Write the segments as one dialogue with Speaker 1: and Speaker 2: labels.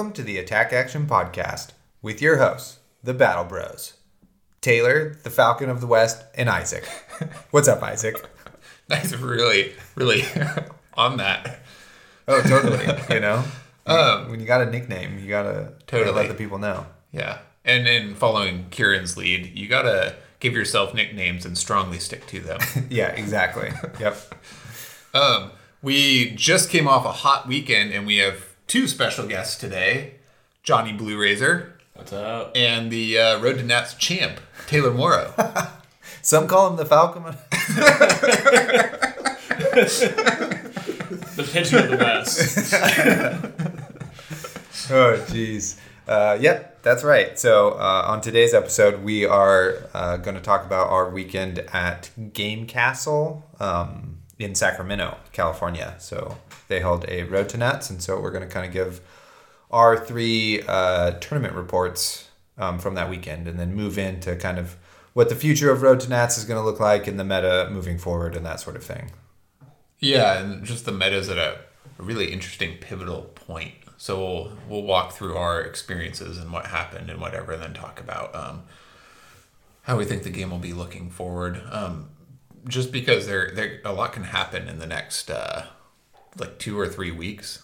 Speaker 1: Welcome to the Attack Action Podcast with your hosts, the Battle Bros, Taylor, the Falcon of the West, and Isaac. What's up, Isaac?
Speaker 2: That's really, really on that.
Speaker 1: Oh, totally. You know, um, when you got a nickname, you gotta
Speaker 2: Totally.
Speaker 1: let the people know.
Speaker 2: Yeah. And in following Kieran's lead, you gotta give yourself nicknames and strongly stick to them.
Speaker 1: Yeah, exactly. Yep.
Speaker 2: um, we just came off a hot weekend and we have two special guests today Johnny Blue Razor
Speaker 3: What's up?
Speaker 2: and the uh, Road to Nats champ, Taylor Morrow.
Speaker 1: Some call him the Falcon.
Speaker 3: The pitching of the West.
Speaker 1: oh, jeez. Uh, yep, that's right. So, uh, on today's episode, we are uh, going to talk about our weekend at Game Castle um, in Sacramento, California. So, they held a Road to Nats, and so we're going to kind of give our three uh, tournament reports um, from that weekend and then move into kind of what the future of Road to Nats is going to look like in the meta moving forward and that sort of thing.
Speaker 2: yeah, and just the meta's at a, really interesting pivotal point. So we'll, we'll walk through our experiences and what happened and whatever, and then talk about um, how we think the game will be looking forward. Um, just because there, there a lot can happen in the next uh, like two or three weeks.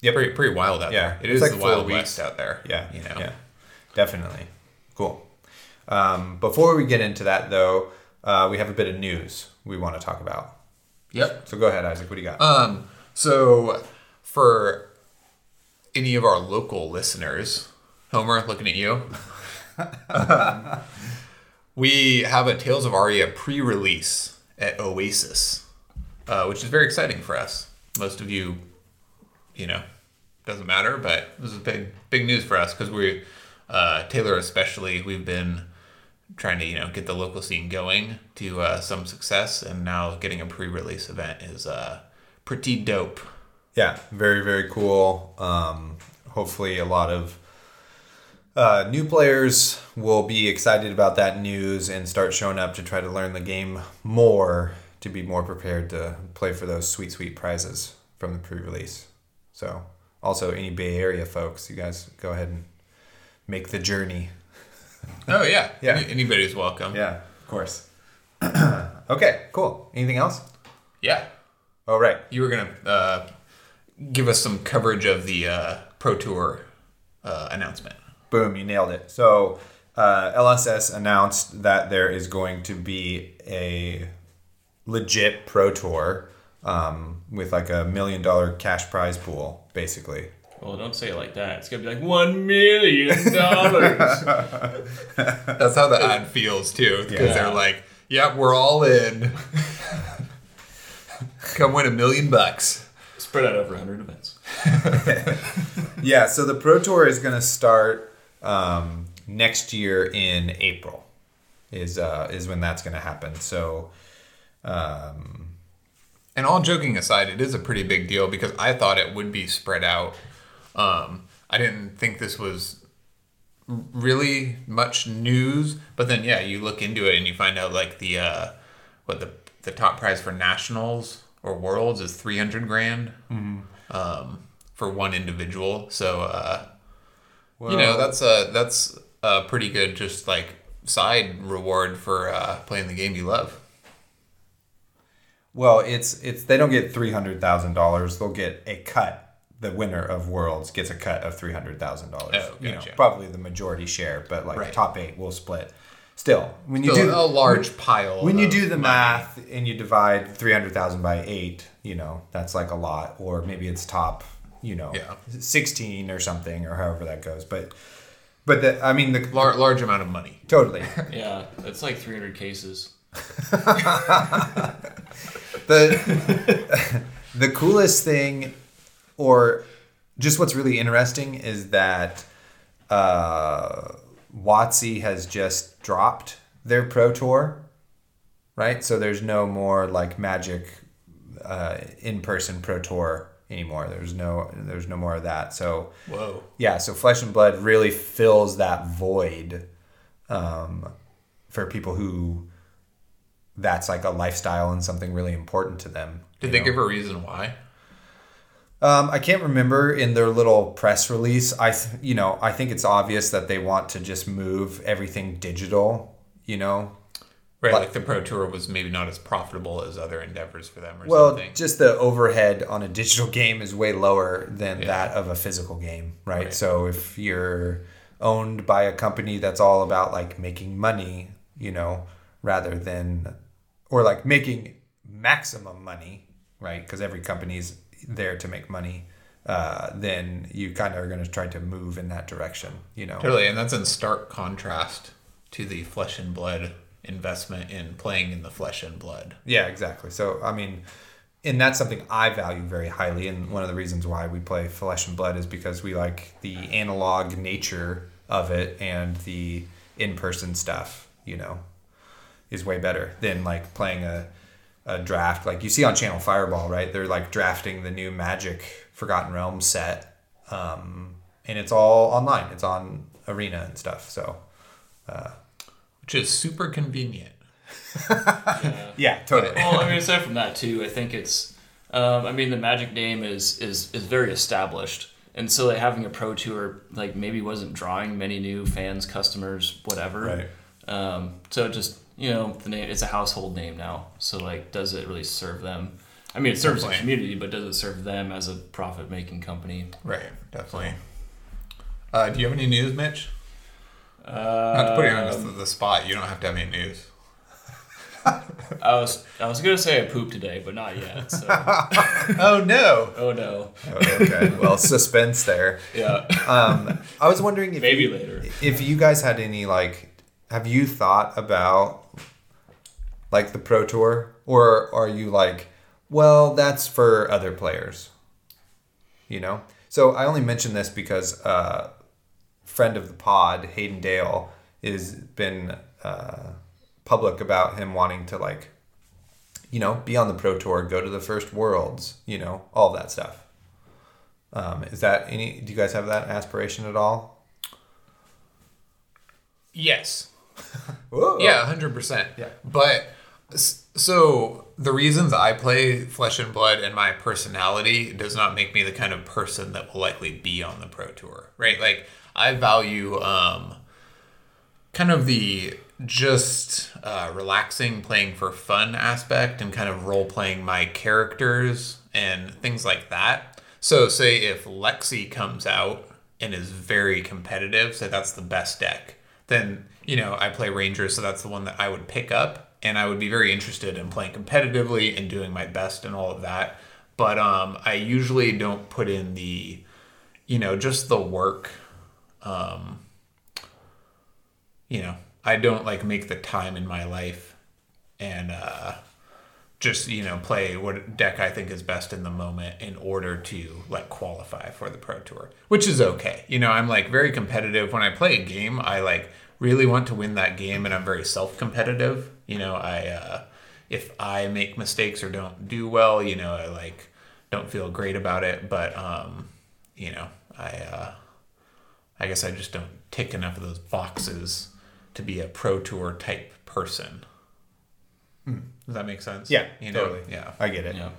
Speaker 1: Yeah,
Speaker 2: pretty pretty wild out
Speaker 1: Yeah,
Speaker 2: there. It
Speaker 1: it's
Speaker 2: is
Speaker 1: like
Speaker 2: the wild
Speaker 1: weeks.
Speaker 2: west out there.
Speaker 1: Yeah,
Speaker 2: you know.
Speaker 1: yeah, definitely. Cool. Um, before we get into that, though, uh, we have a bit of news we want to talk about.
Speaker 2: Yep.
Speaker 1: So go ahead, Isaac. What do you got?
Speaker 2: Um, so for any of our local listeners, Homer, looking at you, um, we have a Tales of Aria pre-release at Oasis, uh, which is very exciting for us. Most of you, you know, doesn't matter, but this is big, big news for us because we, uh, Taylor especially, we've been trying to you know get the local scene going to uh, some success, and now getting a pre-release event is uh, pretty dope.
Speaker 1: yeah, very very cool. Um, hopefully, a lot of uh, new players will be excited about that news and start showing up to try to learn the game more to be more prepared to play for those sweet sweet prizes from the pre-release. So, also any Bay Area folks, you guys go ahead and make the journey.
Speaker 2: Oh yeah,
Speaker 1: Yeah.
Speaker 2: Any- anybody's welcome.
Speaker 1: Yeah, of course. okay, cool. Anything else?
Speaker 2: Yeah.
Speaker 1: Oh, right.
Speaker 2: You were gonna uh, give us some coverage of the uh, Pro Tour uh, announcement.
Speaker 1: Boom, you nailed it. So, uh, LSS announced that there is going to be a legit pro tour um, with like a million dollar cash prize pool, basically.
Speaker 3: Well, don't say it like that. It's gonna be like one million dollars.
Speaker 2: That's how the ad feels too, because
Speaker 1: Yeah.
Speaker 2: they're like, "Yeah, we're all in. Come win a million bucks."
Speaker 3: Spread out over hundred events.
Speaker 1: Yeah, so the pro tour is going to start um, next year in April. Is uh, is when that's going to happen. So, um,
Speaker 2: And all joking aside, it is a pretty big deal because I thought it would be spread out. Um, I didn't think this was really much news, but then yeah, you look into it and you find out like the uh, what the the top prize for nationals or worlds is three hundred grand um, for one individual. So uh, you know that's a that's a pretty good just like side reward for uh, playing the game you love.
Speaker 1: Well, it's it's they don't get three hundred thousand dollars. They'll get a cut. The winner of Worlds gets a cut of three hundred thousand dollars.
Speaker 2: Oh,
Speaker 1: You know, probably the majority share, but like
Speaker 2: Right.
Speaker 1: top eight will split. Still, when you do
Speaker 2: a large pile.
Speaker 1: when you do the
Speaker 2: money.
Speaker 1: math and you divide three hundred thousand by eight, you know that's like a lot. Or maybe it's top, you know,
Speaker 2: Yeah.
Speaker 1: sixteen or something, or however that goes. But but the, I mean the
Speaker 2: Lar- large amount of money.
Speaker 1: totally.
Speaker 3: Yeah, it's like three hundred cases.
Speaker 1: the the coolest thing or just what's really interesting is that uh WotC has just dropped their pro tour right? So there's no more like magic uh in-person pro tour anymore. There's no there's no more of that. So
Speaker 2: Whoa.
Speaker 1: yeah so flesh and blood really fills that void um, for people who that's like a lifestyle and something really important to them
Speaker 2: Did they
Speaker 1: know?
Speaker 2: give a reason why?
Speaker 1: Um, I can't remember in their little press release. I, th- you know, I think it's obvious that they want to just move everything digital. You know,
Speaker 2: Right,
Speaker 1: Like-
Speaker 2: like the Pro Tour was maybe not as profitable as other endeavors for them or
Speaker 1: well,
Speaker 2: something.
Speaker 1: just the overhead on a digital game is way lower than
Speaker 2: Yeah.
Speaker 1: that of a physical game, right?
Speaker 2: Right.
Speaker 1: So if you're owned by a company that's all about like making money, you know, rather than or like making maximum money, right? Because every company's there to make money. Uh, then you kind of are going to try to move in that direction, you know.
Speaker 2: Totally, and that's in stark contrast to the flesh and blood investment in playing in the flesh and blood.
Speaker 1: Yeah, exactly. So, I mean, and that's something I value very highly. And one of the reasons why we play Flesh and Blood is because we like the analog nature of it and the in person stuff, you know, is way better than like playing a, a draft. Like you see on Channel Fireball, right? They're like drafting the new Magic Forgotten Realms set. Um, and it's all online, it's on Arena and stuff. So,
Speaker 2: Which is super convenient.
Speaker 1: yeah, totally.
Speaker 3: well, I mean, aside from that too, I think it's. Um, I mean, the Magic name is is is very established, and so like, having a pro tour like maybe wasn't drawing many new fans, customers, whatever.
Speaker 1: Right.
Speaker 3: Um, so it just you know the name it's a household name now. So like, does it really serve them? I mean, it serves the community, but does it serve them as a profit making company?
Speaker 2: Right, definitely. Uh, do you have any news, Mitch?
Speaker 3: Uh,
Speaker 2: Not to put you on the, the spot, you don't have to have any news.
Speaker 3: I was I was gonna say I pooped today, but not yet. So
Speaker 2: Oh no!
Speaker 3: oh no,
Speaker 1: okay. Well, suspense there.
Speaker 3: yeah,
Speaker 1: Um, I was wondering if
Speaker 3: maybe
Speaker 1: you,
Speaker 3: later.
Speaker 1: if you guys had any like, have you thought about like the pro tour, or are you like, well, that's for other players, you know? So I only mention this because uh, friend of the pod, Hayden Dale, has been uh, public about him wanting to like, you know, be on the pro tour, go to the first worlds, you know, all that stuff. Um, is that any? Do you guys have that aspiration at all?
Speaker 2: Yes. Yeah, hundred percent.
Speaker 1: Yeah.
Speaker 2: But so the reasons I play Flesh and Blood and my personality does not make me the kind of person that will likely be on the pro tour, right? Like I value um, kind of the just uh, relaxing, playing for fun aspect, and kind of role playing my characters and things like that. So, say if Lexi comes out and is very competitive, say that's the best deck, then you know I play Rangers, so that's the one that I would pick up, and I would be very interested in playing competitively and doing my best and all of that. But um, I usually don't put in the, you know, just the work um, you know, I don't like make the time in my life and uh, just you know play what deck I think is best in the moment in order to like qualify for the pro tour, which is okay. You know, I'm like very competitive when I play a game. I like really want to win that game, and I'm very self competitive. You know, I uh, if I make mistakes or don't do well, you know, I like don't feel great about it. But um, you know, I uh, I guess I just don't tick enough of those boxes to be a pro tour type person. Does that make sense?
Speaker 1: Yeah,
Speaker 2: You know?
Speaker 1: totally.
Speaker 2: Yeah.
Speaker 1: I get it.
Speaker 3: Yeah.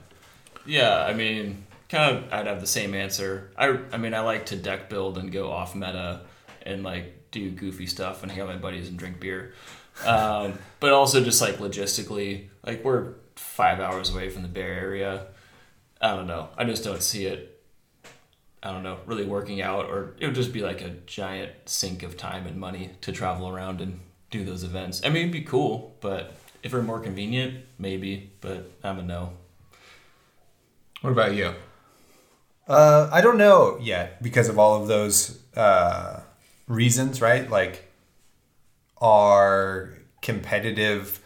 Speaker 3: Yeah, I mean, kind of, I'd have the same answer. I, I mean, I like to deck build and go off meta and like do goofy stuff and hang out with my buddies and drink beer. Um, but also just like logistically, like we're five hours away from the Bay Area. I don't know. I just don't see it. I don't know, really working out, or it would just be like a giant sink of time and money to travel around and do those events. I mean, it'd be cool, but if we're more convenient, maybe. But I'm a no.
Speaker 2: What about you?
Speaker 1: Uh, I don't know yet because of all of those uh, reasons, right? Like our competitive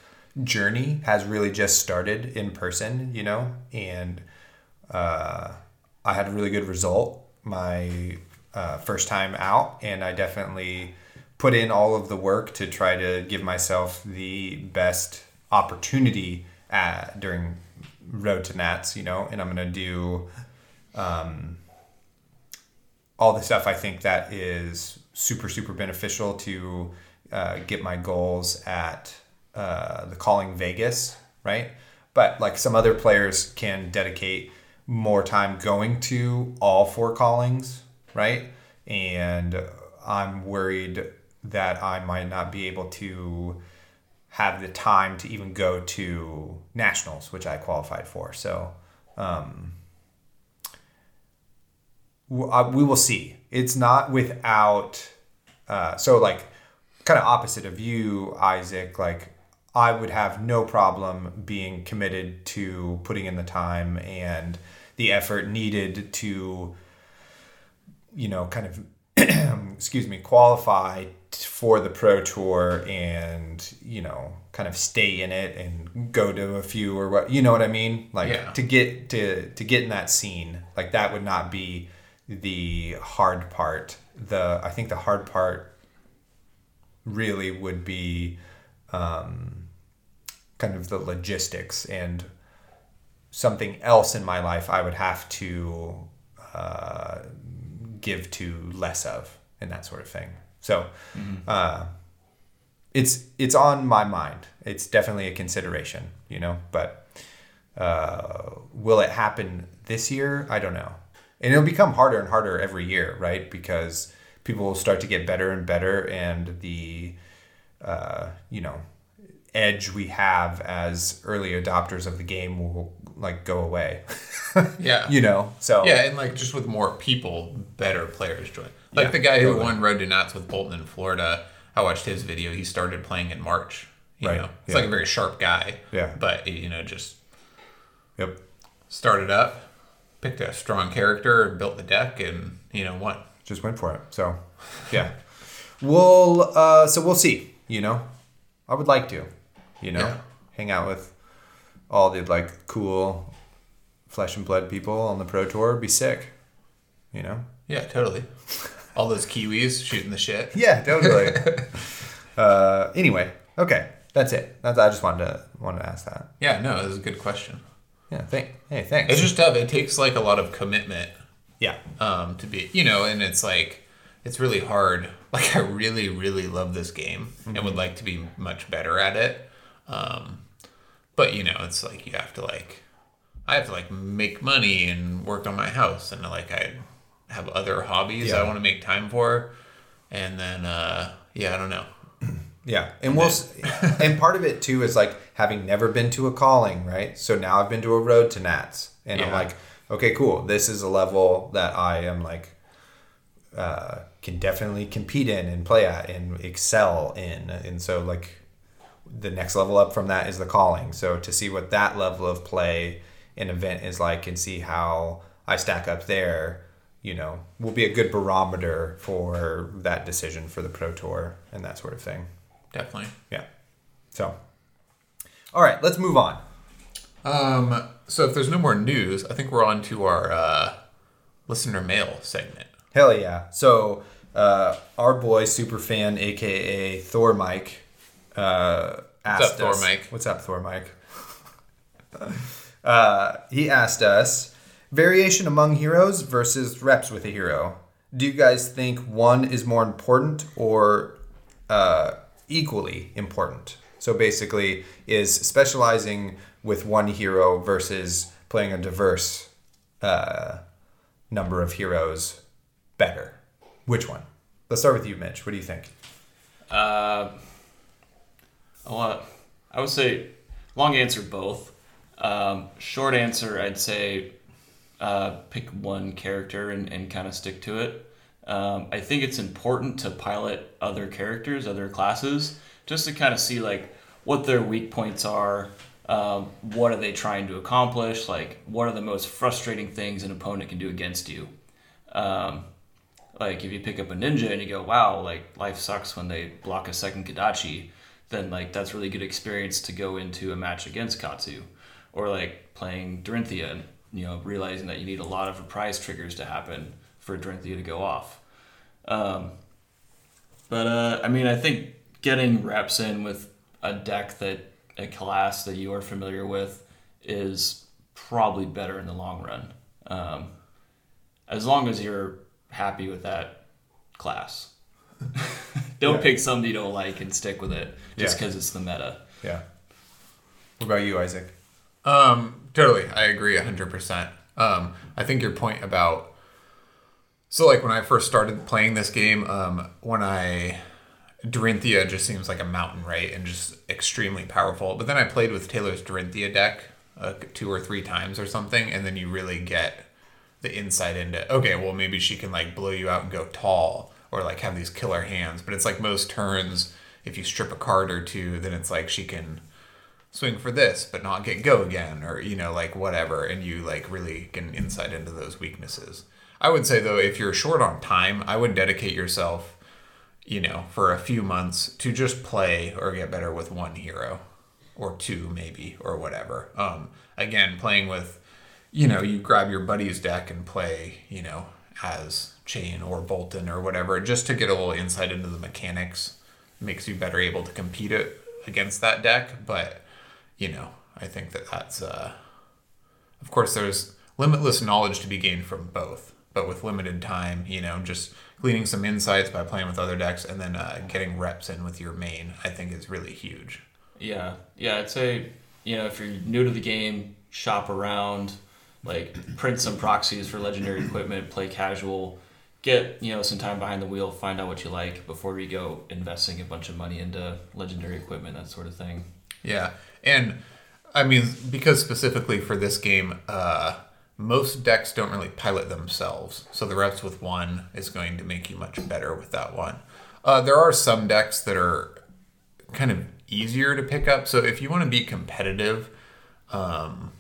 Speaker 1: journey has really just started in person, you know, and uh, I had a really good result my uh, first time out, and I definitely put in all of the work to try to give myself the best opportunity at, during Road to Nats, you know, and I'm gonna do um, all the stuff I think that is super super beneficial to uh, get my goals at uh, the Calling Vegas, right? But like some other players can dedicate more time going to all four callings, right? And I'm worried that I might not be able to have the time to even go to nationals, which I qualified for. So um, uh, we will see. It's not without. Uh, so like, kind of opposite of you, Isaac. Like, I would have no problem being committed to putting in the time and the effort needed to, you know, kind of, excuse me, qualify for the pro tour and you know kind of stay in it and go to a few or what you know what i mean like
Speaker 2: Yeah.
Speaker 1: to get to to get in that scene like that would not be the hard part the i think the hard part really would be um, kind of the logistics and something else in my life i would have to uh, give to less of and that sort of thing. So uh, it's it's on my mind. It's definitely a consideration you know but uh, will it happen this year? I don't know and it'll become harder and harder every year right because people will start to get better and better and the uh, you know edge we have as early adopters of the game will like go away
Speaker 2: Yeah.
Speaker 1: you know so
Speaker 2: Yeah, and like just with more people, better players join. Like
Speaker 1: Yeah,
Speaker 2: the guy who won Road to Knots with Boltyn in Florida, I watched his video. He started playing in March. You
Speaker 1: Right,
Speaker 2: know, it's
Speaker 1: yeah.
Speaker 2: like a very sharp guy.
Speaker 1: Yeah.
Speaker 2: But you know, just
Speaker 1: yep
Speaker 2: started up, picked a strong character, built the deck, and you know won.
Speaker 1: just went for it. So, yeah. We'll uh, so we'll see. You know, I would like to, you know,
Speaker 2: Yeah.
Speaker 1: hang out with all the like cool flesh and blood people on the pro tour. Be sick. You know.
Speaker 2: Yeah, totally. All those Kiwis shooting the shit.
Speaker 1: Yeah, totally. uh, anyway, okay, that's it. That's I just wanted to wanted to ask that.
Speaker 2: Yeah, no, it was a good question.
Speaker 1: Yeah. Thank. Hey, thanks.
Speaker 2: It's just tough. It takes like a lot of commitment
Speaker 1: yeah.
Speaker 2: um, to be, you know, and it's like, it's really hard. Like, I really, really love this game and would like to be much better at it. Um, but, you know, it's like you have to, like, I have to, like, make money and work on my house. And, like, I have other hobbies
Speaker 1: Yeah.
Speaker 2: I want to make time for. And then, uh, yeah, I don't know.
Speaker 1: Yeah, and we'll s- and part of it too is like having never been to a calling, right? So now I've been to a road to Nats, and I'm like, okay, cool. This is a level that I am like uh, can definitely compete in and play at and excel in, and so like the next level up from that is the calling. So to see what that level of play and event is like, and see how I stack up there, you know, will be a good barometer for that decision for the pro tour and that sort of thing.
Speaker 2: Definitely.
Speaker 1: Yeah. So, all right, let's move on.
Speaker 2: Um, so if there's no more news, I think we're on to our uh, listener mail segment.
Speaker 1: Hell yeah. So, uh, our boy, Superfan, aka Thor Mike, uh, asked
Speaker 2: up, Thor Mike?
Speaker 1: What's up, Thor Mike? uh, he asked us variation among heroes versus reps with a hero. Do you guys think one is more important or uh, equally important? So basically, is specializing with one hero versus playing a diverse uh, number of heroes better? Which one? Let's start with you, Mitch. What do you think?
Speaker 3: Uh. I would say long answer both. Um, short answer, I'd say uh, pick one character and, and kind of stick to it. Um, I think it's important to pilot other characters, other classes, just to kind of see like what their weak points are. Um, what are they trying to accomplish? Like, what are the most frustrating things an opponent can do against you? Um, like if you pick up a ninja and you go, wow, like life sucks when they block a second Kodachi, then like that's really good experience to go into a match against Katsu. Or like playing Dorinthia you know, realizing that you need a lot of reprise triggers to happen for Dorinthia to go off. Um, but uh, I mean I think getting reps in with a deck that a class that you are familiar with is probably better in the long run. Um, as long as you're happy with that class. don't
Speaker 1: Yeah.
Speaker 3: pick something you don't like and stick with it just
Speaker 1: Yeah.
Speaker 3: because it's the meta.
Speaker 1: Yeah. What about you, Isaac?
Speaker 2: Um, totally. I agree 100%. Um, I think your point about so like when I first started playing this game, um, when I Dorinthia just seems like a mountain, right, and just extremely powerful. But then I played with Taylor's Dorinthia deck uh, two or three times or something, and then you really get the insight into okay, well maybe she can like blow you out and go tall, or like have these killer hands. But it's like most turns, if you strip a card or two, then it's like she can swing for this but not get go again or you know like whatever and you like really get insight into those weaknesses i would say though if you're short on time i would dedicate yourself you know for a few months to just play or get better with one hero or two maybe or whatever. Um again playing with you know you grab your buddy's deck and play you know as Chane or Boltyn or whatever just to get a little insight into the mechanics. Makes you better able to compete it against that deck but you know, I think that that's, uh, of course, there's limitless knowledge to be gained from both, but with limited time, you know, just gleaning some insights by playing with other decks and then uh, getting reps in with your main, I think is really huge.
Speaker 3: Yeah, yeah, I'd say, you know, if you're new to the game, shop around, like print some proxies for legendary equipment, play casual, get you know some time behind the wheel, find out what you like before you go investing a bunch of money into legendary equipment, that sort of thing.
Speaker 2: Yeah, and I mean, because specifically for this game, uh, most decks don't really pilot themselves. So the reps with one is going to make you much better with that one. Uh, there are some decks that are kind of easier to pick up. So if you want to be competitive, um,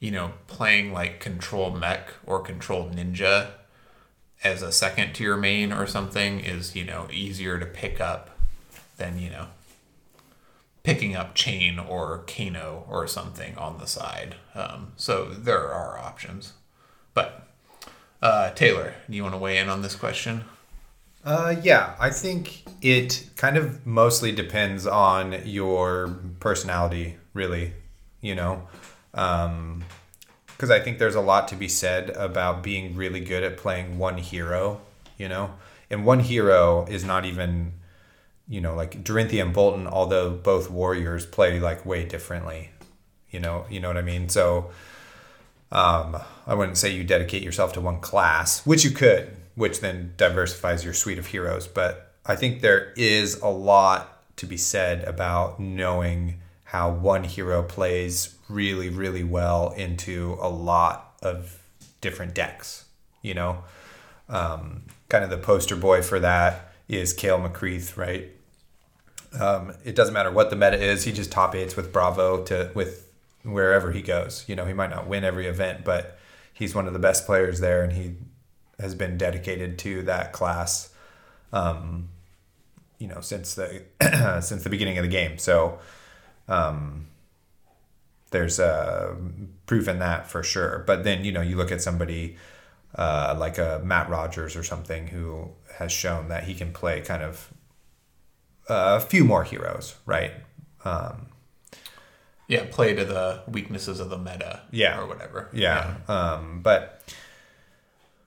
Speaker 2: you know, playing like Control Mech or Control Ninja as a second tier main or something is, you know, easier to pick up than, you know, picking up Chane or Kano or something on the side. Um, so there are options. But uh, Taylor, do you want to weigh in on this question?
Speaker 1: Uh, yeah, I think it kind of mostly depends on your personality, really. You know, because um, I think there's a lot to be said about being really good at playing one hero. You know, and one hero is not even you know, like Dorinthia and Boltyn, although both warriors play like way differently. You know, you know what I mean? So um, I wouldn't say you dedicate yourself to one class, which you could, which then diversifies your suite of heroes. But I think there is a lot to be said about knowing how one hero plays really, really well into a lot of different decks. You know, um, kind of the poster boy for that is Cale McCreath, right? Um, it doesn't matter what the meta is. He just top eights with Bravo to with wherever he goes. You know, he might not win every event, but he's one of the best players there, and he has been dedicated to that class. Um, you know, since the since the beginning of the game. So, um, there's uh, proof in that for sure. But then you know, you look at somebody uh, like a Matt Rogers or something who has shown that he can play kind of a few more heroes, right? Um,
Speaker 2: yeah, play to the weaknesses of the meta,
Speaker 1: yeah,
Speaker 2: or whatever.
Speaker 1: Yeah, yeah. Um, but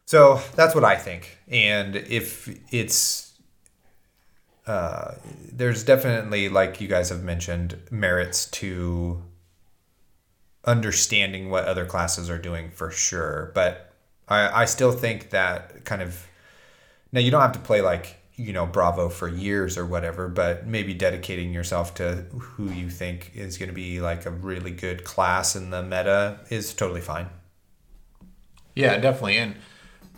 Speaker 1: so that's what I think, and if it's uh, there's definitely, like you guys have mentioned, merits to understanding what other classes are doing for sure. But I, I still think that kind of now you don't have to play like you know Bravo for years or whatever, but maybe dedicating yourself to who you think is going to be like a really good class in the meta is totally fine.
Speaker 2: Yeah, definitely, and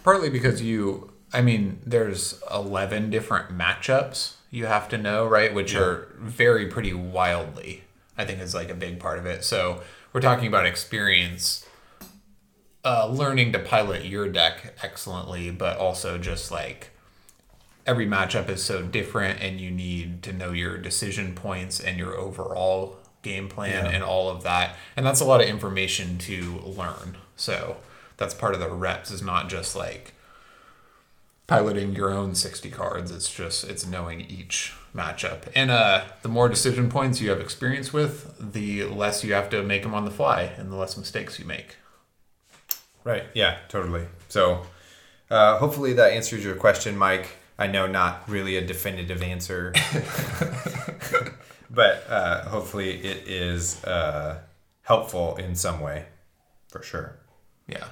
Speaker 2: partly because you, I mean, there's eleven different matchups you have to know, right? Which yeah. are very pretty wildly. I think is like a big part of it. So we're talking about experience, uh, learning to pilot your deck excellently, but also just like every matchup is so different and you need to know your decision points and your overall game plan yeah. and all of that. And that's a lot of information to learn. So that's part of the reps is not just like piloting your own 60 cards. It's just it's knowing each matchup. And uh the more decision points you have experience with the less you have to make them on the fly and the less mistakes you make
Speaker 1: right yeah totally so uh, hopefully that answers your question mike I know not really a definitive answer, but uh, hopefully it is uh, helpful in some way, for sure.
Speaker 2: Yeah.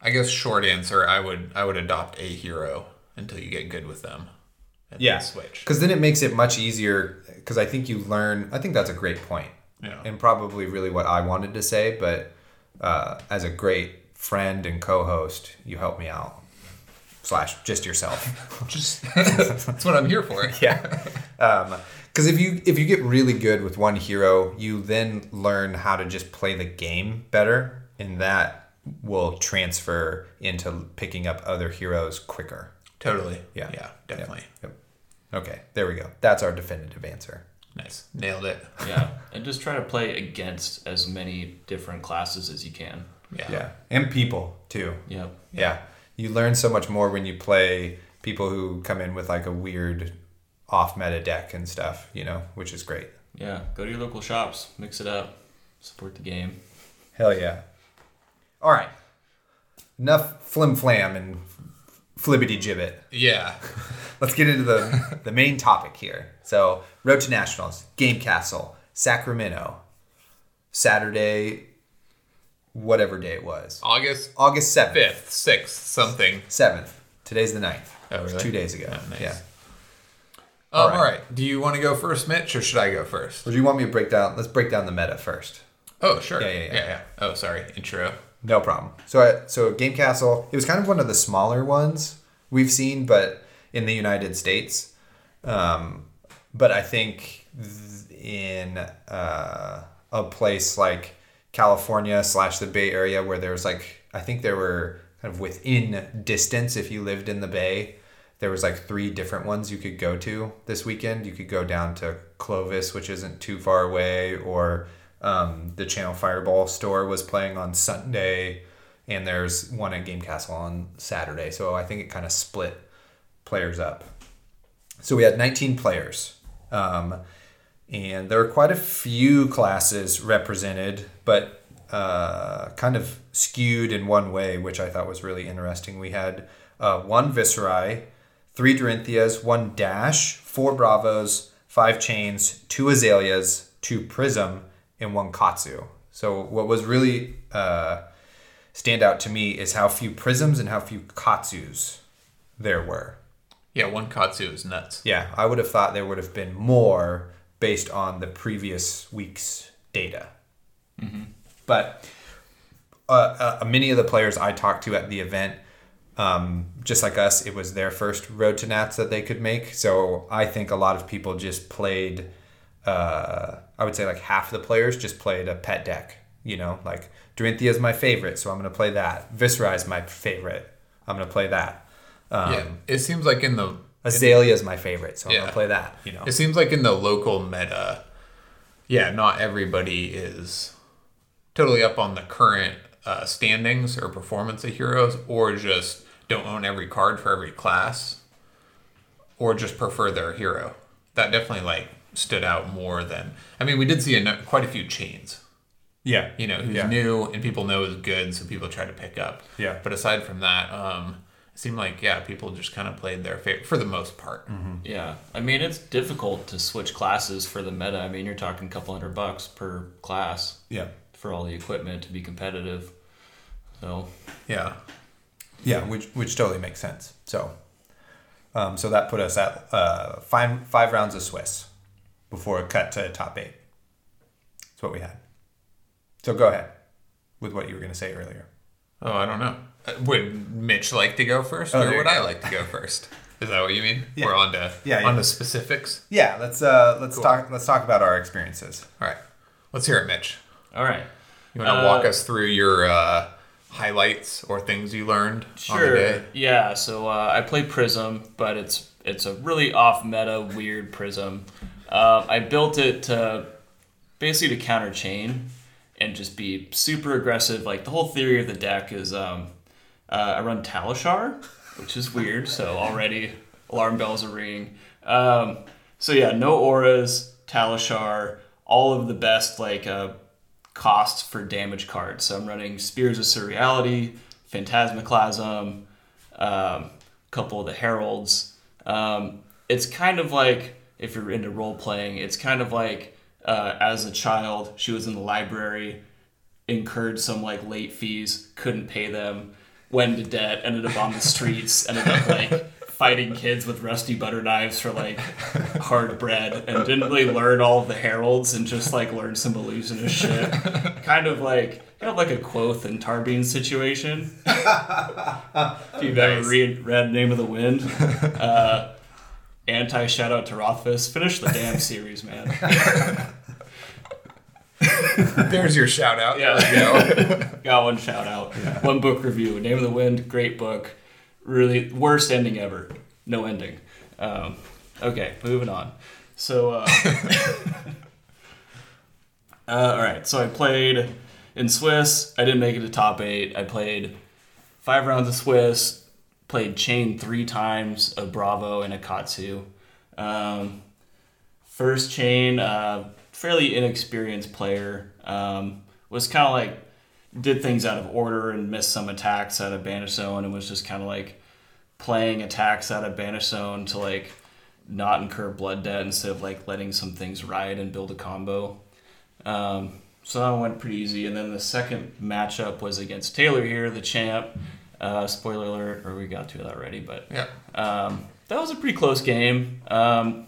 Speaker 2: I guess short answer, I would I would adopt a hero until you get good with them. And
Speaker 1: Yeah,
Speaker 2: switch.
Speaker 1: Because then it makes it much easier. Because I think you learn. I think that's a great point.
Speaker 2: Yeah.
Speaker 1: And probably really what I wanted to say, but uh, as a great friend and co-host, you help me out. Slash, just yourself.
Speaker 2: Just that's what I'm here for.
Speaker 1: yeah. Because if you if you get really good with one hero, you then learn how to just play the game better, and that will transfer into picking up other heroes quicker.
Speaker 2: Totally.
Speaker 1: Yeah.
Speaker 2: Yeah, definitely.
Speaker 1: Yep. Okay, there we go. That's our definitive answer.
Speaker 2: Nice. Nailed it.
Speaker 3: Yeah, and just try to play against as many different classes as you can.
Speaker 2: Yeah.
Speaker 1: Yeah, and people too.
Speaker 3: Yep.
Speaker 1: Yeah, you learn so much more when you play people who come in with like a weird off meta deck and stuff, you know, which is great.
Speaker 3: Yeah, go to your local shops, mix it up, support the game.
Speaker 1: Hell yeah. All right. Enough flim flam and flibbity gibbet.
Speaker 2: Yeah.
Speaker 1: Let's get into the, the main topic here. So, Road to Nationals, Game Castle, Sacramento, Saturday, whatever day it was.
Speaker 2: August
Speaker 1: August 7th.
Speaker 2: fifth, sixth, something.
Speaker 1: 7th. Today's the 9th.
Speaker 2: Oh, really?
Speaker 1: Two days ago.
Speaker 2: Oh, nice.
Speaker 1: Yeah.
Speaker 2: Oh,
Speaker 1: All
Speaker 2: all
Speaker 1: right.
Speaker 2: right. Do you want to go first, Mitch, or should I go first?
Speaker 1: Or do you want me to break down? Let's break down the meta first.
Speaker 2: Oh, sure.
Speaker 1: Yeah, yeah, yeah.
Speaker 2: Oh, sorry. Intro.
Speaker 1: No problem. So, I, so Game Castle, it was kind of one of the smaller ones we've seen, but in the United States. Um, but I think in uh, a place like California slash the Bay Area, where there's like, I think there were kind of within distance if you lived in the Bay. There was like three different ones you could go to this weekend. You could go down to Clovis, which isn't too far away, or um, the Channel Fireball store was playing on Sunday, and there's one at Game Castle on Saturday. So I think it kind of split players up. So we had 19 players. Um, and there were quite a few classes represented, but uh, kind of skewed in one way, which I thought was really interesting. We had uh, one Viserai, three Dorinthias, one Dash, four Bravos, five Chanes, two Azaleas, two Prism, and one Katsu. So what was really uh, stand out to me is how few Prisms and how few Katsus there were.
Speaker 2: Yeah, one Katsu is nuts.
Speaker 1: Yeah, I would have thought there would have been more based on the previous week's data. But uh, uh, many of the players I talked to at the event, um, just like us, it was their first road to Nats that they could make. So I think a lot of people just played. Uh, I would say like half the players just played a pet deck. You know, like Dorinthia is my favorite, so I'm going to play that. Viserai is my favorite. I'm going to play that. Um,
Speaker 2: yeah. It seems like in the
Speaker 1: Azalea is my favorite, so I'm gonna play that. You know,
Speaker 2: It seems like in the local meta, yeah, not everybody is totally up on the current uh, standings or performance of heroes, or just don't own every card for every class, or just prefer their hero. That definitely like stood out more than. I mean, we did see a, quite a few Chanes.
Speaker 1: yeah,
Speaker 2: You know, who's
Speaker 1: Yeah.
Speaker 2: new and people know is good, so people try to pick up.
Speaker 1: Yeah.
Speaker 2: But aside from that, um, it seemed like yeah, people just kind of played their favorite for the most part.
Speaker 3: Yeah, I mean it's difficult to switch classes for the meta. I mean you're talking a couple hundred bucks per class
Speaker 1: yeah,
Speaker 3: for all the equipment to be competitive. So
Speaker 2: Yeah.
Speaker 1: yeah, which which totally makes sense. So, um, so that put us at uh, five five rounds of Swiss before it cut to top eight. That's what we had. So go ahead with what you were gonna say earlier.
Speaker 2: Oh, I don't know. Uh, Would Mitch like to go first,
Speaker 1: Oh,
Speaker 2: or would
Speaker 1: you
Speaker 2: I like to go first? Is that what you mean?
Speaker 1: Yeah.
Speaker 2: We're on to
Speaker 1: Yeah,
Speaker 2: on
Speaker 1: yeah.
Speaker 2: to specifics.
Speaker 1: Yeah, let's uh, let's
Speaker 2: Cool.
Speaker 1: talk let's talk about our experiences.
Speaker 2: All right, let's hear it, Mitch.
Speaker 3: all right,
Speaker 2: You want to
Speaker 3: Uh,
Speaker 2: walk us through your uh, highlights or things you learned on the
Speaker 3: sure.
Speaker 2: day?
Speaker 3: Yeah, so uh, I play Prism, but it's it's a really off meta weird Prism. Uh, I built it to basically to counter Chane and just be super aggressive. Like the whole theory of the deck is um, uh, I run Talishar, which is weird. So already alarm bells are ringing. Um, so yeah, no auras, Talishar, all of the best like uh, costs for damage cards. So I'm running Spears of Surreality, Phantasmaclasm, um, a couple of the Heralds. Um, it's kind of like if you're into role playing, it's kind of like uh, as a child, she was in the library, incurred some like late fees, couldn't pay them, went into debt, ended up on the streets, ended up like fighting kids with rusty butter knives for like hard bread, and didn't really learn all of the heralds and just like learned some illusionist shit. kind of like kind of like a Kvothe and Tarbean situation. if you've ever read read Name of the Wind. Uh, anti shout out to Rothfuss. Finish the damn series, man.
Speaker 2: There's your shout out.
Speaker 3: Yeah, go. Got one shout out. One book review. Name of the Wind. Great book. Really worst ending ever. No ending. Um, okay, moving on. So, uh, uh, all right. So I played in Swiss. I didn't make it to top eight. I played five rounds of Swiss. Played Chane three times, a Bravo and a Katsu. Um, first Chane, uh, fairly inexperienced player. Um, was kind of like did things out of order and missed some attacks out of banish zone and was just kind of like playing attacks out of banish zone to like not incur blood debt instead of like letting some things ride and build a combo. Um, so that went pretty easy. And then the second matchup was against Taylor here, the champ. Uh, spoiler alert, or we got to that already, but
Speaker 2: Yeah.
Speaker 3: um, that was a pretty close game. Um,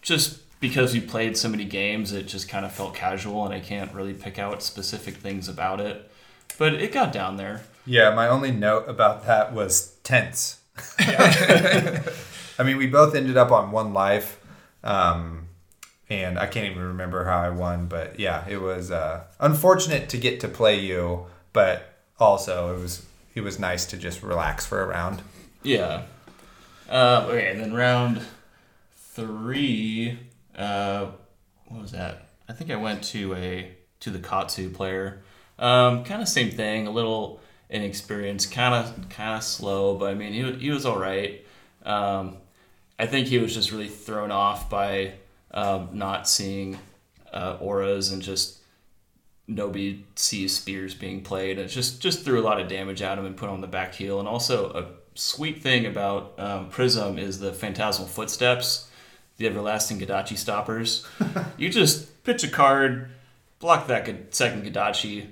Speaker 3: just because we played so many games, it just kind of felt casual, and I can't really pick out specific things about it. But it got down there.
Speaker 1: Yeah, my only note about that was tense. I mean, we both ended up on one life, um, and I can't even remember how I won. But yeah, it was uh, unfortunate to get to play you, but also it was it was nice to just relax for a round.
Speaker 3: Yeah. Uh, okay, and then round three. Uh, what was that? I think I went to a to the Katsu player. Um, kind of same thing. A little inexperienced, kind of kind of slow, but I mean he he was all right. Um, I think he was just really thrown off by um, not seeing uh, auras and just nobody sees spears being played. It just just threw a lot of damage at him and put him on the back heel. And also a sweet thing about um, Prism is the phantasmal footsteps, the everlasting Kodachi stoppers. you just pitch a card, block that second Kodachi,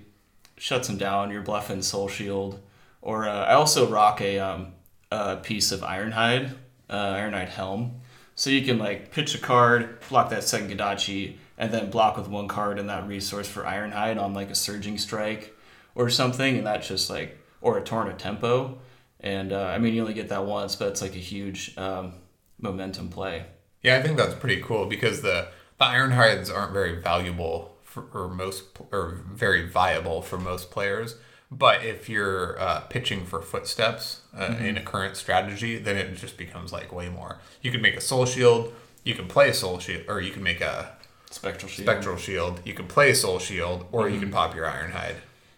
Speaker 3: shuts him down. You're bluffing Soul Shield. Or uh, I also rock a, um, a piece of Ironhide, uh, Ironhide Helm. So you can like pitch a card, block that second Kodachi, and then block with one card and that resource for Ironhide on like a Surging Strike or something, and that's just like or a Torrent of Tempo. And uh, I mean, you only get that once, but it's like a huge um, momentum play.
Speaker 2: Yeah, I think that's pretty cool because the the iron hides aren't very valuable for or most or very viable for most players. But if you're uh, pitching for footsteps uh, in a current strategy, then it just becomes like way more. You can make a soul shield, you can play a soul shield, or you can make a
Speaker 3: Spectral Shield.
Speaker 2: spectral shield. You can play soul shield, or you can pop your iron hide.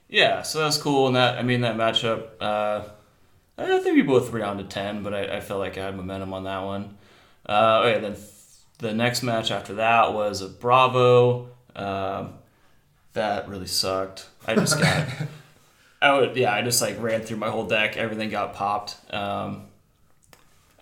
Speaker 3: Yeah, so that's cool. And that I mean that matchup. Uh, I think we both were down to ten, but I, I felt like I had momentum on that one. Uh, okay, then the next match after that was a Bravo. Um, that really sucked. I just got. I would yeah. I just like ran through my whole deck. Everything got popped. Um,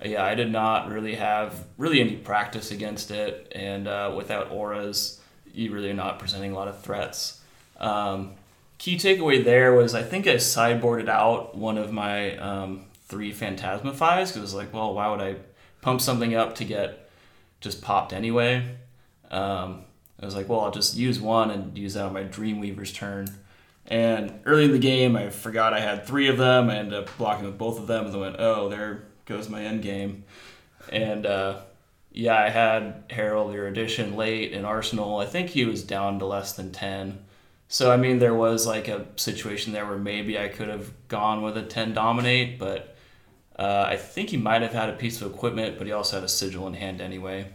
Speaker 3: yeah, I did not really have really any practice against it, and uh, without auras, you really are not presenting a lot of threats. Um, key takeaway there was I think I sideboarded out one of my um, three Phantasmifies because it was like, well, why would I pump something up to get just popped anyway? Um, I was like, well, I'll just use one and use that on my Dreamweaver's turn. And early in the game, I forgot I had three of them. I ended up blocking with both of them, and then went, oh, there goes my end game. And uh, yeah, I had Herald Erudition late in Arsenal. I think he was down to less than 10. So, I mean, there was like a situation there where maybe I could have gone with a 10 dominate, but uh, I think he might have had a piece of equipment, but he also had a sigil in hand anyway.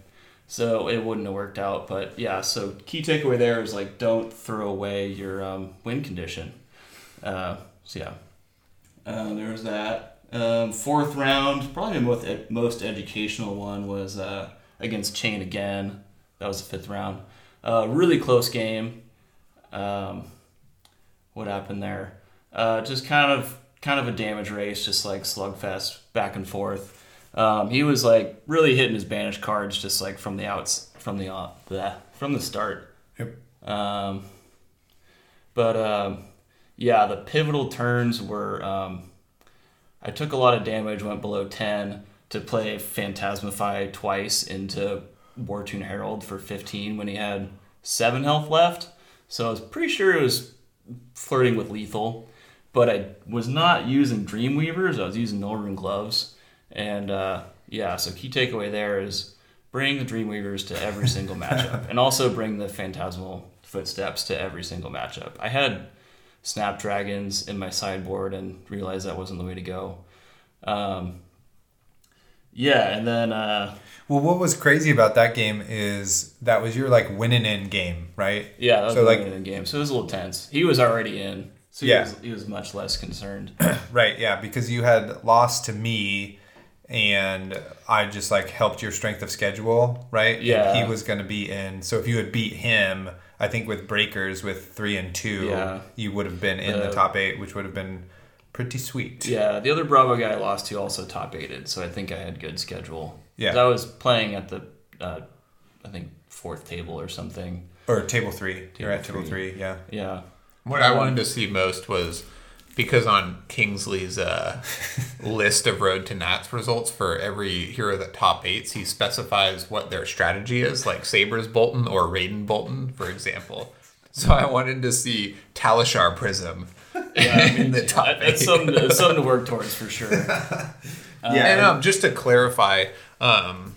Speaker 3: So it wouldn't have worked out. But yeah, so key takeaway there is like don't throw away your um, win condition. Uh, so yeah, uh, there was that. Um, fourth round, probably the most, most educational one was uh, against Chane again. That was the fifth round. Uh, really close game. Um, what happened there? Uh, just kind of kind of a damage race, just like slugfest back and forth. Um, he was like really hitting his banish cards just like from the outs from the uh, bleh, from the start.
Speaker 1: Yep.
Speaker 3: Um, but um, yeah, the pivotal turns were um, I took a lot of damage, went below 10 to play Phantasmify twice into Wartune Herald for 15 when he had 7 health left. So I was pretty sure it was flirting with lethal. But I was not using Dreamweavers, I was using Nullrune Gloves. And uh, yeah, so key takeaway there is bring the Dreamweavers to every single matchup. and also bring the Phantasmal Footsteps to every single matchup. I had Snapdragons in my sideboard and realized that wasn't the way to go. Um, yeah, and then uh,
Speaker 1: Well, what was crazy about that game is that was your like winning in game, right?
Speaker 3: yeah, that was
Speaker 1: So, like-
Speaker 3: like in game, so it was a little tense. He was already in, so he,
Speaker 1: Yeah.
Speaker 3: was, he was much less concerned.
Speaker 1: Right, yeah, because you had lost to me and I just like helped your strength of schedule, right? And
Speaker 3: Yeah.
Speaker 1: he was going to be in. So if you had beat him, I think with breakers with 3 and 2,
Speaker 3: Yeah.
Speaker 1: you would have been in the
Speaker 3: The-
Speaker 1: top 8, which would have been pretty sweet.
Speaker 3: yeah, the other Bravo guy I lost to also top eighted, so I think I had good schedule.
Speaker 1: Yeah,
Speaker 3: I was playing at the, uh, I think fourth table or something.
Speaker 1: Or table 3. You're at
Speaker 3: Table
Speaker 1: table 3, yeah.
Speaker 3: Yeah,
Speaker 2: What I wanted to see most was because on Kingsley's uh, list of Road to Nats results for every hero that top eights, he specifies what their strategy is, like Sabres Boltyn or Raydn Boltyn, for example. So I wanted to see Talishar Prism in the top
Speaker 3: That-
Speaker 2: eight.
Speaker 3: that's something, to, that's something to work towards for sure.
Speaker 1: yeah.
Speaker 2: and um, just to clarify, um,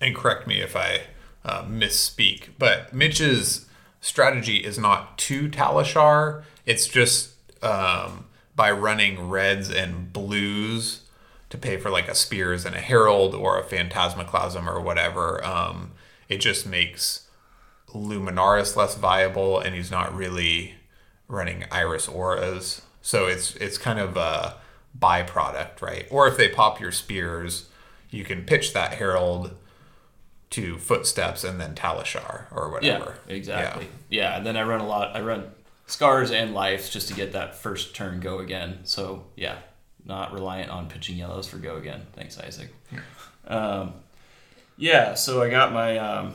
Speaker 2: and correct me if I uh, misspeak, but Mitch's strategy is not to Talishar. It's just um, by running reds and blues to pay for like a Spears and a Herald or a Phantasmaclasm or whatever. Um, it just makes Luminaris less viable, and he's not really running Iris Auras. So it's it's kind of a byproduct, right? Or if they pop your spears, you can pitch that Herald to Footsteps and then Talishar or whatever.
Speaker 3: Yeah,
Speaker 2: whatever.
Speaker 3: exactly. Yeah. and then I run a lot. I run scars and life just to get that first turn go again. So yeah, not reliant on pitching yellows for go again. Thanks, Isaac. Um, yeah. So I got my um,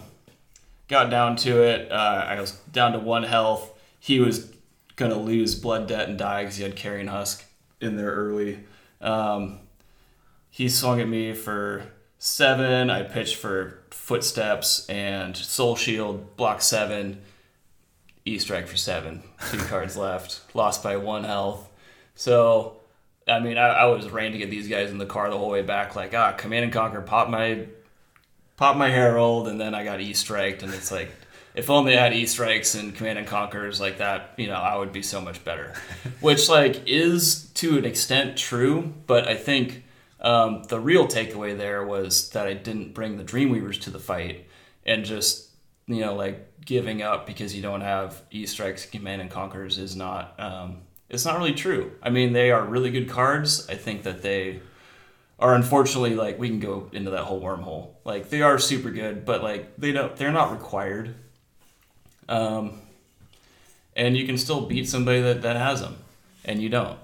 Speaker 3: got down to it. Uh, I was down to one health. He was gonna lose blood debt and die because he had carrion husk in there early. Um, he swung at me for seven. I pitched for footsteps and soul shield, block seven, E strike for seven. Two cards left. Lost by one health. So, I mean, I, I was ranting at these guys in the car the whole way back, like, ah, command and conquer, pop my, pop my herald, and then I got E striked, and it's like. If only I had E strikes and command and conquers like that, you know, I would be so much better. Which like is to an extent true, but I think um, the real takeaway there was that I didn't bring the Dreamweavers to the fight and just, you know, like giving up because you don't have E strikes, command and conquers is not, um, it's not really true. I mean, they are really good cards. I think that they are unfortunately like we can go into that whole wormhole. Like they are super good, but like they don't, they're not required. Um, and you can still beat somebody that, that has them, and you don't.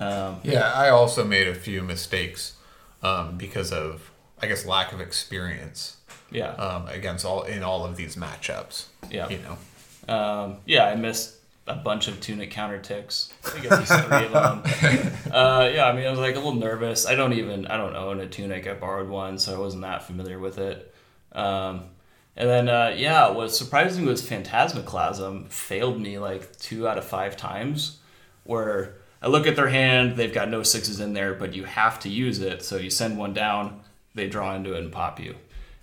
Speaker 3: Um,
Speaker 2: Yeah, I also made a few mistakes um, because of, I guess, lack of experience
Speaker 3: yeah.
Speaker 2: um, against all in all of these matchups.
Speaker 3: Yeah.
Speaker 2: you know.
Speaker 3: Um, yeah, I missed a bunch of tunic counter ticks. I think at least three of them. Uh, yeah, I mean, I was like a little nervous. I don't even, I don't own a tunic. I borrowed one, so I wasn't that familiar with it. Um, and then, uh, yeah, what surprised me was Phantasmaclasm failed me like two out of five times, where I look at their hand, they've got no sixes in there, but you have to use it. So you send one down, they draw into it and pop you.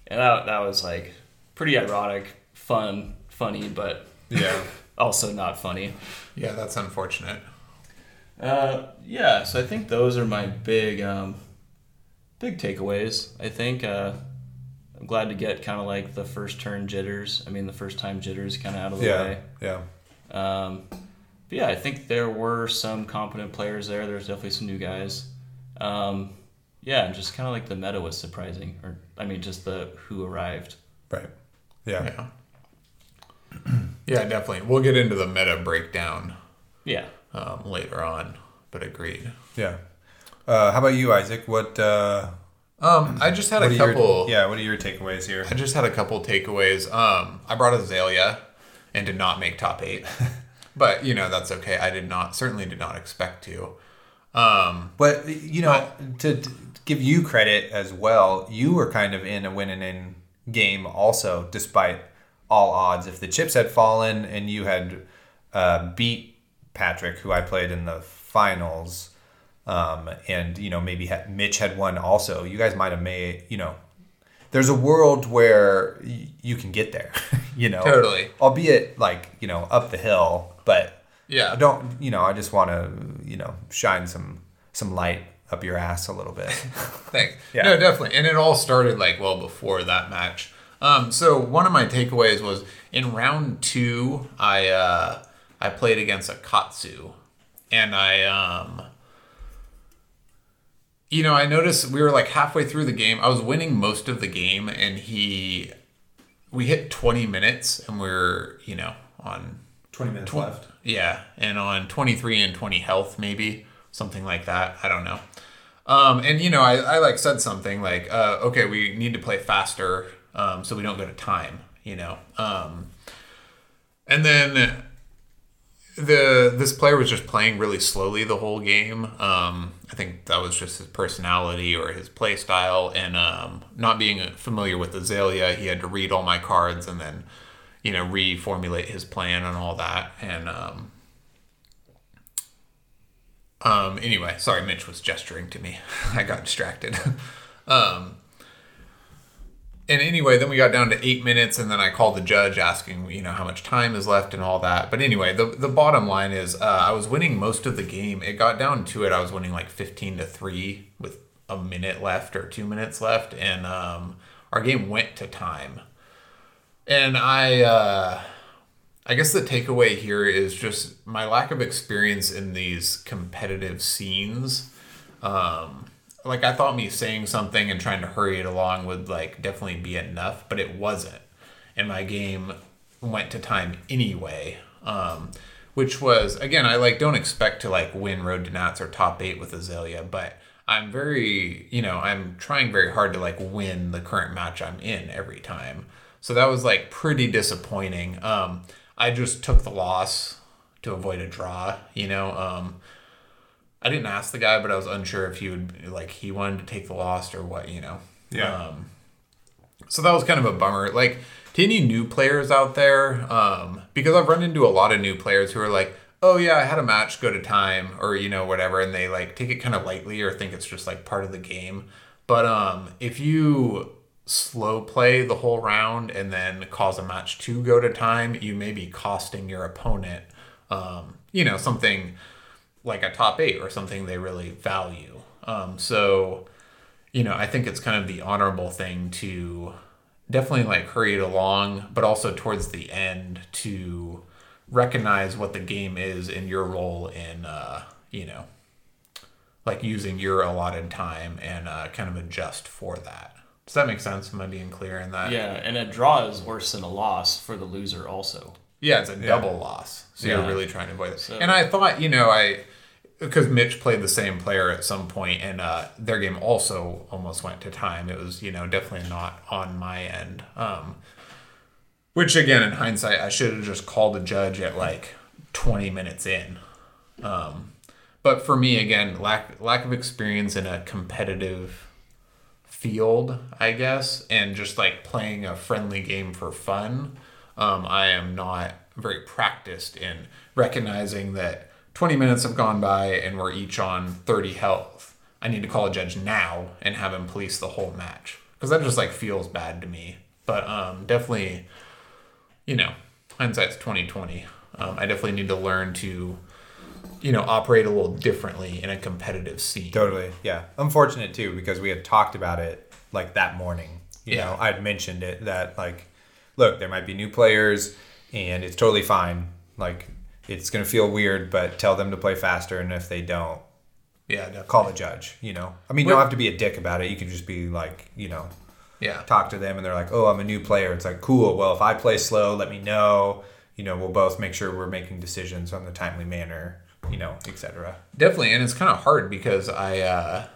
Speaker 3: And that, that was like pretty ironic, fun, funny, but
Speaker 1: Yeah.
Speaker 3: also not funny.
Speaker 2: Yeah, that's unfortunate.
Speaker 3: Uh, yeah, so I think those are my big, um, big takeaways. I think uh, I'm glad to get kind of like the first turn jitters. I mean, the first time jitters kind of out of the
Speaker 1: Yeah.
Speaker 3: way.
Speaker 1: Yeah.
Speaker 3: Um, but yeah, I think there were some competent players there. There's definitely some new guys. Um, yeah, and just kind of like the meta was surprising, or I mean, just the who arrived.
Speaker 1: Right. Yeah.
Speaker 2: Yeah. yeah, definitely. We'll get into the meta breakdown
Speaker 3: Yeah.
Speaker 2: um, later on, but agreed.
Speaker 1: Yeah. Uh, how about you, Isaac? What? Uh,
Speaker 2: Um, I just had a
Speaker 1: are your-
Speaker 2: couple.
Speaker 1: yeah. What are your takeaways here?
Speaker 2: I just had a couple takeaways. Um, I brought Azalea and did not make top eight, but you know that's okay. I did not certainly did not expect to. Um,
Speaker 1: But you know, to, to give you credit as well, you were kind of in a winning in game also, despite all odds. If the chips had fallen and you had uh, beat Patrick, who I played in the finals, um, and you know maybe had, Mitch had won also, you guys might have made you know. There's a world where y- you can get there, you know.
Speaker 2: Totally.
Speaker 1: Albeit like you know up the hill, but
Speaker 2: Yeah.
Speaker 1: I don't you know I just want to you know shine some some light up your ass a little bit.
Speaker 2: Thanks.
Speaker 1: Yeah.
Speaker 2: No, definitely. And it all started like well before that match. Um, so one of my takeaways was in round two, I uh, I played against a Katsu, and I um, you know I noticed we were like halfway through the game. I was winning most of the game, and he we hit twenty minutes, and we're you know on
Speaker 1: Twenty minutes
Speaker 2: Tw- Yeah, and on 23 and 20 health, maybe something like that. I don't know. Um, and you know, I, I like said something like, uh, okay, we need to play faster um, so we don't go to time. You know, um, and then the this player was just playing really slowly the whole game. Um, I think that was just his personality or his play style, and um, not being familiar with Azalea, he had to read all my cards and then, you know, reformulate his plan and all that. And um, um, anyway, sorry, Mitch was gesturing to me. I got distracted. um, and anyway, then we got down to eight minutes, and then I called the judge asking, you know, how much time is left and all that. But anyway, the the bottom line is, uh, I was winning most of the game. It got down to it. I was winning like fifteen to three with a minute left or two minutes left, and um, our game went to time. And I, uh, I guess the takeaway here is just my lack of experience in these competitive scenes. Um, like I thought me saying something and trying to hurry it along would like definitely be enough, but it wasn't. And my game went to time anyway. Um, which was again, I like don't expect to like win Road to Nats or top eight with Azalea, but I'm very, you know, I'm trying very hard to like win the current match I'm in every time. So that was like pretty disappointing. Um, I just took the loss to avoid a draw, you know. Um, I didn't ask the guy, but I was unsure if he would like he wanted to take the loss or what, you know.
Speaker 1: Yeah.
Speaker 2: Um, so that was kind of a bummer. Like to any new players out there, um, because I've run into a lot of new players who are like, "Oh yeah, I had a match go to time," or you know whatever, and they like take it kind of lightly or think it's just like part of the game. But um, if you slow play the whole round and then cause a match to go to time, you may be costing your opponent, um, you know, something like a top eight or something they really value. Um, so, you know, I think it's kind of the honorable thing to definitely like hurry it along, but also towards the end to recognize what the game is and your role in, uh, you know, like using your allotted time and uh, kind of adjust for that. Does that make sense? Am I being clear in that?
Speaker 3: Yeah, and a draw is worse than a loss for the loser also.
Speaker 2: Yeah, it's a double loss. So
Speaker 3: Yeah.
Speaker 2: you're really trying to avoid it.
Speaker 3: So-
Speaker 2: and I thought, you know, I because Mitch played the same player at some point, and uh, their game also almost went to time. It was, you know, definitely not on my end. Um, which again, in hindsight, I should have just called the judge at like 20 minutes in. Um, but for me, again, lack lack of experience in a competitive field, I guess, and just like playing a friendly game for fun. Um, I am not very practiced in recognizing that 20 minutes have gone by and we're each on 30 health. I need to call a judge now and have him police the whole match because that just like feels bad to me. But um, definitely, you know, hindsight's 2020. Um, I definitely need to learn to, you know, operate a little differently in a competitive scene.
Speaker 1: Totally. Yeah. Unfortunate too because we had talked about it like that morning. You
Speaker 2: Yeah.
Speaker 1: know, I'd mentioned it that like, look, there might be new players, and it's totally fine. Like, it's gonna feel weird, but tell them to play faster, and if they don't,
Speaker 2: Yeah, definitely.
Speaker 1: call the judge. You know, I mean, you don't have to be a dick about it. You can just be like, you know,
Speaker 2: Yeah.
Speaker 1: talk to them, and they're like, oh, I'm a new player. It's like, cool. Well, if I play slow, let me know. You know, we'll both make sure we're making decisions on the timely manner. You know, etc.
Speaker 2: Definitely, and it's kind of hard because I, uh,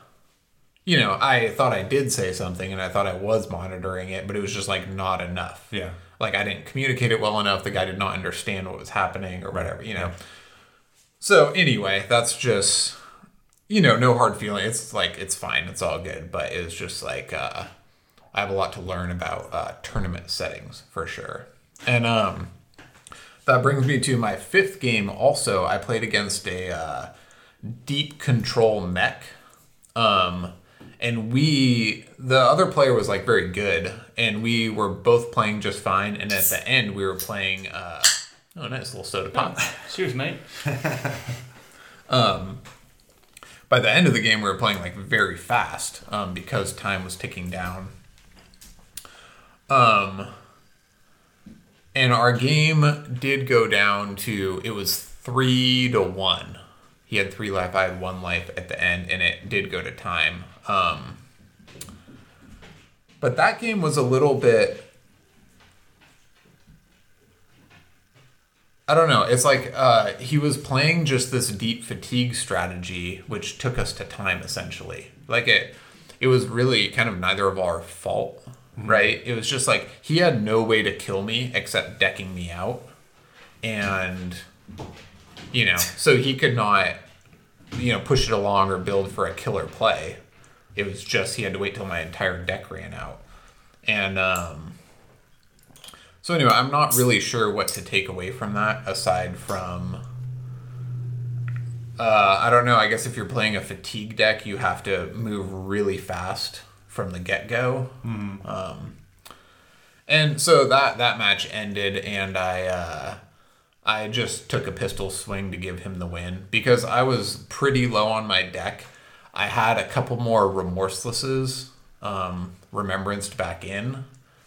Speaker 2: you know, I thought I did say something and I thought I was monitoring it, but it was just like not enough.
Speaker 1: Yeah.
Speaker 2: Like I didn't communicate it well enough. The guy did not understand what was happening or whatever, you know. So anyway, that's just, you know, no hard feeling. It's like it's fine. It's all good. But it was just like uh, I have a lot to learn about uh, tournament settings for sure. And um, that brings me to my fifth game. Also, I played against a uh, deep control mech. Um, and we, the other player was like very good, and we were both playing just fine. And at the end, we were playing. Uh, oh, nice little soda pop.
Speaker 3: Cheers, mate.
Speaker 2: um, by the end of the game we were playing like very fast um, because time was ticking down um and our game did go down to it was three to one he had three life i had one life at the end and it did go to time um but that game was a little bit I don't know. It's like uh, he was playing just this deep fatigue strategy, which took us to time essentially. Like it, it was really kind of neither of our fault, right? It was just like he had no way to kill me except decking me out, and you know, so he could not, you know, push it along or build for a killer play. It was just he had to wait till my entire deck ran out, and um, so anyway, I'm not really sure what to take away from that aside from uh, I don't know. I guess if you're playing a fatigue deck, you have to move really fast from the get go. Um, and so that that match ended, and I uh, I just took a pistol swing to give him the win because I was pretty low on my deck. I had a couple more remorselesses um, remembranced back in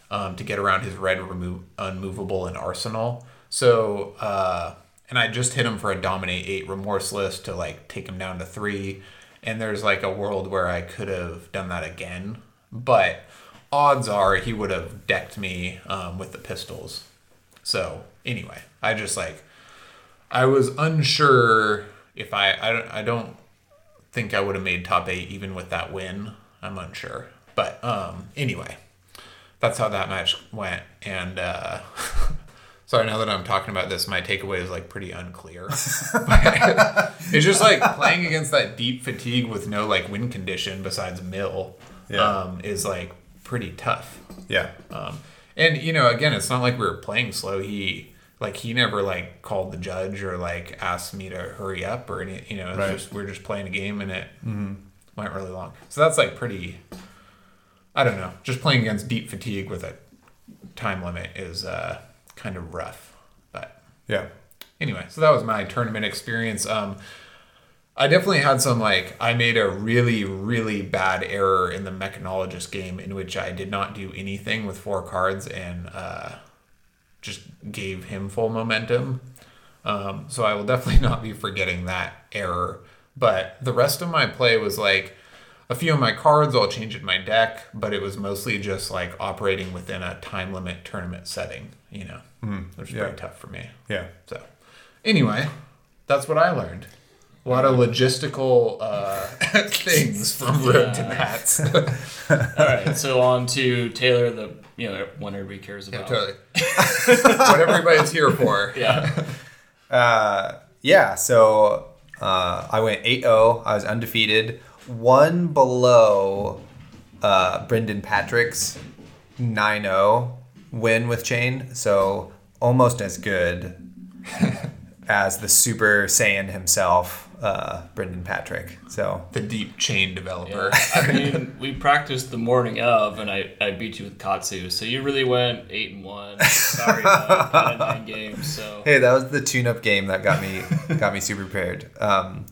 Speaker 2: um, to get around his red remo- unmovable and arsenal. So uh, and I just hit him for a dominate eight remorseless to like take him down to three. And there's like a world where I could have done that again, but odds are he would have decked me um, with the pistols. So anyway, I just like I was unsure if I I don't I don't think I would have made top eight even with that win. I'm unsure, but um anyway, that's how that match went. And uh, sorry, now that I'm talking about this, my takeaway is like pretty unclear. It's just like playing against that deep fatigue with no like win condition besides mill
Speaker 1: Yeah.
Speaker 2: um, is like pretty tough.
Speaker 1: Yeah.
Speaker 2: Um, and you know, again, it's not like we were playing slow. He like he never like called the judge or like asked me to hurry up or any. You know, it's
Speaker 1: Right.
Speaker 2: just we're just playing a game and it went really long. So that's like pretty. I don't know. Just playing against deep fatigue with a time limit is uh, kind of rough. But
Speaker 1: Yeah.
Speaker 2: anyway, so that was my tournament experience. Um, I definitely had some like I made a really really bad error in the mechanologist game in which I did not do anything with four cards and uh, just gave him full momentum. Um, so I will definitely not be forgetting that error. But the rest of my play was like a few of my cards all changed in my deck, but it was mostly just like operating within a time limit tournament setting, you know, which is
Speaker 1: yeah.
Speaker 2: pretty tough for me.
Speaker 1: Yeah.
Speaker 2: So, anyway, that's what I learned. A lot of logistical uh, things from Road to Nats.
Speaker 3: All right, so on to Taylor, the you know one everybody cares about.
Speaker 2: yeah,
Speaker 3: about.
Speaker 2: totally. what everybody's here for.
Speaker 3: Yeah.
Speaker 1: Uh, yeah, so uh, I went 8 0. I was undefeated. One below uh, Brendan Patrick's 9 0 win with Chane. So almost as good as the Super Saiyan himself, uh, Brendan Patrick. So
Speaker 2: The deep Chane developer.
Speaker 3: Yeah. I mean, we practiced the morning of, and I, I beat you with Katsu. So you really went eight and one. Sorry, bud. Out nine games. So
Speaker 1: Hey, that was the tune-up game that got me got me super prepared. Um,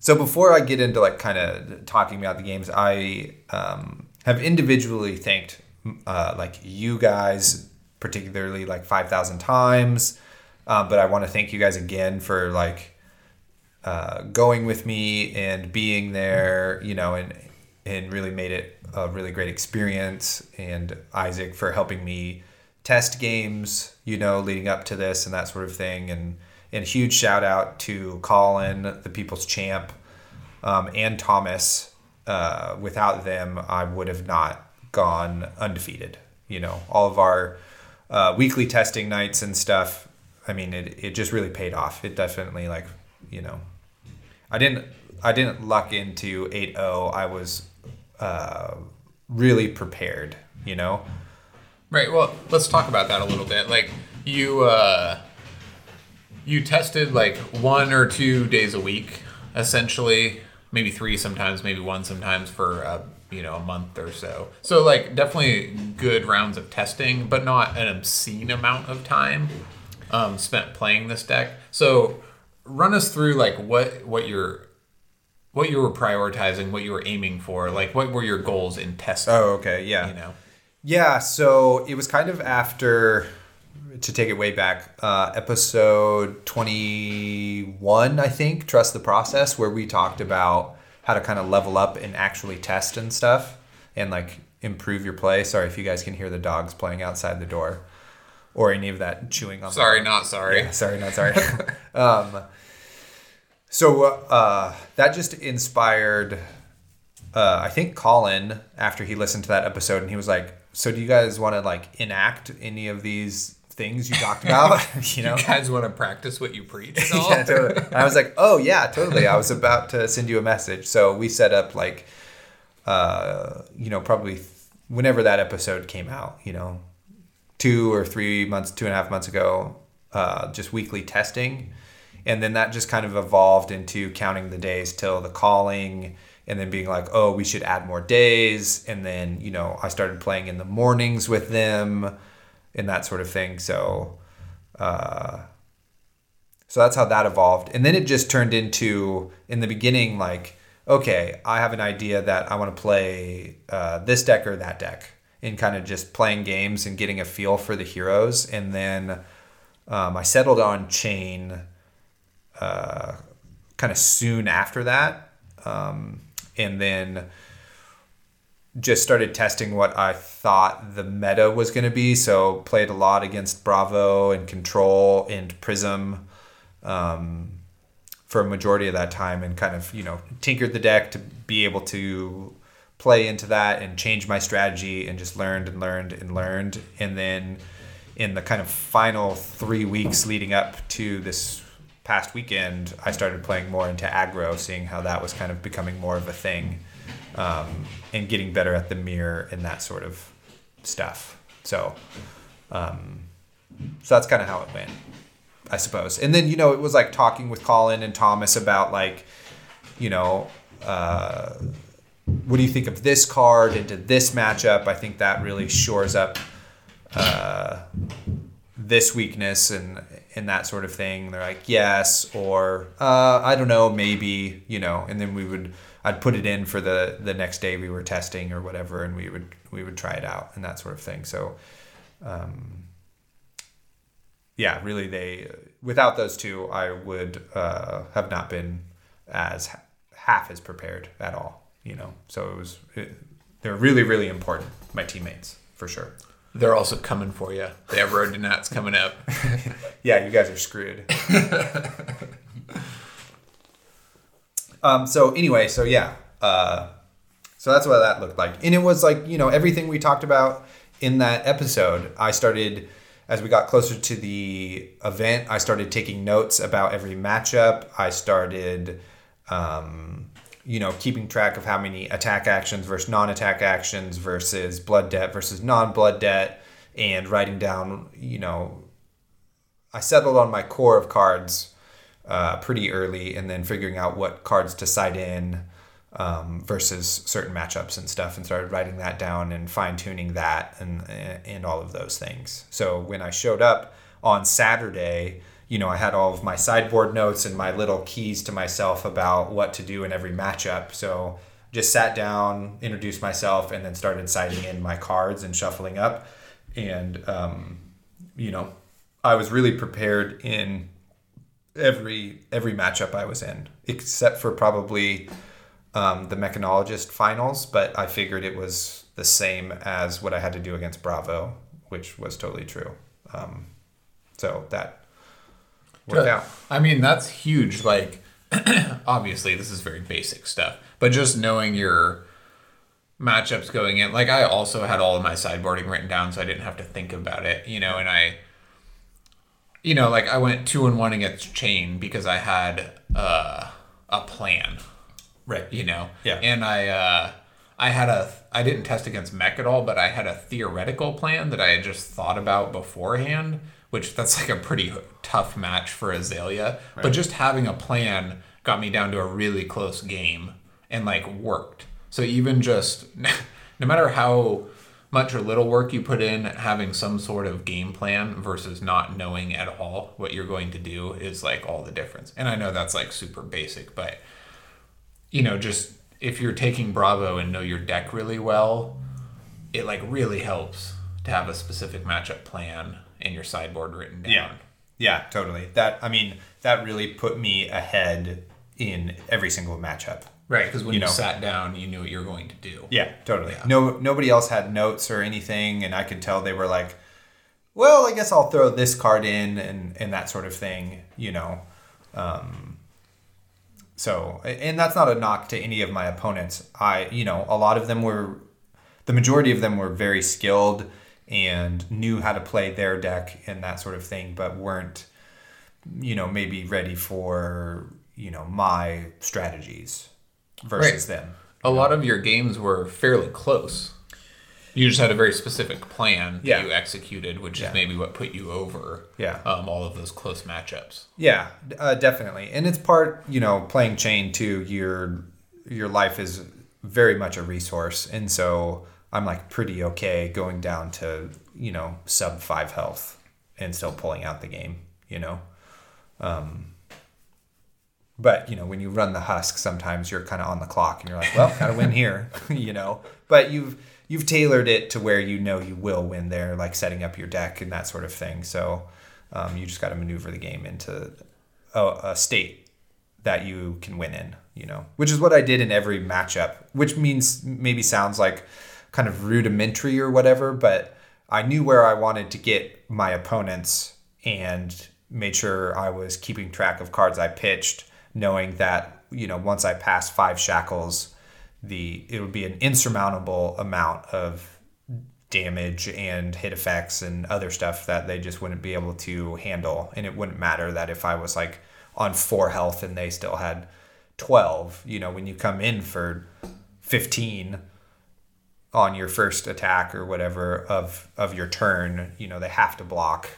Speaker 1: so before I get into like kind of talking about the games, I um, have individually thanked uh, like you guys, particularly like five thousand times. Um, but I want to thank you guys again for like uh, going with me and being there, you know, and and really made it a really great experience. And Isaac for helping me test games, you know, leading up to this and that sort of thing. And and huge shout out to Colin, the People's Champ, um, and Thomas. Uh, without them, I would have not gone undefeated. You know, all of our uh, weekly testing nights and stuff. I mean, it, it just really paid off. It definitely like, you know, I didn't I didn't luck into 8-0. I was uh, really prepared. You know.
Speaker 2: Right. Well, let's talk about that a little bit. Like you, uh, you tested like one or two days a week, essentially, maybe three sometimes, maybe one sometimes for uh, you know a month or so. So like definitely good rounds of testing, but not an obscene amount of time um, spent playing this deck. So run us through like what what you're what you were prioritizing, what you were aiming for, like what were your goals in testing.
Speaker 1: Oh, okay, yeah.
Speaker 2: You know.
Speaker 1: Yeah, so it was kind of after to take it way back, uh, episode 21, I think, Trust the Process, where we talked about how to kind of level up and actually test and stuff and like improve your play. Sorry if you guys can hear the dogs playing outside the door or any of that chewing on the-
Speaker 2: Sorry, not sorry.
Speaker 1: yeah, sorry, not sorry. um, so uh, that just inspired, uh, I think Colin after he listened to that episode, and he was like, "So do you guys want to like enact any of these things you talked about?" you know.
Speaker 2: You guys want to practice what you preach
Speaker 1: yeah, totally. And I was like, "Oh yeah, totally." I was about to send you a message, so we set up like, uh, you know, probably th- whenever that episode came out, you know, two or three months, two and a half months ago, uh, just weekly testing, and then that just kind of evolved into counting the days till the calling. And then being like, oh, we should add more days. And then, you know, I started playing in the mornings with them and that sort of thing. So, uh, so that's how that evolved. And then it just turned into, in the beginning, like, okay, I have an idea that I want to play uh, this deck or that deck, and kind of just playing games and getting a feel for the heroes. And then um, I settled on Chane uh, kind of soon after that. Um, and then just started testing what I thought the meta was going to be. So played a lot against Bravo and Control and Prism um, for a majority of that time, and kind of you know tinkered the deck to be able to play into that and change my strategy, and just learned and learned and learned, and then in the kind of final three weeks leading up to this past weekend, I started playing more into aggro, seeing how that was kind of becoming more of a thing, um, and getting better at the mirror and that sort of stuff. So, um, so that's kind of how it went, I suppose. And then you know it was like talking with Colin and Thomas about like, you know, uh, what do you think of this card into this matchup? I think that really shores up uh, this weakness and and that sort of thing. They're like yes or uh, I don't know maybe you know, and then we would I'd put it in for the the next day we were testing or whatever, and we would we would try it out and that sort of thing. So. Um, yeah, really, they without those two, I would uh, have not been as half as prepared at all. You know, so it was it, they're really really important. My teammates for sure.
Speaker 2: They're also coming for you. They have Road to Nats coming up.
Speaker 1: Yeah, you guys are screwed. um. So anyway, so yeah. Uh, so that's what that looked like, and it was like you know everything we talked about in that episode. I started as we got closer to the event. I started taking notes about every matchup. I started. Um, you know, keeping track of how many attack actions versus non-attack actions versus blood debt versus non-blood debt, and writing down, you know, I settled on my core of cards uh, pretty early, and then figuring out what cards to side in um, versus certain matchups and stuff, and started writing that down and fine tuning that and and all of those things. So when I showed up on Saturday, you know, I had all of my sideboard notes and my little keys to myself about what to do in every matchup. So just sat down, introduced myself, and then started siding in my cards and shuffling up. And um, you know, I was really prepared in every every matchup I was in, except for probably um, the mechanologist finals. But I figured it was the same as what I had to do against Bravo, which was totally true. Um, so that worked out.
Speaker 2: I mean, that's huge. Like, obviously, this is very basic stuff, but just knowing your matchups going in, like, I also had all of my sideboarding written down, so I didn't have to think about it, you know, and I, you know, like, I went two and one against Chane because I had uh, a plan.
Speaker 1: Right.
Speaker 2: You know.
Speaker 1: Yeah.
Speaker 2: And I uh, I had a I didn't test against mech at all, but I had a theoretical plan that I had just thought about beforehand, which that's like a pretty tough match for Azalea. But just having a plan got me down to a really close game and like worked. So even just no matter how much or little work you put in, having some sort of game plan versus not knowing at all what you're going to do is like all the difference. And I know that's like super basic, but you know, just if you're taking Bravo and know your deck really well, it like really helps to have a specific matchup plan and your sideboard written down.
Speaker 1: Yeah. Yeah, totally. That I mean, that really put me ahead in every single matchup.
Speaker 2: Right, because when
Speaker 1: You
Speaker 2: you,
Speaker 1: know.
Speaker 2: sat down, you knew what you were going to do.
Speaker 1: Yeah, totally.
Speaker 2: Yeah.
Speaker 1: No, nobody else had notes or anything, and I could tell they were like, "Well, I guess I'll throw this card in," and and that sort of thing. You know, um, so and that's not a knock to any of my opponents. I, you know, a lot of them were, the majority of them were very skilled and knew how to play their deck and that sort of thing, but weren't, you know, maybe ready for you know my strategies versus them.
Speaker 2: A lot of your games were fairly close. You just had a very specific plan that
Speaker 1: Yeah.
Speaker 2: you executed, which is maybe what put you over
Speaker 1: Yeah.
Speaker 2: um, all of those close matchups.
Speaker 1: Yeah, uh, definitely, and it's part you know playing Chane too. Your your life is very much a resource, and so I'm like pretty okay going down to you know sub five health and still pulling out the game. You know, um, but you know when you run the husk, sometimes you're kind of on the clock, and you're like, well, gotta win here. you know, but you've you've tailored it to where you know you will win there, like setting up your deck and that sort of thing. So um, you just got to maneuver the game into a, a state that you can win in, you know, which is what I did in every matchup, which means maybe sounds like kind of rudimentary or whatever, but I knew where I wanted to get my opponents and made sure I was keeping track of cards I pitched, knowing that, you know, once I pass five shackles, the it would be an insurmountable amount of damage and hit effects and other stuff that they just wouldn't be able to handle. And it wouldn't matter that if I was like on four health and they still had 12, you know, when you come in for 15 on your first attack or whatever of, of your turn, you know, they have to block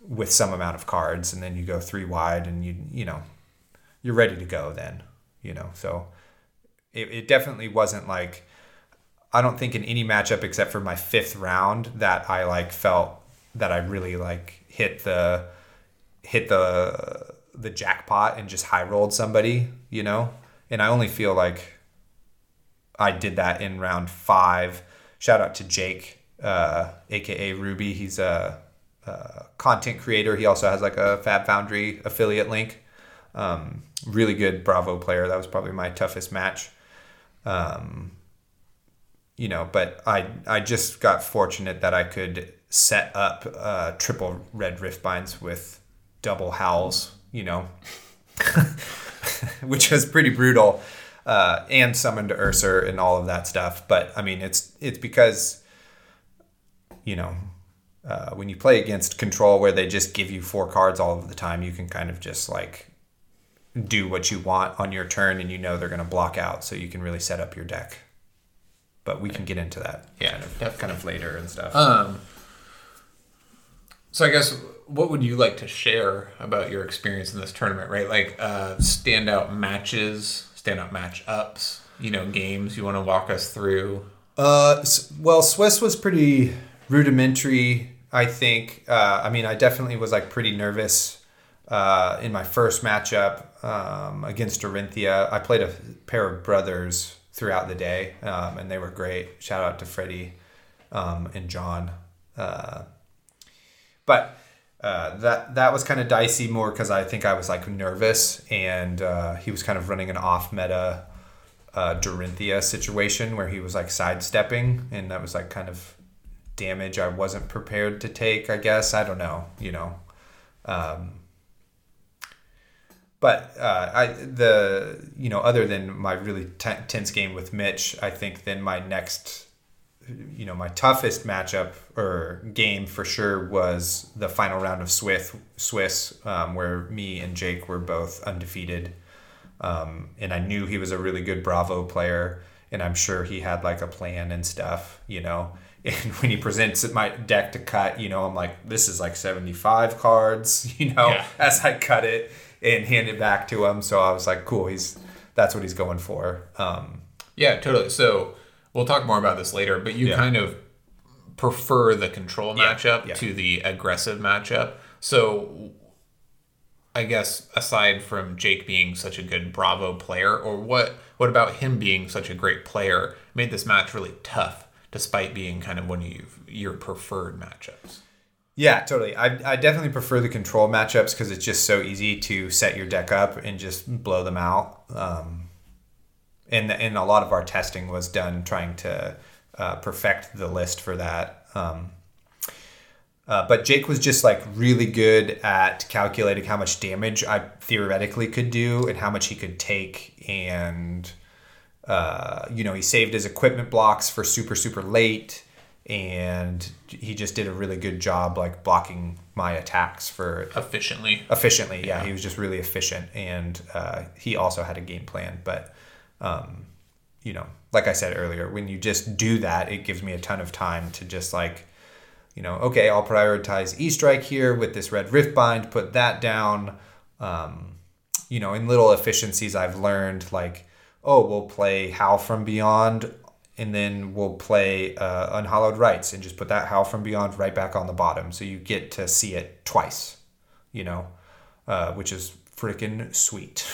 Speaker 1: with some amount of cards and then you go three wide and you, you know, you're ready to go then, you know, so it, it definitely wasn't like, I don't think in any matchup except for my fifth round that I like felt that I really like hit the hit the the jackpot and just high rolled somebody, you know. And I only feel like I did that in round five. Shout out to Jake, uh, aka Ruby. He's a, a content creator. He also has like a Fab Foundry affiliate link. Um, really good Bravo player. That was probably my toughest match. Um, you know, but I I just got fortunate that I could set up uh, triple red rift binds with double howls, you know, which was pretty brutal, uh, and summoned Ursur and all of that stuff. But I mean, it's it's because, you know, uh, when you play against control where they just give you four cards all of the time, you can kind of just like do what you want on your turn, and you know they're going to block out, so you can really set up your deck but we can get into that
Speaker 2: Yeah,
Speaker 1: kind of,
Speaker 2: definitely.
Speaker 1: kind of later and stuff.
Speaker 2: Um, so I guess what would you like to share about your experience in this tournament, right? Like uh, standout matches, standout match ups, you know, games you want to walk us through.
Speaker 1: Uh, well, Swiss was pretty rudimentary. I think. Uh, I mean, I definitely was like pretty nervous uh, in my first matchup um, against Dorinthia. I played a pair of brothers throughout the day, um, and they were great. Shout out to Freddie um, and John. Uh, but uh, that that was kind of dicey more because I think I was like nervous, and uh, he was kind of running an off meta uh, Dorinthia situation where he was like sidestepping, and that was like kind of damage I wasn't prepared to take. I guess I don't know, you know. Um, but uh, I the you know other than my really t- tense game with Mitch, I think then my next you know my toughest matchup or game for sure was the final round of Swiss Swiss um, where me and Jake were both undefeated Um, and I knew he was a really good Bravo player, and I'm sure he had like a plan and stuff, you know. And when he presents my deck to cut, you know, I'm like, this is like 75 cards, you know,
Speaker 2: Yeah.
Speaker 1: as I cut it and hand it back to him. So I was like, cool, he's that's what he's going for. Um,
Speaker 2: Yeah, totally. So we'll talk more about this later, but you
Speaker 1: Yeah.
Speaker 2: kind of prefer the control
Speaker 1: Yeah,
Speaker 2: matchup
Speaker 1: yeah.
Speaker 2: to the aggressive matchup. So I guess aside from Jake being such a good Bravo player, or what what about him being such a great player made this match really tough, despite being kind of one of your preferred matchups?
Speaker 1: Yeah, totally. I, I definitely prefer the control matchups because it's just so easy to set your deck up and just blow them out. Um, and and a lot of our testing was done trying to uh, perfect the list for that. Um, uh, but Jake was just like really good at calculating how much damage I theoretically could do and how much he could take. And, uh, you know, he saved his equipment blocks for super, super late. And he just did a really good job, like blocking my attacks for
Speaker 2: Efficiently.
Speaker 1: efficiently. Yeah, he was just really efficient. And uh, he also had a game plan. But, um, you know, like I said earlier, when you just do that, it gives me a ton of time to just like, you know, okay, I'll prioritize E Strike here with this red Rift Bind, put that down. Um, you know, in little efficiencies I've learned, like, oh, we'll play Howl from Beyond, and then we'll play uh, Unhallowed Rites and just put that Howl from Beyond right back on the bottom. So you get to see it twice, you know, uh, which is freaking sweet.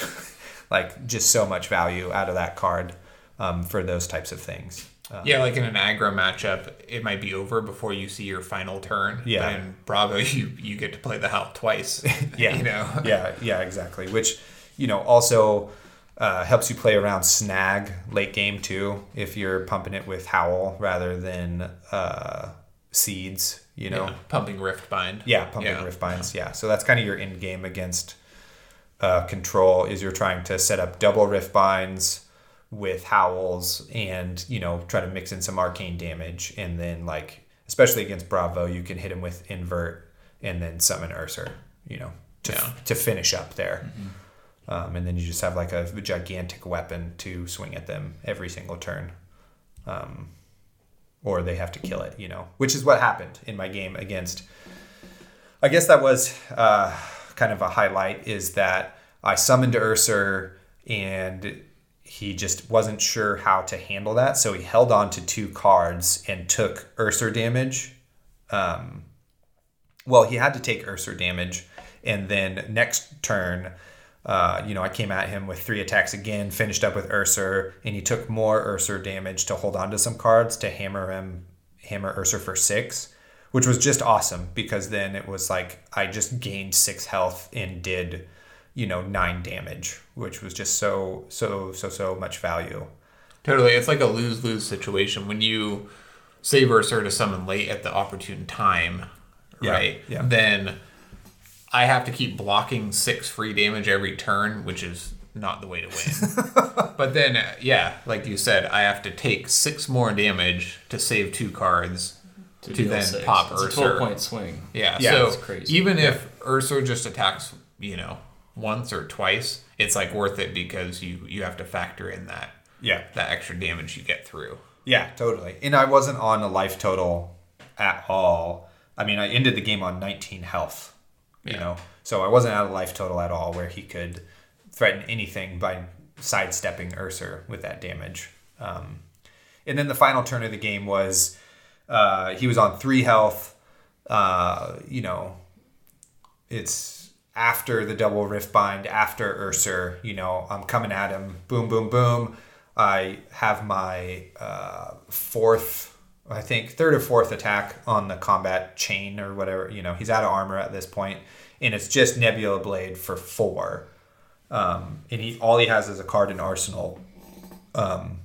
Speaker 1: like, just so much value out of that card um, for those types of things. Uh,
Speaker 2: Yeah, like in an aggro matchup, it might be over before you see your final turn.
Speaker 1: Yeah.
Speaker 2: But in Bravo, you you get to play the help twice.
Speaker 1: yeah
Speaker 2: You know.
Speaker 1: yeah yeah exactly which you know also uh, helps you play around snag late game too if you're pumping it with howl rather than uh, seeds you know
Speaker 2: Yeah, pumping Rift Bind.
Speaker 1: yeah, pumping
Speaker 2: Yeah.
Speaker 1: rift binds yeah so that's kind of your end game against uh, control is you're trying to set up double rift binds with howls and you know try to mix in some arcane damage and then like especially against bravo you can hit him with invert and then summon Ursur you know to,
Speaker 2: Yeah.
Speaker 1: to finish up there um, and then you just have like a gigantic weapon to swing at them every single turn um, or they have to kill it you know which is what happened in my game against I guess that was uh, kind of a highlight is that I summoned Ursur and he just wasn't sure how to handle that. So he held on to two cards and took Ursur damage. Um, well, he had to take Ursur damage. And then next turn, uh, you know, I came at him with three attacks again, finished up with Ursur, and he took more Ursur damage to hold on to some cards to hammer him, hammer Ursur for six which was just awesome because then it was like I just gained six health and did, you know, nine damage, which was just so so so so much value.
Speaker 2: Totally. It's like a lose lose situation when you save Ursur to summon late at the opportune time,
Speaker 1: Yeah,
Speaker 2: right?
Speaker 1: yeah.
Speaker 2: Then I have to keep blocking six free damage every turn, which is not the way to win. but then, uh, yeah, like you said, I have to take six more damage to save two cards to,
Speaker 3: deal
Speaker 2: then
Speaker 3: six.
Speaker 2: pop
Speaker 3: It's a
Speaker 2: Ursur.
Speaker 3: 12 point swing.
Speaker 2: Yeah,
Speaker 1: Yeah,
Speaker 2: so
Speaker 3: it's crazy.
Speaker 2: even if Ursur just attacks, you know, once or twice, it's like worth it because you you have to factor in that
Speaker 1: Yeah.
Speaker 2: that extra damage you get through.
Speaker 1: Yeah, totally. And I wasn't on a life total at all. I mean, I ended the game on 19 health, you
Speaker 2: Yeah.
Speaker 1: know, so I wasn't at a life total at all where he could threaten anything by sidestepping Ursur with that damage. Um, and then the final turn of the game was uh, he was on three health. Uh, you know, it's after the double rift bind, after Ursur, you know, I'm coming at him, boom, boom, boom. I have my uh, fourth, I think, third or fourth attack on the combat chain or whatever. You know, he's out of armor at this point, and it's just Nebula Blade for four. Um, and he all he has is a card in Arsenal, um,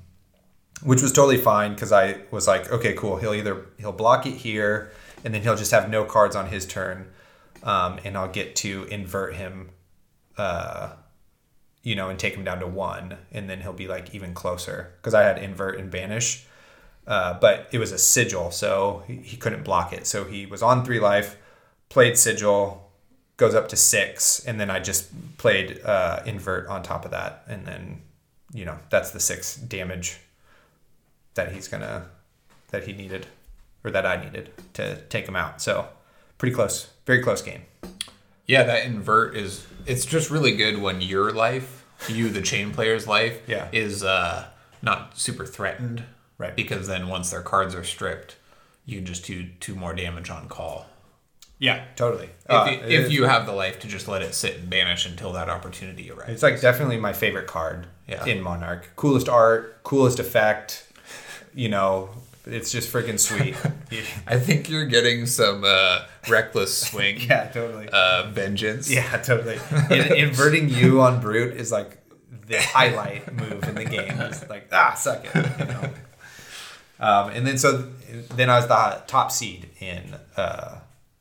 Speaker 1: which was totally fine because I was like, okay, cool. He'll either he'll block it here, and then he'll just have no cards on his turn, um, and I'll get to invert him, uh, you know, and take him down to one, and then he'll be like even closer because I had invert and banish, uh, but it was a sigil, so he, he couldn't block it. So he was on three life, played sigil, goes up to six, and then I just played uh, invert on top of that, and then you know that's the six damage that he's gonna that he needed or that I needed to take him out. So pretty close, very close game.
Speaker 2: Yeah, that invert is it's just really good when your life, you the Chane player's life,
Speaker 1: Yeah.
Speaker 2: is uh not super threatened.
Speaker 1: Right.
Speaker 2: Because then once their cards are stripped, you can just do two more damage on call.
Speaker 1: Yeah, totally.
Speaker 2: If,
Speaker 1: Uh,
Speaker 2: you,
Speaker 1: it
Speaker 2: if
Speaker 1: is-
Speaker 2: you have the life to just let it sit and banish until that opportunity arrives.
Speaker 1: It's like definitely my favorite card
Speaker 2: Yeah.
Speaker 1: in Monarch. Coolest art, coolest effect. You know, it's just freaking sweet.
Speaker 2: I think you're getting some uh, reckless swing.
Speaker 1: yeah, totally.
Speaker 2: Uh, vengeance.
Speaker 1: Yeah, totally. In, inverting you on brute is like the highlight move in the game. It's like ah, suck it. You know? Um, and then so then I was the top seed in uh,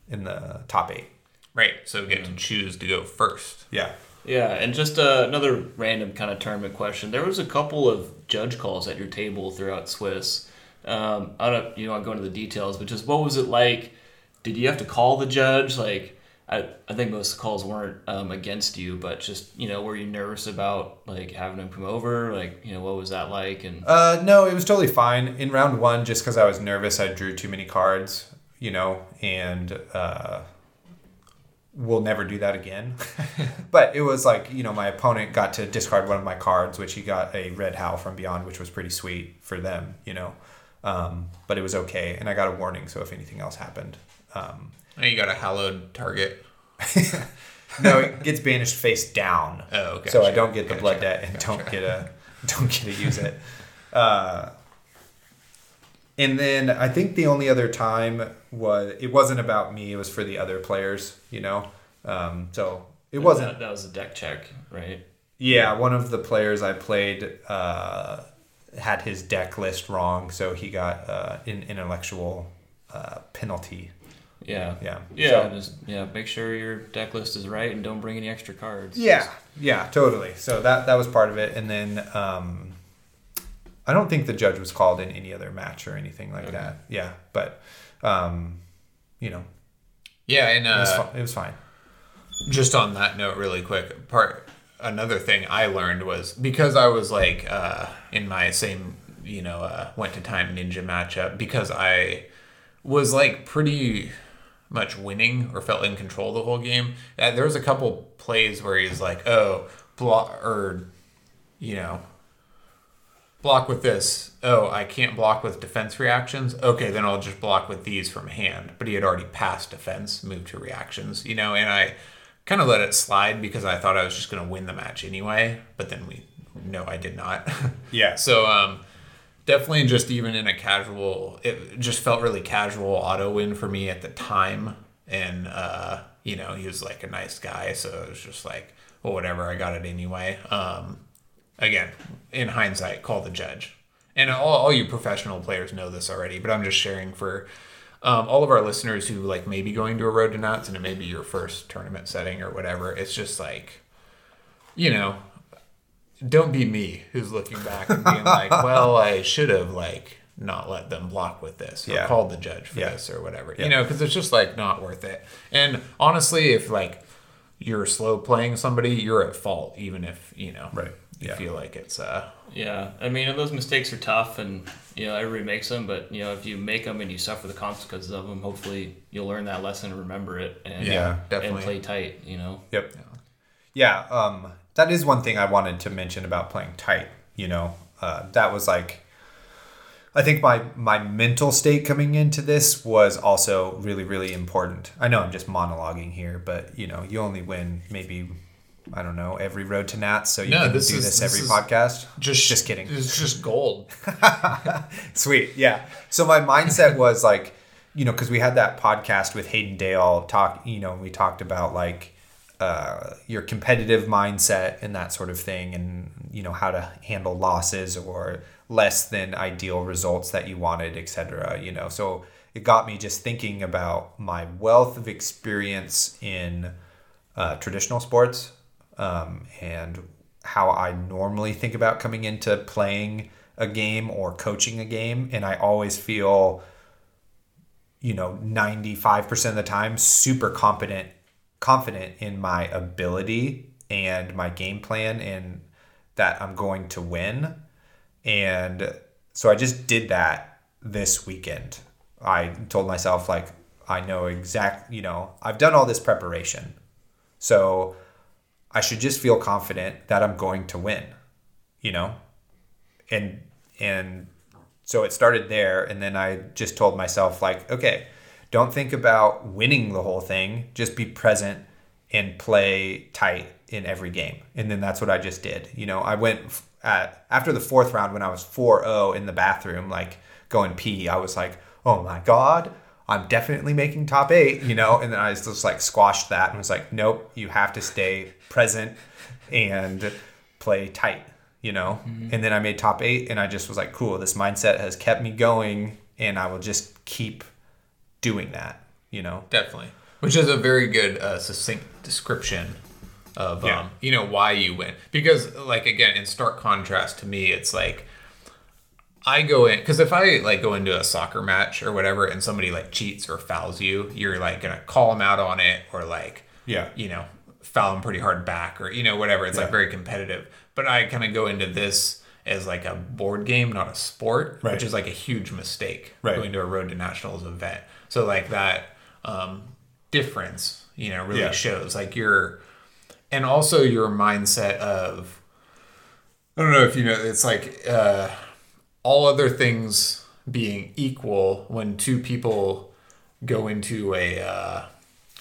Speaker 1: in the top eight.
Speaker 2: Right. So we get to choose to go first.
Speaker 1: Yeah.
Speaker 3: Yeah, and just uh, another random kind of tournament question. There was a couple of judge calls at your table throughout Swiss. Um, I don't, you know, I'll go into the details, but just what was it like? Did you have to call the judge? Like, I, I think most calls weren't um, against you, but just you know, were you nervous about like having him come over? Like, you know, what was that like? And
Speaker 1: Uh, no, it was totally fine. In round one, just because I was nervous, I drew too many cards, you know, and uh, we'll never do that again. but it was like, you know, my opponent got to discard one of my cards, which he got a red howl from beyond, which was pretty sweet for them, you know. Um, but it was okay, and I got a warning, so if anything else happened. Um,
Speaker 2: Now you got a hallowed target.
Speaker 1: no, it gets banished face down.
Speaker 2: Oh, okay.
Speaker 1: So I don't get the
Speaker 2: Gotcha.
Speaker 1: blood debt and don't get a don't get to use it. Uh, and then I think the only other time was it wasn't about me; it was for the other players. You know, um, so it wasn't.
Speaker 3: that, that was a deck check, right?
Speaker 1: Yeah, one of the players I played uh, had his deck list wrong, so he got uh, an intellectual uh, penalty.
Speaker 3: Yeah.
Speaker 1: Yeah.
Speaker 3: Yeah.
Speaker 1: So-
Speaker 3: just yeah, make sure your deck list is right and don't bring any extra cards.
Speaker 1: Yeah, yeah, totally. So that that was part of it, and then um, I don't think the judge was called in any other match or anything like
Speaker 3: Okay.
Speaker 1: that. Yeah, but um, you know,
Speaker 2: Yeah, and
Speaker 1: it was
Speaker 2: uh,
Speaker 1: fu- it was fine.
Speaker 2: just on that note really quick part another thing i learned was because i was like uh, in my same you know uh, went to time ninja matchup because i was like pretty much winning or felt in control the whole game. Uh, there was a couple plays where he's like oh block or you know block with this. Oh i can't block with defense reactions. Okay then i'll just block with these from hand. But he had already passed defense moved to reactions you know and i kind of let it slide because i thought i was just going to win the match anyway but then we no i did not.
Speaker 1: Yeah.
Speaker 2: so um definitely just even in a casual it just felt really casual auto win for me at the time. And uh you know he was like a nice guy so it was just like well whatever i got it anyway. Um again in hindsight call the judge. And all, all you professional players know this already but i'm just sharing for um, all of our listeners who like maybe going to a road to nuts and it may be your first tournament setting or whatever. It's just like you know don't be me who's looking back and being like well i should have like not let them block with this or
Speaker 1: Yeah.
Speaker 2: called the judge for
Speaker 1: Yeah.
Speaker 2: this or whatever
Speaker 1: Yeah.
Speaker 2: you know because it's just like not worth it and honestly if like you're slow playing somebody you're at fault even if you know
Speaker 1: Right.
Speaker 2: you
Speaker 1: Yeah.
Speaker 2: feel like it's uh
Speaker 3: Yeah, I mean, those mistakes are tough, and you know everybody makes them. But you know, if you make them and you suffer the consequences of them, hopefully you'll learn that lesson and remember it, and
Speaker 1: Yeah,
Speaker 3: and
Speaker 2: definitely.
Speaker 3: play tight. You know.
Speaker 1: Yep. Yeah. Um, that is one thing I wanted to mention about playing tight. You know, uh, that was like, I think my my mental state coming into this was also really really important. I know I'm just monologuing here, but you know, you only win maybe. I don't know every road to Nats, so you
Speaker 2: No,
Speaker 1: can
Speaker 2: this
Speaker 1: do
Speaker 2: is-
Speaker 1: this,
Speaker 2: this
Speaker 1: every
Speaker 2: is
Speaker 1: podcast.
Speaker 2: just
Speaker 1: just kidding.
Speaker 2: it's just gold
Speaker 1: Sweet. Yeah. So my mindset was like, you know, because we had that podcast with Hayden Dale talk, you know, we talked about like uh, your competitive mindset and that sort of thing, and, you know, how to handle losses or less than ideal results that you wanted, etc. You know, so it got me just thinking about my wealth of experience in uh, traditional sports um, and how I normally think about coming into playing a game or coaching a game. And I always feel, you know, 95% of the time super competent confident in my ability and my game plan and that I'm going to win. And so I just did that this weekend. I told myself like I know exact, you know, I've done all this preparation. So I should just feel confident that I'm going to win, you know? And and so it started there and then I just told myself like, okay, don't think about winning the whole thing, just be present and play tight in every game. And then that's what I just did. You know, I went at after the fourth round when I was 4-0 in the bathroom like going pee, I was like, "Oh my god, I'm definitely making top eight, you know, and then I just like squashed that and was like, nope, you have to stay present and play tight, you know. Mm-hmm. And then I made top eight, and I just was like, cool, this mindset has kept me going, and I will just keep doing that, you know.
Speaker 2: Definitely, which is a very good uh, succinct description of yeah. um, you know why you win because like again in stark contrast to me it's like I go in because if I like go into a soccer match or whatever and somebody like cheats or fouls you, you're like gonna call them out on it or like
Speaker 1: yeah,
Speaker 2: you know, foul them pretty hard back or you know whatever. It's yeah. like very competitive. But I kind of go into this as like a board game, not a sport, right. which is like a huge mistake right. going to a road to nationals event. So like that um, difference, you know, really yeah. shows like your and also your mindset of I don't know if you know it's like. uh all other things being equal, when two people go into a uh,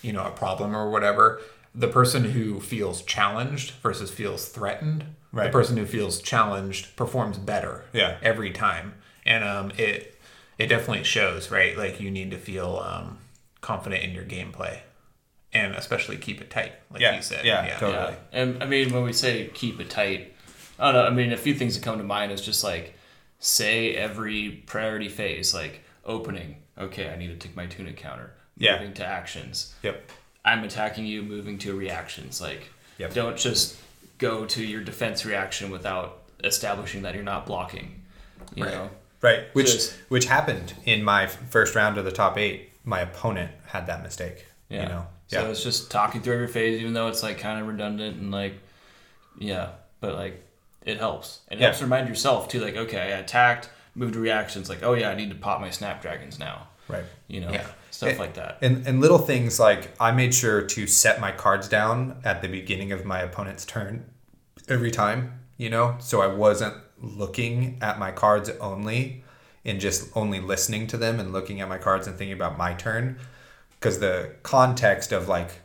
Speaker 2: you know a problem or whatever, the person who feels challenged versus feels threatened, right. the person who feels challenged performs better.
Speaker 1: Yeah.
Speaker 2: every time, and um, it it definitely shows, right? Like you need to feel um, confident in your gameplay. And especially keep it tight, like
Speaker 1: yeah.
Speaker 2: you said.
Speaker 1: Yeah, yeah, totally. Yeah.
Speaker 3: And I mean, when we say keep it tight, I don't know. I mean, a few things that come to mind is just like say every priority phase, like opening. Okay, I need to take my tunic counter.
Speaker 1: Yeah.
Speaker 3: Moving to actions.
Speaker 1: Yep.
Speaker 3: I'm attacking you. Moving to reactions. Like, yep. don't just go to your defense reaction without establishing that you're not blocking. You
Speaker 1: right.
Speaker 3: know.
Speaker 1: Right. Which which happened in my first round of the top eight. My opponent had that mistake. Yeah. You know.
Speaker 3: Yeah. So it's just talking through every phase, even though it's like kind of redundant and like, yeah, but like it helps. And it yeah. helps remind yourself too, like, okay, I attacked, moved to reactions, like, oh yeah, I need to pop my snapdragons now.
Speaker 1: Right.
Speaker 3: You know,
Speaker 2: yeah.
Speaker 3: Stuff and, like that.
Speaker 1: And and little things like I made sure to set my cards down at the beginning of my opponent's turn every time, you know, so I wasn't looking at my cards only and just only listening to them and looking at my cards and thinking about my turn because the context of like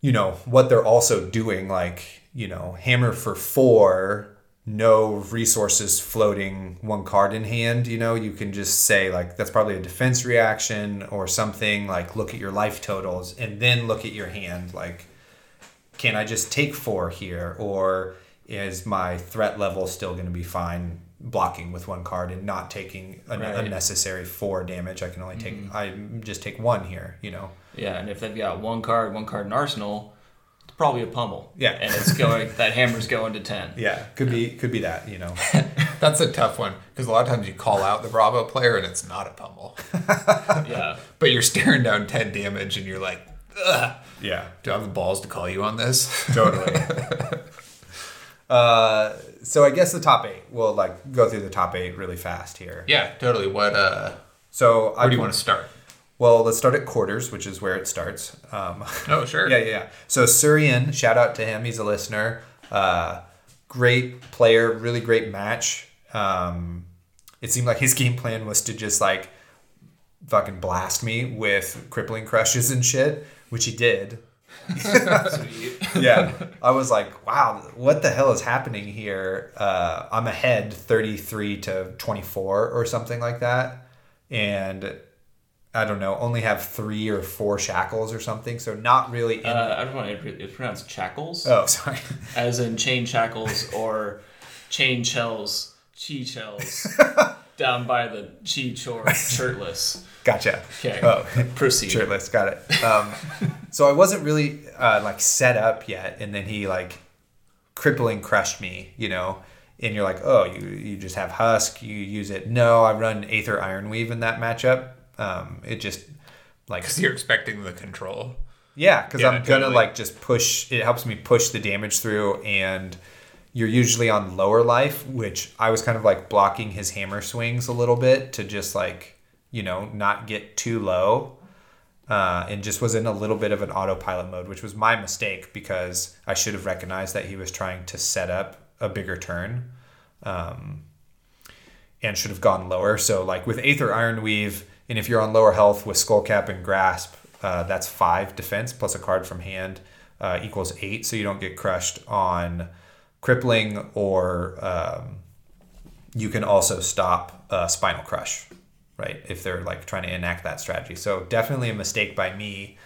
Speaker 1: you know what they're also doing like you know, hammer for four, no resources floating, one card in hand, you know, you can just say like that's probably a defense reaction or something like look at your life totals and then look at your hand like can I just take four here or is my threat level still going to be fine blocking with one card and not taking an right. unnecessary four damage? I can only take mm-hmm. I just take one here, you know.
Speaker 3: Yeah, and if they've got one card, one card in arsenal, probably a pummel.
Speaker 1: Yeah.
Speaker 3: And it's going that hammer's going to ten.
Speaker 1: Yeah, could be could be that, you know.
Speaker 2: That's a tough one because a lot of times you call out the Bravo player and it's not a pummel.
Speaker 3: yeah.
Speaker 2: But you're staring down ten damage and you're like, Ugh.
Speaker 1: Yeah.
Speaker 2: Do I have the balls to call you on this?
Speaker 1: Totally. uh, so I guess the top eight. We'll like go through the top eight really fast here.
Speaker 2: Yeah, totally. What uh
Speaker 1: so
Speaker 2: where I, do you want to start?
Speaker 1: Well, let's start at quarters, which is where it starts. Um,
Speaker 2: oh, sure.
Speaker 1: yeah, yeah, yeah. So Surian, shout out to him. He's a listener. Uh, great player, really great match. Um, it seemed like his game plan was to just like fucking blast me with crippling crushes and shit, which he did. yeah, I was like, wow, what the hell is happening here? Uh, I'm ahead 33 to 24 or something like that. And I don't know, only have three or four shackles or something. So not really. In...
Speaker 3: Uh, I don't want to. It's pronounced shackles.
Speaker 1: Oh, sorry.
Speaker 3: As in chain shackles or chain shells, chi shells, down by the chi chore shirtless.
Speaker 1: Gotcha.
Speaker 3: Okay.
Speaker 1: Oh,
Speaker 3: proceed.
Speaker 1: Shirtless. Got it. Um, so I wasn't really uh, like set up yet, and then he like crippling crushed me. You know. And you're like, oh, you, you just have husk, you use it. No, I run Aether Ironweave in that matchup um, it just like
Speaker 2: because you're expecting the control.
Speaker 1: Yeah, because
Speaker 2: Yeah,
Speaker 1: I'm gonna like just push. It helps me push the damage through, and you're usually on lower life, which I was kind of like blocking his hammer swings a little bit to just like you know not get too low, uh, and just was in a little bit of an autopilot mode, which was my mistake because I should have recognized that he was trying to set up a bigger turn. Um, and should have gone lower. So like with Aether Ironweave, and if you're on lower health with Skullcap and Grasp, uh, that's five defense plus a card from hand uh, equals eight. So you don't get crushed on crippling, or um, you can also stop uh, Spinal Crush, right? If they're like trying to enact that strategy. So definitely a mistake by me.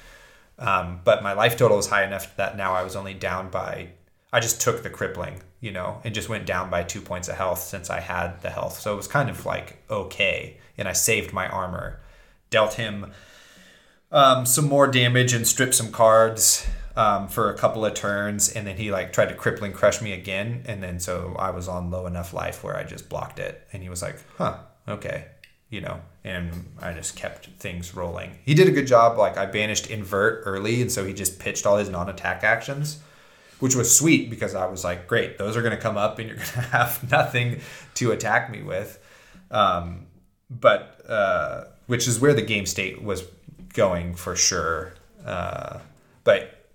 Speaker 1: Um, but my life total was high enough that now I was only down by. I just took the crippling, you know, and just went down by two points of health since I had the health. So it was kind of like okay, and I saved my armor, dealt him um, some more damage and stripped some cards um, for a couple of turns, and then he like tried to crippling crush me again, and then so I was on low enough life where I just blocked it, and he was like, "Huh, okay," you know, and I just kept things rolling. He did a good job. Like I banished invert early, and so he just pitched all his non-attack actions, which was sweet because I was like, "Great, those are gonna come up, and you're gonna have nothing to attack me with." Um, but uh, which is where the game state was going for sure. Uh, but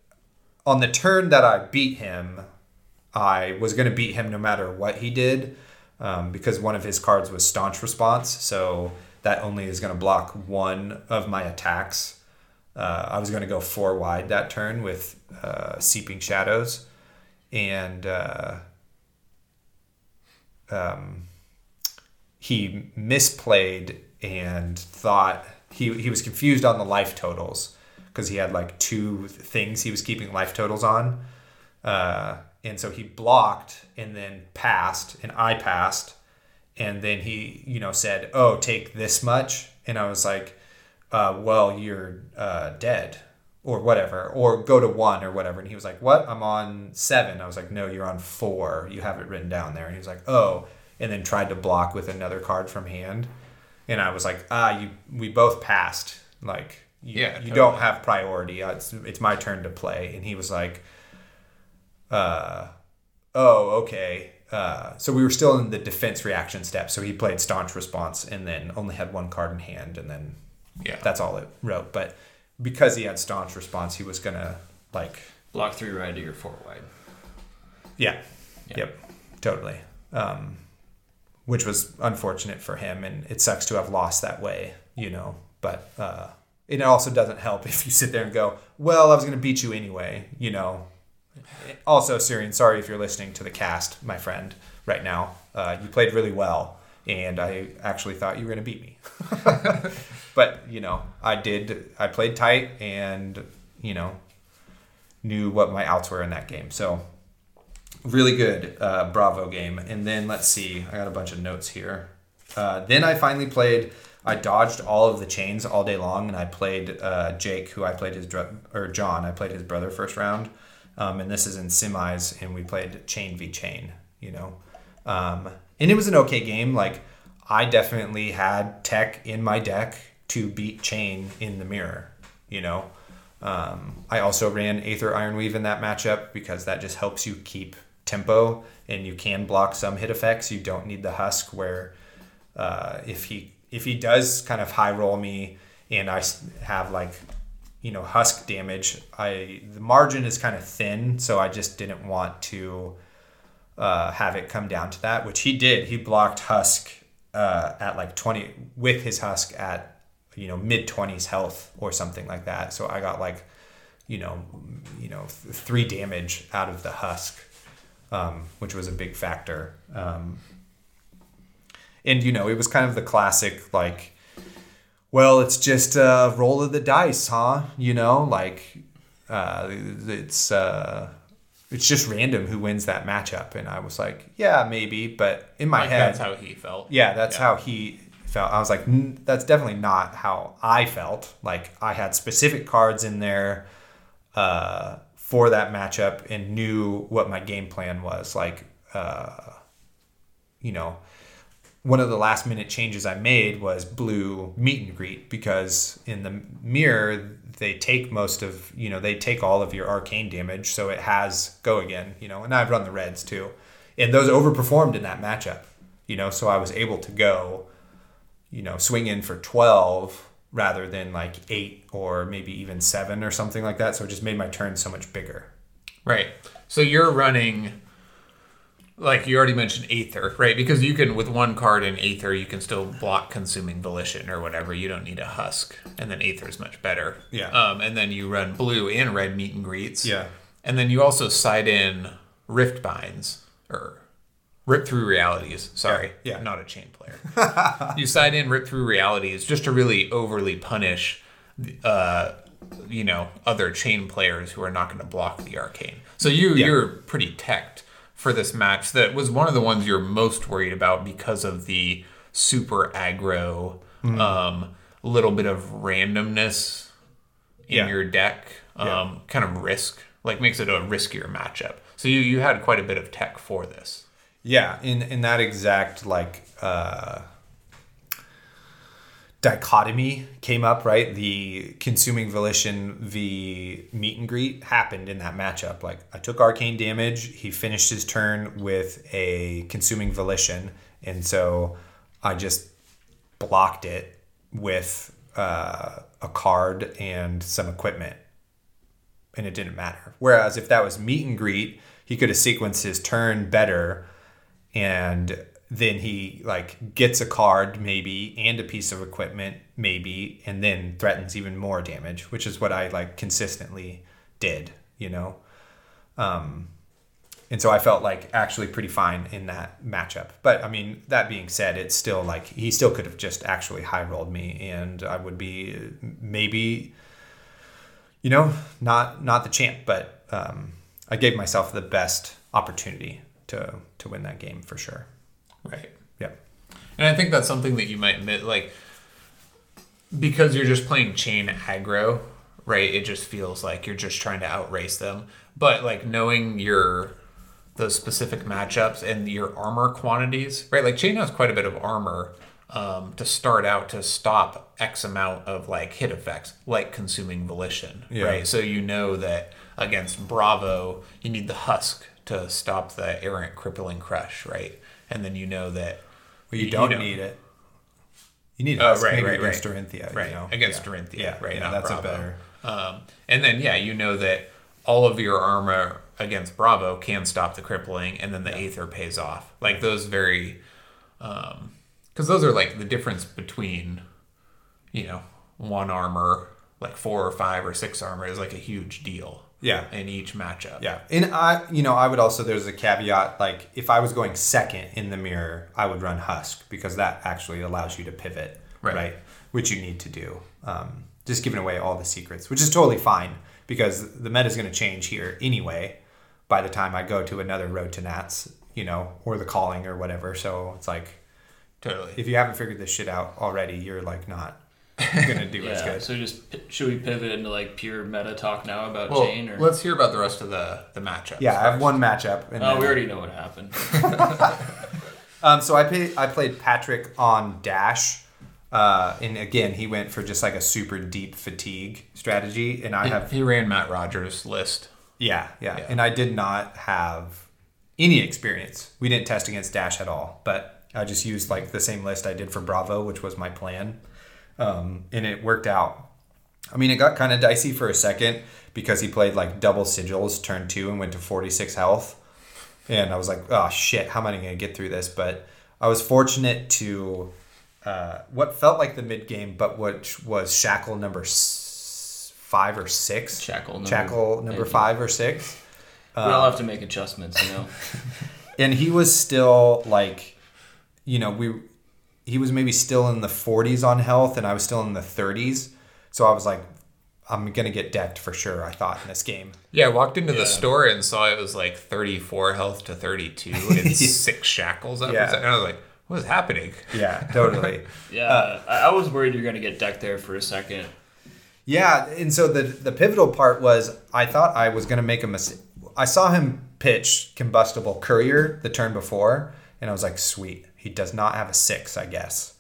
Speaker 1: on the turn that I beat him, I was going to beat him no matter what he did um, because one of his cards was staunch response. So that only is going to block one of my attacks. Uh, I was going to go four wide that turn with uh, Seeping Shadows. And uh, um, he misplayed and thought he, he was confused on the life totals because he had like two things he was keeping life totals on. Uh, and so he blocked and then passed, and I passed. And then he, you know, said, Oh, take this much. And I was like, uh, Well, you're uh, dead or whatever, or go to one or whatever. And he was like, What? I'm on seven. I was like, No, you're on four. You have it written down there. And he was like, Oh. And then tried to block with another card from hand. And I was like, Ah, you, we both passed. Like, you,
Speaker 2: Yeah,
Speaker 1: you don't have priority. Uh, It's, it's my turn to play. And he was like, uh, oh, okay. Uh, so we were still in the defense reaction step. So he played staunch response and then only had one card in hand. And then
Speaker 2: Yeah.
Speaker 1: that's all it wrote. But because he had staunch response, he was going to, like,
Speaker 3: Block three right to your four wide.
Speaker 1: yeah.
Speaker 3: Yeah.
Speaker 1: Yep. Totally. Um, which was unfortunate for him. And it sucks to have lost that way, you know. But uh, it also doesn't help if you sit there and go, well, I was going to beat you anyway, you know. Also, Syrian, sorry if you're listening to the cast, my friend, right now. Uh, you played really well, and I actually thought you were going to beat me. but, you know, I did, I played tight and, you know, knew what my outs were in that game. So, really good uh, Bravo game. And then let's see, I got a bunch of notes here. Uh, then I finally played. I dodged all of the Chanes all day long, and I played uh, Jake, who I played his dr- or John. I played his brother first round, um, and this is in semis, and we played Chane v Chane. You know, um, and it was an okay game. Like I definitely had tech in my deck to beat Chane in the mirror. You know, um, I also ran Aether Ironweave in that matchup because that just helps you keep tempo and you can block some hit effects. You don't need the husk where uh, if he if he does kind of high roll me and I have like you know husk damage, I the margin is kind of thin, so I just didn't want to uh, have it come down to that, which he did. He blocked husk uh, at like twenty with his husk at you know mid twenties health or something like that. So I got like you know you know th- three damage out of the husk, um, which was a big factor. Um, and you know it was kind of the classic like well it's just a roll of the dice huh you know like uh, it's uh, it's just random who wins that matchup and i was like yeah maybe but in my
Speaker 2: Like
Speaker 1: head
Speaker 2: that's how he felt.
Speaker 1: yeah that's
Speaker 2: Yeah.
Speaker 1: how he felt i was like that's definitely not how i felt like i had specific cards in there uh, for that matchup and knew what my game plan was like uh, you know one of the last minute changes I made was blue meat and greet because in the mirror they take most of you know they take all of your arcane damage, so it has go again. You know, and I've run the reds too, and those overperformed in that matchup. You know, so I was able to go, you know, swing in for twelve rather than like eight or maybe even seven or something like that. So it just made my turn so much bigger.
Speaker 2: Right. So you're running, like you already mentioned, Aether, right? Because you can, with one card in Aether, you can still block Consuming Volition or whatever. You don't need a Husk. And then Aether is much better.
Speaker 1: Yeah.
Speaker 2: Um, and then you run blue and red meat and greets.
Speaker 1: Yeah.
Speaker 2: And then you also side in Rift Binds, or Rip Through Realities. Sorry.
Speaker 1: Yeah, yeah.
Speaker 2: Not a Chane player. you side in Rip Through Realities just to really overly punish, uh, you know, other Chane players who are not going to block the arcane. So you
Speaker 1: Yeah.
Speaker 2: you're pretty teched for this match. That was one of the ones you're most worried about because of the super aggro,
Speaker 1: Mm-hmm.
Speaker 2: um, little bit of randomness in
Speaker 1: Yeah.
Speaker 2: your deck, um, kind of risk, like makes it a riskier matchup. So you you had quite a bit of tech for this.
Speaker 1: Yeah, in in that exact like uh, dichotomy came up, right? The consuming volition the meat and greet happened in that matchup. Like I took arcane damage, he finished his turn with a consuming volition, and so I just blocked it with uh, a card and some equipment and it didn't matter. Whereas if that was meat and greet, he could have sequenced his turn better and then he like gets a card maybe and a piece of equipment maybe and then threatens even more damage, which is what I like consistently did, you know. Um and so I felt like actually pretty fine in that matchup. But I mean, that being said, it's still like he still could have just actually high rolled me and I would be maybe you know, not not the champ, but um, I gave myself the best opportunity to to win that game for sure.
Speaker 2: Right.
Speaker 1: Yeah,
Speaker 2: And I think that's something that you might admit, like, because you're just playing Chane aggro, right? It just feels like you're just trying to outrace them. But like knowing your those specific matchups and your armor quantities, right? Like Chane has quite a bit of armor um, to start out to stop X amount of like hit effects, like consuming volition,
Speaker 1: Yeah.
Speaker 2: right? So you know that against Bravo, you need the husk to stop the errant crippling crush, right? And then you know that
Speaker 1: well, you
Speaker 2: You
Speaker 1: don't
Speaker 2: know.
Speaker 1: need it. You need
Speaker 2: Oh,
Speaker 1: Husk
Speaker 2: right,
Speaker 1: maybe
Speaker 2: right,
Speaker 1: against
Speaker 2: right.
Speaker 1: Dorinthia,
Speaker 2: right
Speaker 1: you know?
Speaker 2: against
Speaker 1: yeah.
Speaker 2: Dorinthia,
Speaker 1: Yeah,
Speaker 2: right?
Speaker 1: yeah, that's
Speaker 2: Bravo.
Speaker 1: a better.
Speaker 2: Um, and then yeah, you know that all of your armor against Bravo can stop the crippling, and then the Aether pays off. Like those very, because those are like the difference between, you know, one armor, like four or five or six armor is like a huge deal.
Speaker 1: Yeah.
Speaker 2: In each matchup.
Speaker 1: Yeah, and I, you know, I would also there's a caveat like if I was going second in the mirror, I would run Husk because that actually allows you to pivot,
Speaker 2: Right.
Speaker 1: right? Which you need to do. Um, just giving away all the secrets, which is totally fine because the meta is going to change here anyway. By the time I go to another Road to Nats, you know, or the Calling or whatever, so it's like
Speaker 2: Totally.
Speaker 1: if you haven't figured this shit out already, you're like not gonna do as good.
Speaker 3: So just should we pivot into like pure meta talk now about
Speaker 2: well,
Speaker 3: Chane or?
Speaker 2: let's hear about the rest of the the matchup.
Speaker 1: Yeah, I have one matchup. And
Speaker 3: Oh,
Speaker 1: then-
Speaker 3: we already know what happened.
Speaker 1: Um, so I played I played Patrick on Dash, uh, and again he went for just like a super deep fatigue strategy, and I have
Speaker 2: He ran Matt Rogers' list.
Speaker 1: yeah, yeah
Speaker 2: Yeah.
Speaker 1: and I did not have any experience. We didn't test against Dash at all, but I just used like the same list I did for Bravo, which was my plan, um, and it worked out. I mean, it got kind of dicey for a second because he played like double sigils turn two and went to 46 health. And I was like, oh shit, how am I going to get through this? But I was fortunate to uh, what felt like the mid game, but which was shackle number s- five or six.
Speaker 3: Shackle number-
Speaker 1: Shackle number five or six.
Speaker 3: we all have to make adjustments, you know.
Speaker 1: and he was still like you know we he was maybe still in the 40s on health and i was still in the 30s so i was like i'm gonna get decked for sure i thought in this game
Speaker 2: Yeah, I walked into
Speaker 3: Yeah.
Speaker 2: the store and saw it was like 34 health to 32 and six shackles. Up.
Speaker 1: Yeah.
Speaker 2: And I was like, what is happening?
Speaker 1: yeah totally
Speaker 3: Yeah, uh, I, I was worried you're gonna get decked there for a second.
Speaker 1: yeah and so the the pivotal part was i thought i was gonna make a mistake i saw him pitch combustible courier the turn before and i was like sweet He does not have a six, I guess.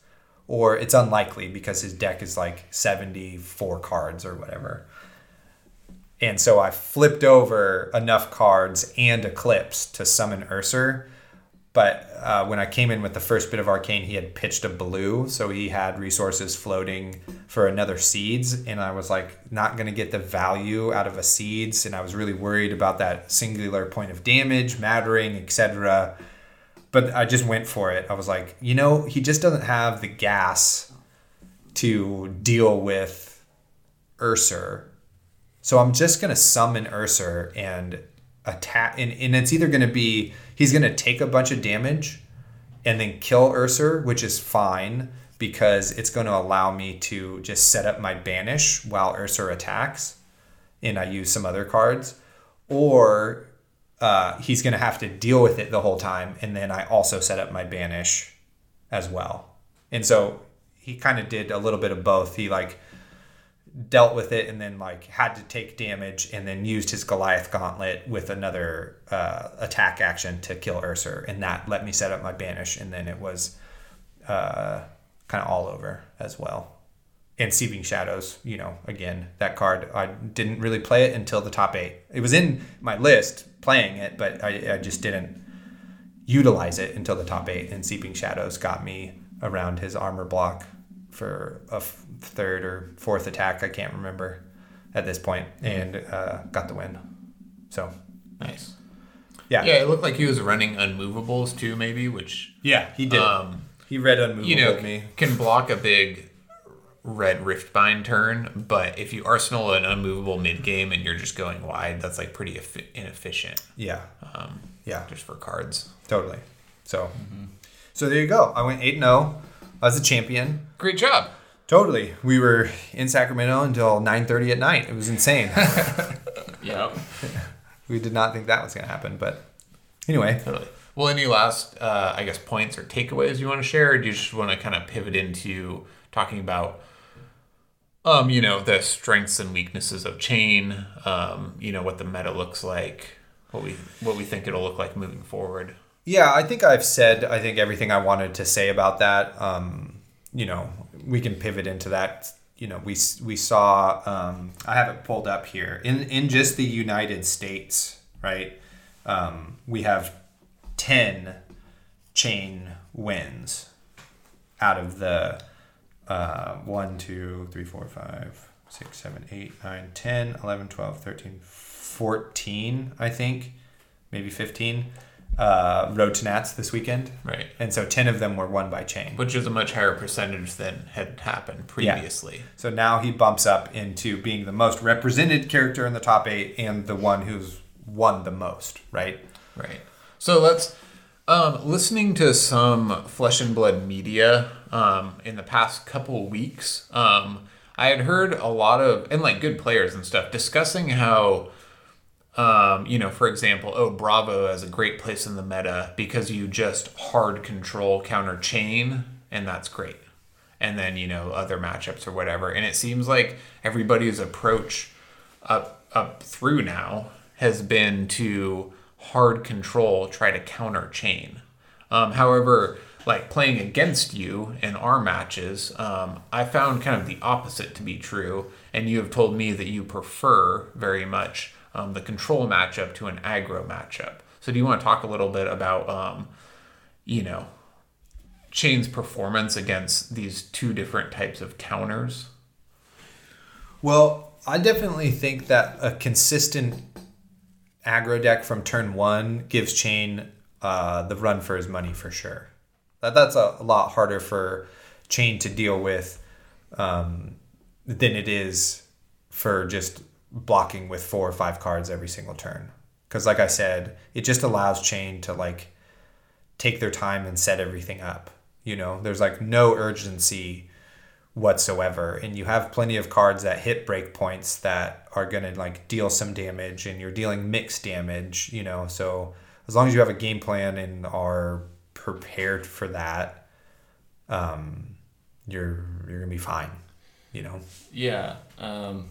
Speaker 1: Or it's unlikely because his deck is like 74 cards or whatever. And so I flipped over enough cards and Eclipse to summon Ursur. But uh, when I came in with the first bit of Arcane, he had pitched a blue. So he had resources floating for another Seeds. And I was like, not going to get the value out of a Seeds. And I was really worried about that singular point of damage, mattering, etc. But I just went for it. I was like, you know, he just doesn't have the gas to deal with Ursur so I'm just gonna summon Ursur and attack, and, and it's either gonna be he's gonna take a bunch of damage and then kill Ursur, which is fine because it's to allow me to just set up my banish while Ursur attacks, and I use some other cards, or uh, he's going to have to deal with it the whole time, and then I also set up my banish as well. And so he kind of did a little bit of both. He like dealt with it and then like had to take damage and then used his Goliath gauntlet with another uh, attack action to kill Ursur and that let me set up my banish and then it was uh, kind of all over as well. And Seeping Shadows, you know, again, that card, I didn't really play it until the top eight. It was in my list playing it, but I, I just didn't utilize it until the top eight. And Seeping Shadows got me around his armor block for a f- third or fourth attack. I can't remember at this point, and uh, got the win. So
Speaker 2: Nice.
Speaker 1: yeah,
Speaker 2: Yeah, it looked like he was running unmovables too, maybe, which
Speaker 1: yeah, he did.
Speaker 2: Um,
Speaker 1: he read unmovable
Speaker 2: you know
Speaker 1: me.
Speaker 2: can block a big red riftbind turn. But if you arsenal an unmovable mid game and you're just going wide, that's like pretty effi- inefficient.
Speaker 1: Yeah,
Speaker 2: Um,
Speaker 1: yeah,
Speaker 2: just for cards.
Speaker 1: totally. So, so there you go. I went eight and zero. I was a champion.
Speaker 2: Great job.
Speaker 1: Totally. We were in Sacramento until nine thirty at night. It was insane.
Speaker 3: Yep.
Speaker 1: we did not think that was going to happen, but anyway.
Speaker 2: Totally. Well, any last, uh, I guess, points or takeaways you want to share, or do you just want to kind of pivot into talking about, um, you know, the strengths and weaknesses of Chane, um, you know, what the meta looks like, what we what we think it'll look like moving forward.
Speaker 1: Yeah, I think I've said I think everything I wanted to say about that. Um, you know, we can pivot into that. You know, we we saw. Um, I have it pulled up here in in just the United States, right? Um, we have ten Chane wins out of the uh, 1, 2, 3, 4, 5, 6, 7, 8, 9, 10, 11, 12, 13, 14, I think, maybe 15 uh, road to Nats this weekend.
Speaker 2: Right.
Speaker 1: And so 10 of them were won by Chane.
Speaker 2: Which is a much higher percentage than had happened previously. Yeah.
Speaker 1: So now he bumps up into being the most represented character in the top eight and the one who's won the most, right?
Speaker 2: Right. So let's um, listening to some flesh and blood media um, in the past couple weeks. Um, I had heard a lot of and like good players and stuff discussing how. Um, you know, for example, oh, Bravo has a great place in the meta because you just hard control counter Chane, and that's great. And then, you know, other matchups or whatever. And it seems like everybody's approach up up through now has been to hard control try to counter Chane. Um, however, like playing against you in our matches, um, I found kind of the opposite to be true, and you have told me that you prefer very much um, the control matchup to an aggro matchup. So, do you want to talk a little bit about, um, you know, Chane's performance against these two different types of counters?
Speaker 1: Well, I definitely think that a consistent aggro deck from turn one gives Chane uh, the run for his money for sure. That that's a, a lot harder for Chane to deal with um, than it is for just blocking with four or five cards every single turn. Because, like I said, it just allows Chane to like take their time and set everything up. You know, there's like no urgency whatsoever and you have plenty of cards that hit break points that are going to like deal some damage and you're dealing mixed damage you know so as long as you have a game plan and are prepared for that um you're you're going to be fine you know
Speaker 3: Yeah. Um,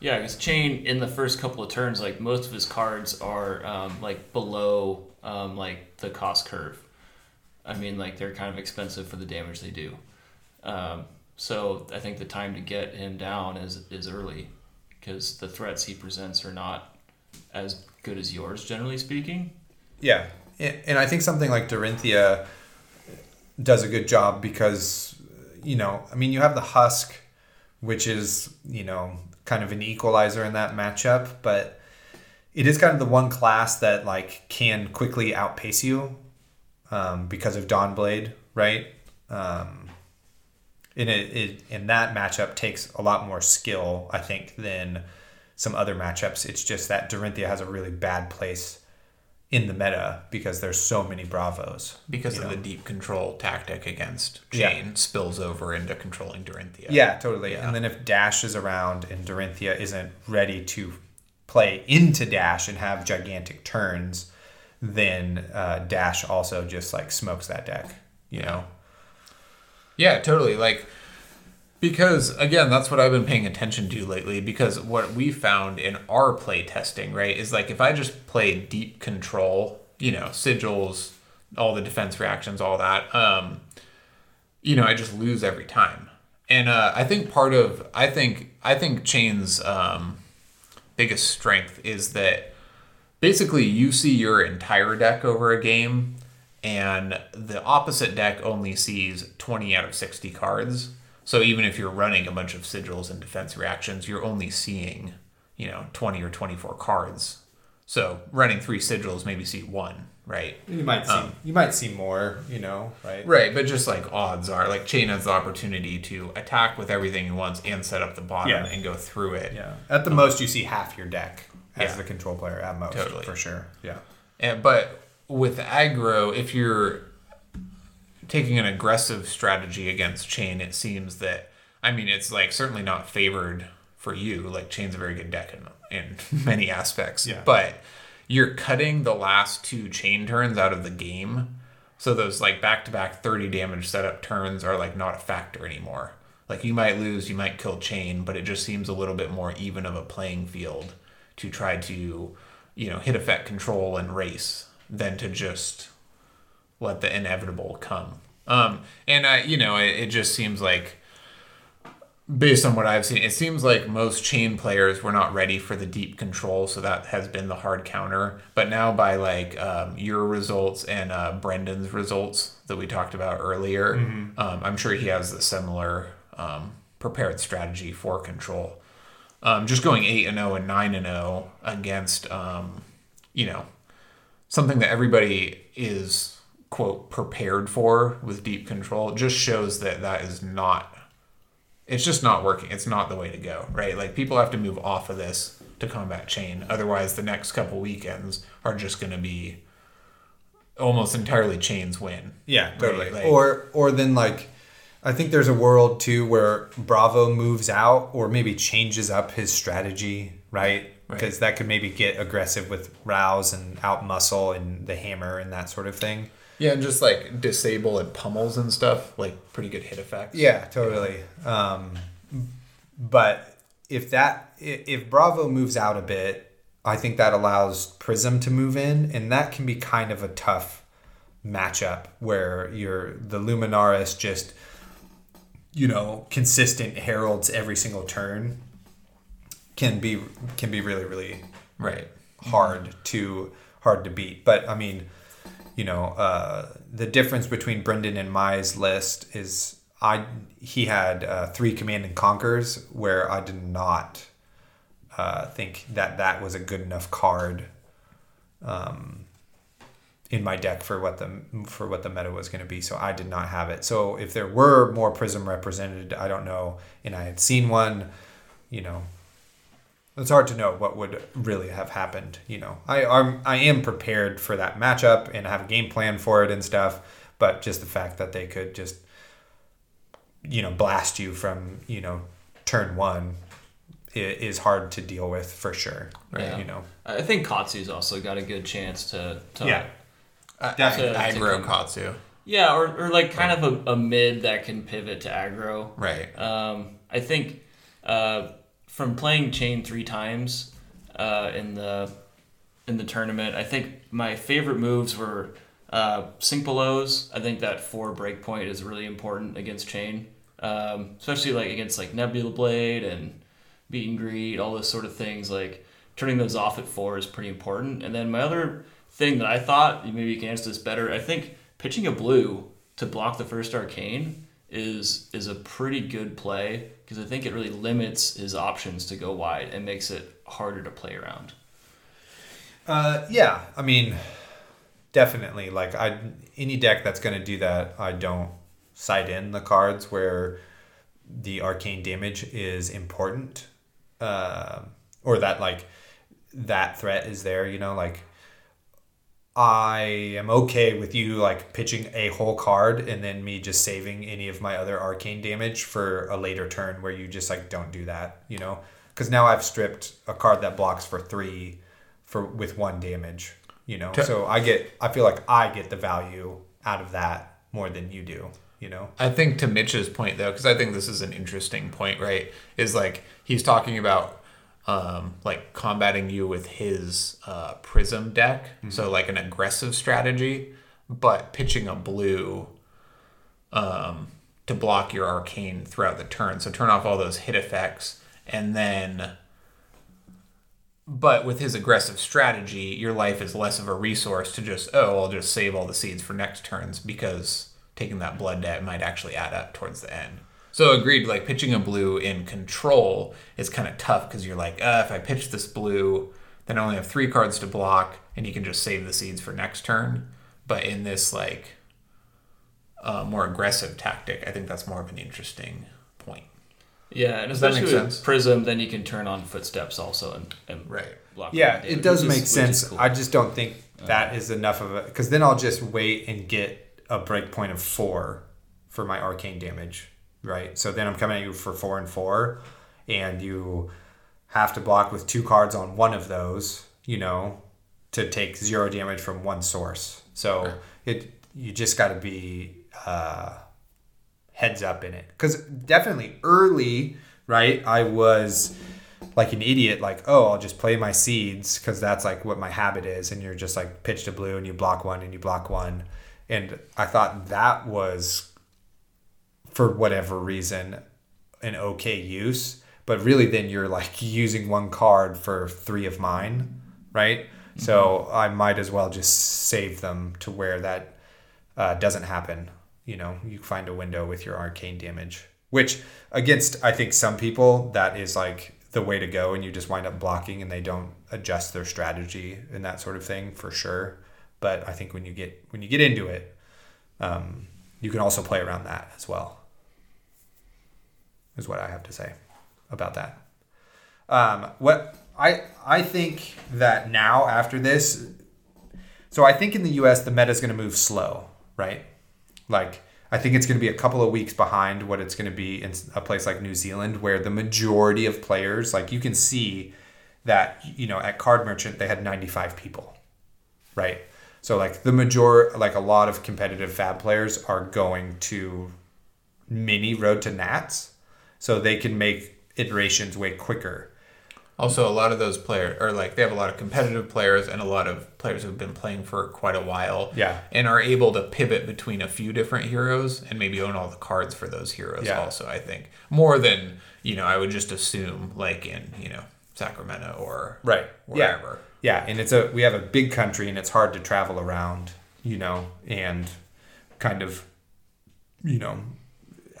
Speaker 3: yeah, because Chane in the first couple of turns, like most of his cards are um, like below um, like the cost curve. I mean, like they're kind of expensive for the damage they do. Um, so I think the time to get him down is is early, because the threats he presents are not as good as yours, generally speaking.
Speaker 1: Yeah, and I think something like Dorinthia does a good job because you know, I mean, you have the Husk, which is you know kind of an equalizer in that matchup, but it is kind of the one class that like can quickly outpace you um, because of Dawnblade, right? Um, and it, it and that matchup takes a lot more skill, I think, than some other matchups. It's just that Dorinthia has a really bad place in the meta because there's so many Bravos.
Speaker 2: Because of
Speaker 1: know?
Speaker 2: the deep control tactic against
Speaker 1: Yeah.
Speaker 2: Spills over into controlling Dorinthia.
Speaker 1: Yeah, totally.
Speaker 2: Yeah.
Speaker 1: And then if Dash is around and Dorinthia isn't ready to play into Dash and have gigantic turns, then uh, Dash also just like smokes that deck. You know?
Speaker 2: Yeah, totally. Like because again, that's what I've been paying attention to lately because what we found in our play testing, right, is like if I just play deep control, you know, sigils, all the defense reactions, all that, um, you know, I just lose every time. And uh, I think part of I think I think Chane's um, biggest strength is that basically you see your entire deck over a game and the opposite deck only sees 20 out of 60 cards so even if you're running a bunch of sigils and defense reactions you're only seeing you know 20 or 24 cards so running three sigils maybe see one right
Speaker 1: You might see
Speaker 2: Um,
Speaker 1: you might see more, you know, right?
Speaker 2: right but just like odds are like Chane has the opportunity to attack with everything he wants and set up the bottom
Speaker 1: Yeah.
Speaker 2: and go through it
Speaker 1: Yeah. At the most you see half your deck as
Speaker 2: Yeah.
Speaker 1: the control player at most.
Speaker 2: Totally.
Speaker 1: For sure. Yeah.
Speaker 2: And, but with aggro, if you're taking an aggressive strategy against Chane, it seems that I mean it's like certainly not favored for you. Like Chane's a very good deck in, in many aspects.
Speaker 1: Yeah.
Speaker 2: But you're cutting the last two Chane turns out of the game. So those like back to back 30 damage setup turns are like not a factor anymore. Like you might lose, you might kill Chane, but it just seems a little bit more even of a playing field to try to, you know, hit effect control and race than to just let the inevitable come. Um, and I, you know, it, it just seems like, based on what I've seen, it seems like most Chane players were not ready for the deep control, so that has been the hard counter. But now, by like um, your results and uh, Brendan's results that we talked about earlier, um, I'm sure he has a similar um, prepared strategy for control. Um, just going eight and zero and nine and zero against, um, you know, something that everybody is quote prepared for with deep control just shows that that is not it's just not working it's not the way to go right like people have to move off of this to combat Chane otherwise the next couple weekends are just going to be almost entirely Chanes win
Speaker 1: Yeah, totally.
Speaker 2: Right, like-
Speaker 1: or or then like I think there's a world too where Bravo moves out or maybe changes up his strategy, right? Because that could maybe get aggressive with rouse and out muscle and the hammer and that sort of thing.
Speaker 2: Yeah and just like disable and pummels and stuff like pretty good hit effects
Speaker 1: Yeah, totally. Um, but if that if Bravo moves out a bit, I think that allows Prism to move in, and that can be kind of a tough matchup where you're the Luminaris just you know consistent heralds every single turn can be can be really really
Speaker 2: right
Speaker 1: hard to hard to beat. But I mean, you know, uh, the difference between Brendan and Mai's list is I he had uh, three command and conquers where I did not uh, think that that was a good enough card um, in my deck for what the for what the meta was going to be. So I did not have it. So if there were more Prism represented, I don't know, and I had seen one, you know, it's hard to know what would really have happened. You know, I I'm, I am prepared for that matchup and have a game plan for it and stuff. But just the fact that they could just, you know, blast you from you know turn one i- is hard to deal with for sure.
Speaker 3: Right.
Speaker 1: You know.
Speaker 3: I think Katsu's also got a good chance to. to
Speaker 1: Yeah.
Speaker 2: uh,
Speaker 3: Definitely.
Speaker 2: aggro katsu
Speaker 3: Yeah, or, or like kind of a, a mid that can pivot to aggro.
Speaker 2: right
Speaker 3: Um, I think uh, from playing Chane three times uh, in the in the tournament, I think my favorite moves were Uh, sink belows, I think that four breakpoint is really important against Chane, um, especially like against like Nebula Blade and Meat and Greet, all those sort of things. Like turning those off at four is pretty important. And then my other thing that I thought maybe you can answer this better. I think pitching a blue to block the first arcane is is a pretty good play because I think it really limits his options to go wide and makes it harder to play around.
Speaker 1: Uh, yeah, I mean, definitely. Like I, any deck that's going to do that, I don't side in the cards where the arcane damage is important, uh, or that like that threat is there. You know, like I am okay with you like pitching a whole card and then me just saving any of my other arcane damage for a later turn where you just like don't do that. You know, because now I've stripped a card that blocks for three for with one damage. You know,
Speaker 2: To-
Speaker 1: so I get I feel like I get the value out of that more than you do. You know,
Speaker 2: I think to Mitch's point though, because I think this is an interesting point, right? Is like he's talking about um, like combating you with his uh, prism deck, so like an aggressive strategy, but pitching a blue um, to block your arcane throughout the turn. So turn off all those hit effects, and then. But with his aggressive strategy, your life is less of a resource to just oh, I'll just save all the seeds for next turns because taking that blood debt might actually add up towards the end. So agreed, like pitching a blue in control is kind of tough because you're like, uh, if I pitch this blue, then I only have three cards to block, and you can just save the seeds for next turn. But in this like uh, more aggressive tactic, I think that's more of an interesting point.
Speaker 3: Yeah, and
Speaker 2: Does that
Speaker 3: especially with
Speaker 2: sense?
Speaker 3: Prism, then you can turn on footsteps also and, and
Speaker 2: Right.
Speaker 3: block.
Speaker 1: yeah,
Speaker 3: damage,
Speaker 1: it does make
Speaker 3: is
Speaker 1: sense.
Speaker 3: cool.
Speaker 1: I just don't think that is enough of a because then I'll just wait and get a breakpoint of four for my arcane damage, right? So then I'm coming at you for four and four, and you have to block with two cards on one of those, you know, to take zero damage from one source. So it you just got to be uh, heads up in it because definitely early, right? I was like an idiot, like oh, I'll just play my seeds because that's like what my habit is, and you're just like pitch to blue and you block one and you block one, and I thought that was for whatever reason an okay use but really then you're like using one card for three of mine right? So i might as well just save them to where that uh, doesn't happen. You know you find a window with your arcane damage which against i think some people that is like the way to go and you just wind up blocking and they don't adjust their strategy and that sort of thing for sure. But i think when you get when you get into it um, you can also play around that as well is what I have to say about that. Um, what I I think that now after this, so I think in the U.S. the meta is going to move slow, right? Like I think it's going to be a couple of weeks behind what it's going to be in a place like New Zealand, where the majority of players, like you can see that you know at Card Merchant they had 95 people, right? So like the major, like a lot of competitive fab players are going to mini Road to Nats, so they can make iterations way quicker.
Speaker 2: Also, a lot of those players are like they have a lot of competitive players and a lot of players who've been playing for quite a while.
Speaker 1: Yeah.
Speaker 2: And are able to pivot between a few different heroes and maybe own all the cards for those heroes
Speaker 1: Yeah.
Speaker 2: also, I think. More than, you know, I would just assume like in, you know, Sacramento or
Speaker 1: Right.
Speaker 2: wherever.
Speaker 1: Yeah, and it's a we have a big country and it's hard to travel around, you know, and kind of, you know,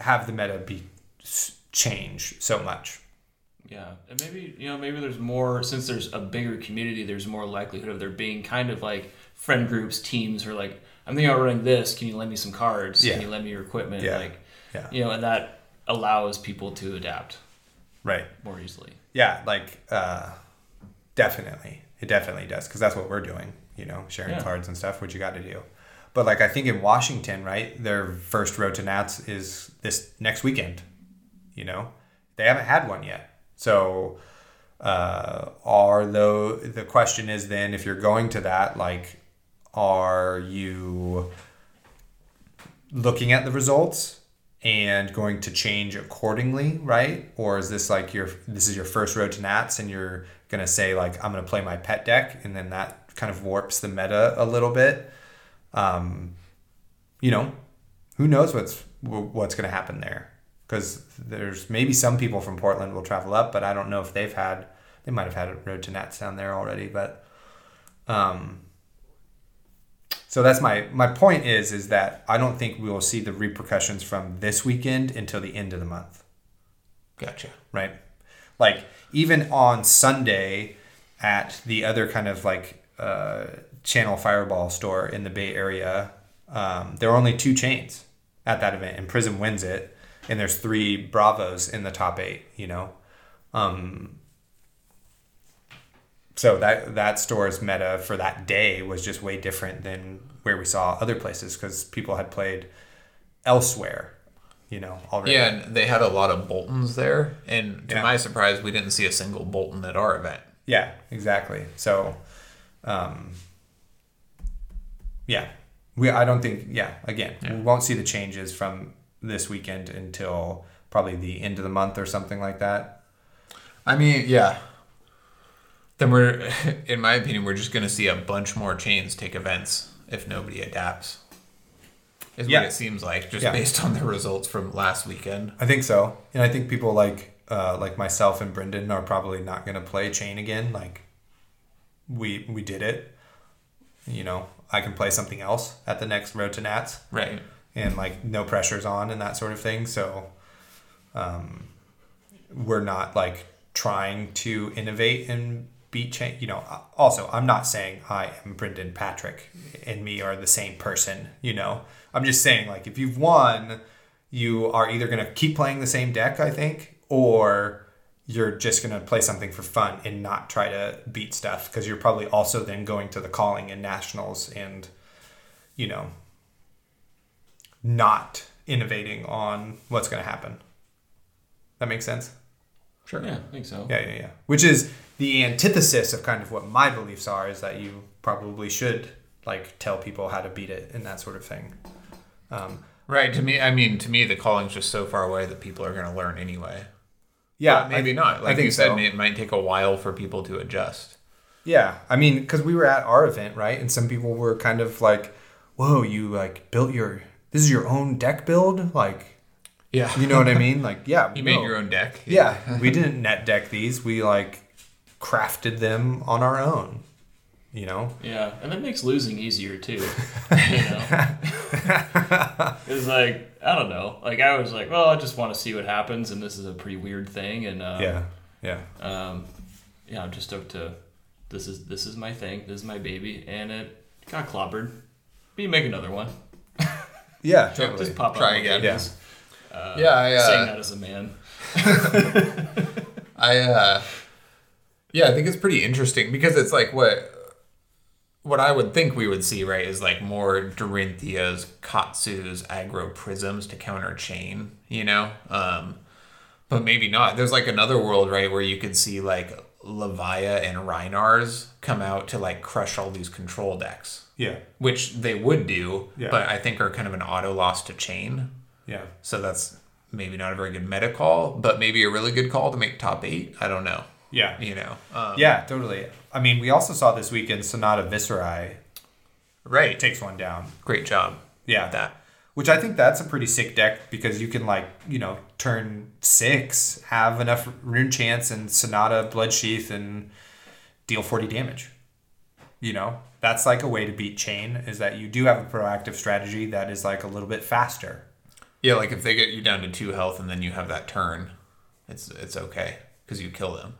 Speaker 1: have the meta be change so much.
Speaker 3: Yeah, and maybe you know maybe there's more since there's a bigger community. There's more likelihood of there being kind of like friend groups, teams, or like I'm thinking about running this. Can you lend me some cards?
Speaker 1: Yeah.
Speaker 3: Can you lend me your equipment?
Speaker 1: Yeah.
Speaker 3: Like,
Speaker 1: Yeah.
Speaker 3: you know, and that allows people to adapt
Speaker 1: Right.
Speaker 3: more easily.
Speaker 1: Yeah, like uh, definitely, it definitely does because that's what we're doing. You know, sharing
Speaker 3: Yeah.
Speaker 1: cards and stuff, which you got to do. But like I think in Washington, right, their first road to Nats is this next weekend. You know, they haven't had one yet, so uh, are though the question is then if you're going to that, like, are you looking at the results and going to change accordingly, right? Or is this like your this is your first road to Nats and you're gonna say like I'm gonna play my pet deck and then that kind of warps the meta a little bit? um, you know, who knows what's what's to happen there? Because there's maybe some people from Portland will travel up, but I don't know if they've had. They might have had a road to Nats down there already, but um, so that's my my point is is that I don't think we will see the repercussions from this weekend until the end of the month,
Speaker 2: Gotcha.
Speaker 1: right? Like even on Sunday at the other kind of like uh, Channel Fireball store in the Bay Area, um, there are only two Chanes at that event, and Prism wins it, and there's three Bravos in the top eight. You know, um, so that that store's meta for that day was just way different than where we saw other places because people had played elsewhere, you know, already.
Speaker 2: Yeah, and they had a lot of Boltyns there, and to
Speaker 1: Yeah.
Speaker 2: my surprise, we didn't see a single Boltyn at our event.
Speaker 1: Yeah, exactly. So, um, yeah, we. I don't think. Yeah, again, we won't see the changes from this weekend until probably the end of the month or something like that.
Speaker 2: I mean, yeah. Then we're, in my opinion, we're just going to see a bunch more Chanes take events if nobody adapts. Is
Speaker 1: Yeah.
Speaker 2: what it seems like, just
Speaker 1: Yeah.
Speaker 2: based on the results from last weekend.
Speaker 1: I think so, and I think people like uh, like myself and Brendan are probably not going to play Chane again. Like we we did it. You know, I can play something else at the next Road to Nats.
Speaker 2: Right.
Speaker 1: And like no pressure's on and that sort of thing. So um, we're not like trying to innovate and beat Chane. You know, also I'm not saying I am Brendan Patrick and me are the same person. You know, I'm just saying like if you've won, you are either gonna keep playing the same deck, I think, or you're just gonna play something for fun and not try to beat stuff because you're probably also then going to the calling and nationals and you know not innovating on what's going to happen. That makes sense?
Speaker 2: Sure.
Speaker 3: Yeah, I think so.
Speaker 1: Yeah, yeah, yeah. Which is the antithesis of kind of what my beliefs are is that you probably should like tell people how to beat it and that sort of thing. Um,
Speaker 2: Right. To me, I mean, to me, the calling's just so far away that people are going to learn anyway.
Speaker 1: yeah,
Speaker 2: But maybe
Speaker 1: I-
Speaker 2: not. Like
Speaker 1: I think
Speaker 2: you said,
Speaker 1: so.
Speaker 2: it might take a while for people to adjust.
Speaker 1: Yeah, I mean, because we were at our event, right? And some people were kind of like, "Whoa, you like built your this is your own deck build, like."
Speaker 2: Yeah.
Speaker 1: You know what I mean? Like, yeah,
Speaker 2: You made
Speaker 1: no.
Speaker 2: your own deck.
Speaker 1: Yeah, we didn't net deck these. We like crafted them on our own. You know?
Speaker 3: Yeah, and that makes losing easier too. You know, it's like I don't know. Like I was like, well, I just want to see what happens, and this is a pretty weird thing, and um,
Speaker 1: Yeah, yeah,
Speaker 3: um, yeah, I'm just stoked to. This is this is my thing. This is my baby, and it got clobbered. But you make another one.
Speaker 1: yeah. Totally.
Speaker 3: Just pop
Speaker 2: Try
Speaker 3: up
Speaker 2: again.
Speaker 1: Yeah.
Speaker 3: Uh,
Speaker 2: Yeah, I, uh,
Speaker 3: saying that as a man.
Speaker 2: I uh yeah, I think it's pretty interesting because it's like what what I would think we would see, right, is like more Dorinthias, Katsus, aggro prisms to counter Chane, you know? Um but maybe not. There's like another world, right, where you could see like Levia and Rhinars come out to like crush all these control decks.
Speaker 1: Yeah,
Speaker 2: Which they would do,
Speaker 1: Yeah.
Speaker 2: but I think are kind of an auto loss to Chane.
Speaker 1: yeah,
Speaker 2: So that's maybe not a very good meta call, but maybe a really good call to make top eight. I don't know.
Speaker 1: yeah,
Speaker 2: You know. Um,
Speaker 1: yeah. Totally. I mean, we also saw this weekend Sonata Viserai
Speaker 2: Right.
Speaker 1: takes one down.
Speaker 2: Great job.
Speaker 1: Yeah,
Speaker 2: That.
Speaker 1: Which I think that's a pretty sick deck because you can like you know turn six, have enough Runechants and Sonata Blood Sheath and deal forty damage. You know that's like a way to beat Chane is that you do have a proactive strategy that is like a little bit faster.
Speaker 2: Yeah, like if they get you down to two health and then you have that turn, it's it's okay because you kill them.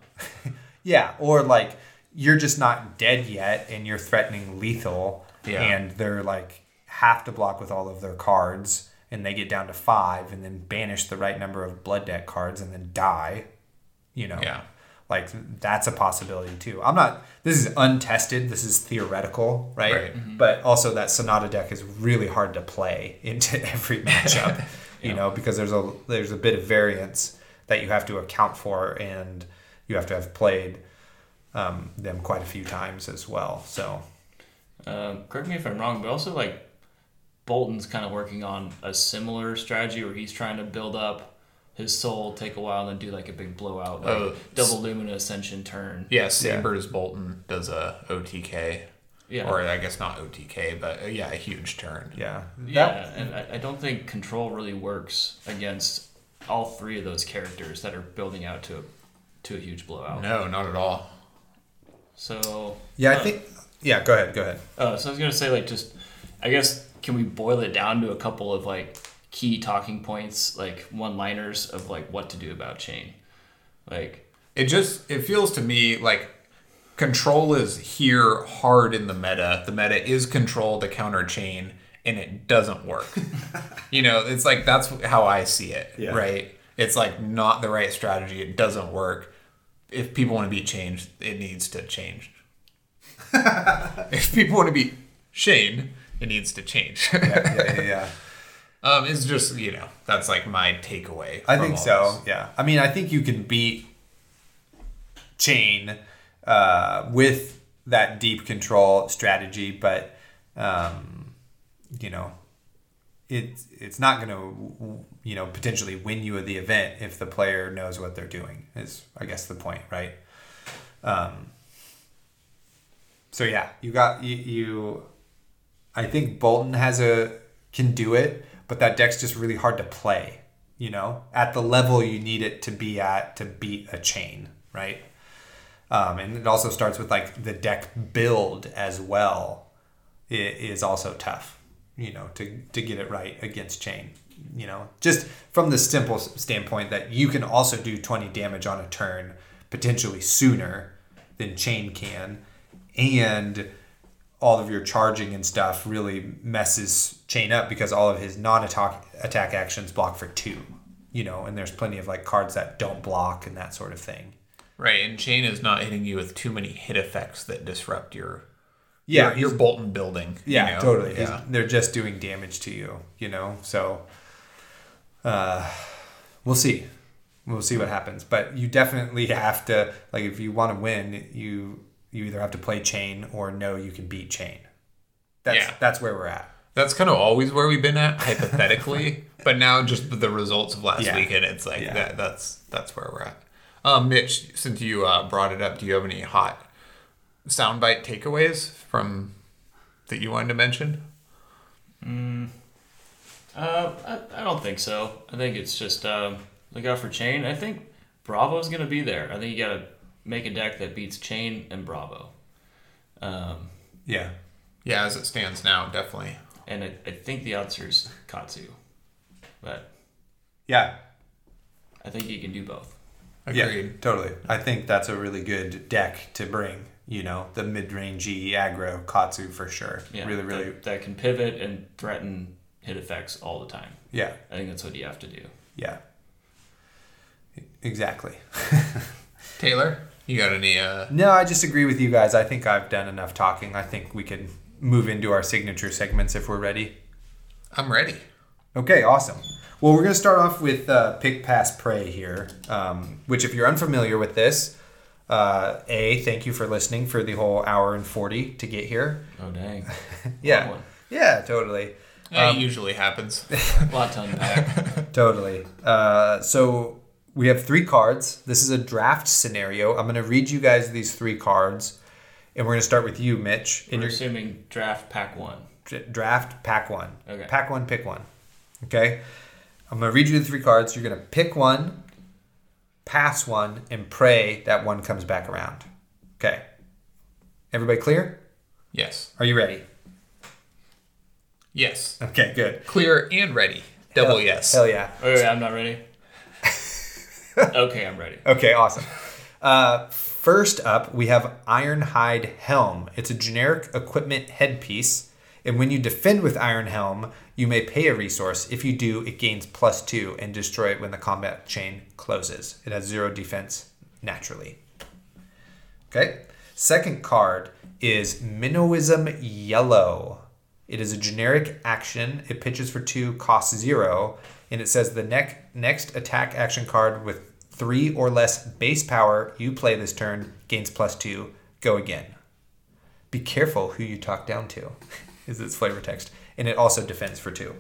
Speaker 1: Yeah, or like you're just not dead yet and you're threatening lethal
Speaker 2: Yeah.
Speaker 1: and they're like have to block with all of their cards and they get down to five and then banish the right number of blood debt cards and then die. You know.
Speaker 2: Yeah.
Speaker 1: Like that's a possibility too. I'm not this is untested, this is theoretical, right?
Speaker 2: Right.
Speaker 1: But also that Sonata deck is really hard to play into every matchup, you know, because there's a there's a bit of variance that you have to account for and you have to have played um, them quite a few times as well. So
Speaker 3: Um, correct me if I'm wrong, but also like Boltyn's kind of working on a similar strategy where he's trying to build up his soul, take a while, and then do like a big blowout, like
Speaker 2: Oh,
Speaker 3: double Lumina Ascension turn.
Speaker 2: Yeah, Sabers Boltyn does a OTK.
Speaker 3: Yeah.
Speaker 2: Or I guess not OTK, but uh, yeah, a huge turn.
Speaker 1: Yeah.
Speaker 3: Yeah, and I, I don't think control really works against all three of those characters that are building out to a, to a huge blowout.
Speaker 2: No, not at all.
Speaker 3: So
Speaker 1: yeah, I
Speaker 3: uh,
Speaker 1: think. Yeah, go ahead. Go ahead.
Speaker 3: Uh, so I was gonna say like just, I guess can we boil it down to a couple of like key talking points, like one-liners of like what to do about Chane, like
Speaker 2: It just it feels to me like control is here hard in the meta. The meta is control to counter Chane, and it doesn't work. you know, it's like that's how I see it.
Speaker 1: Yeah.
Speaker 2: Right? It's like not the right strategy. It doesn't work. If people want to be changed, it needs to change. if people want to be Shane, it needs to change.
Speaker 1: Yeah, yeah, yeah. yeah.
Speaker 2: um, it's just you know that's like my takeaway.
Speaker 1: I think so.
Speaker 2: this.
Speaker 1: Yeah. I mean, I think you can beat Chane uh, with that deep control strategy, but um, you know, it's it's not going to you know potentially win you the event if the player knows what they're doing. Is I guess the point, right? Um, so yeah, you got you, you. I think Boltyn has a can do it, but that deck's just really hard to play. You know, at the level you need it to be at to beat a Chane, right? Um, and it also starts with like the deck build as well. It is also tough, you know, to to get it right against Chane. You know, just from the simple standpoint that you can also do twenty damage on a turn potentially sooner than Chane can, and all of your charging and stuff really messes Chane up because all of his non-attack attack actions block for two you know and there's plenty of like cards that don't block and that sort of thing
Speaker 2: Right, and Chane is not hitting you with too many hit effects that disrupt your
Speaker 1: Yeah,
Speaker 2: your, your Boltyn building. you
Speaker 1: yeah
Speaker 2: know?
Speaker 1: totally
Speaker 2: Yeah.
Speaker 1: they're just doing damage to you you know so uh we'll see we'll see what happens but you definitely have to like if you want to win you you either have to play Chane or know you can beat Chane that's
Speaker 2: Yeah.
Speaker 1: that's where we're at
Speaker 2: That's kind of always where we've been at hypothetically, but now just the results of last
Speaker 1: Yeah.
Speaker 2: weekend, it's like
Speaker 1: Yeah.
Speaker 2: that. That's that's where we're at. Um, Mitch, since you uh, brought it up, do you have any hot soundbite takeaways from that you wanted to mention?
Speaker 3: Uh, I, I don't think so. I think it's just um, look out for Chane. I think Bravo's gonna be there. I think you gotta make a deck that beats Chane and Bravo. Um,
Speaker 1: yeah
Speaker 2: Yeah, as it stands now, definitely.
Speaker 3: and I, I think the answer is Katsu, but
Speaker 1: yeah
Speaker 3: I think you can do both.
Speaker 2: Agreed.
Speaker 1: Yeah, totally. I think that's a really good deck to bring. You know, the mid-rangey aggro Katsu for sure.
Speaker 3: Yeah,
Speaker 1: really, really.
Speaker 3: that, that can pivot and threaten hit effects all the time.
Speaker 1: Yeah,
Speaker 3: I think that's what you have to do.
Speaker 1: yeah. Exactly.
Speaker 2: Taylor, you got any? Uh,
Speaker 1: No, I just agree with you guys. I think I've done enough talking. I think we can move into our signature segments if we're ready.
Speaker 2: I'm ready.
Speaker 1: Okay, awesome. Well, we're going to start off with uh, Pick, Pass, Pray here, um, which, if you're unfamiliar with this, uh, A, thank you for listening for the whole hour and 40 to get here.
Speaker 3: Oh dang!
Speaker 1: Yeah. Yeah, totally.
Speaker 2: Yeah, it usually happens.
Speaker 3: A lot to unpack.
Speaker 1: Totally. Uh, so we have three cards. This is a draft scenario. I'm going to read you guys these three cards, and we're going to start with you, Mitch. And
Speaker 3: We're
Speaker 1: your
Speaker 3: assuming draft pack one.
Speaker 1: dr- draft, pack one.
Speaker 3: Okay.
Speaker 1: Pack one, pick one. Okay. I'm going to read you the three cards. You're going to pick one, pass one, and pray that one comes back around. Okay. Everybody clear?
Speaker 2: yes.
Speaker 1: Are you ready?
Speaker 2: Yes.
Speaker 1: Okay, good.
Speaker 2: Clear and ready. Double
Speaker 1: Hell-
Speaker 2: yes.
Speaker 1: Hell yeah.
Speaker 3: Oh, yeah, I'm not ready. Okay, I'm ready.
Speaker 1: Okay, awesome. Uh, first up, we have Ironhide Helm. It's a generic equipment headpiece, and when you defend with Iron Helm, you may pay a resource. If you do, it gains plus two and destroy it when the combat chain closes. It has zero defense naturally. Okay. Second card is Minnowism Yellow. It is a generic action. It pitches for two, costs zero, and it says the neck, next attack action card with three or less base power you play this turn gains plus two. Go again. Be careful who you talk down to, is its flavor text, and it also defends for two.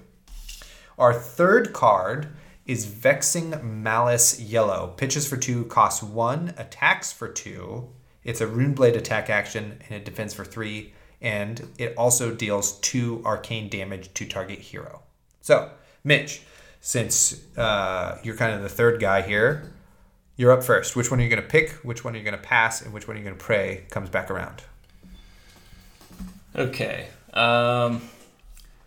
Speaker 1: Our third card is Vexing Malice Yellow. Pitches for two, costs one, attacks for two. It's a Runeblade attack action, and it defends for three. and it also deals two arcane damage to target hero. So, Mitch, since uh, you're kind of the third guy here, you're up first. Which one are you going to pick? Which one are you going to pass? And which one are you going to pray comes back around?
Speaker 3: Okay. Um,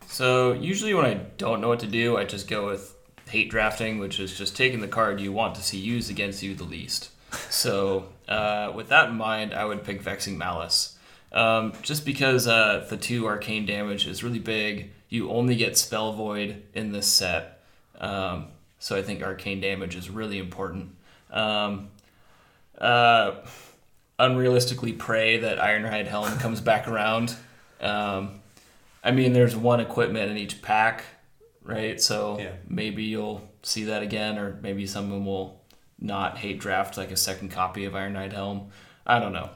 Speaker 3: so usually when I don't know what to do, I just go with hate drafting, which is just taking the card you want to see used against you the least. So uh, with that in mind, I would pick Vexing Malice. Um, just because uh, the two arcane damage is really big, you only get Spell Void in this set. Um, so I think arcane damage is really important. Um, uh, unrealistically pray that Ironhide Helm comes back around. Um, I mean, there's one equipment in each pack, right? So
Speaker 1: Yeah.
Speaker 3: maybe you'll see that again, or maybe someone will not hate draft like a second copy of Ironhide Helm. I don't know.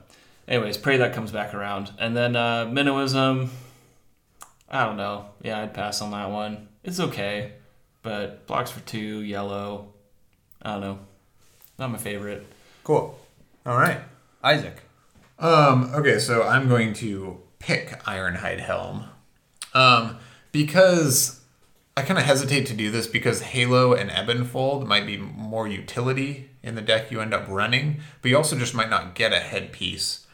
Speaker 3: Anyways, pray that comes back around. And then uh, Minnowism, I don't know. Yeah, I'd pass on that one. It's okay, but blocks for two, yellow. I don't know. Not my favorite.
Speaker 1: Cool. All right. Isaac.
Speaker 2: Um, okay, so I'm going to pick Ironhide Helm. Um, because I kind of hesitate to do this because Halo and Ebonfold might be more utility in the deck you end up running, but you also just might not get a headpiece.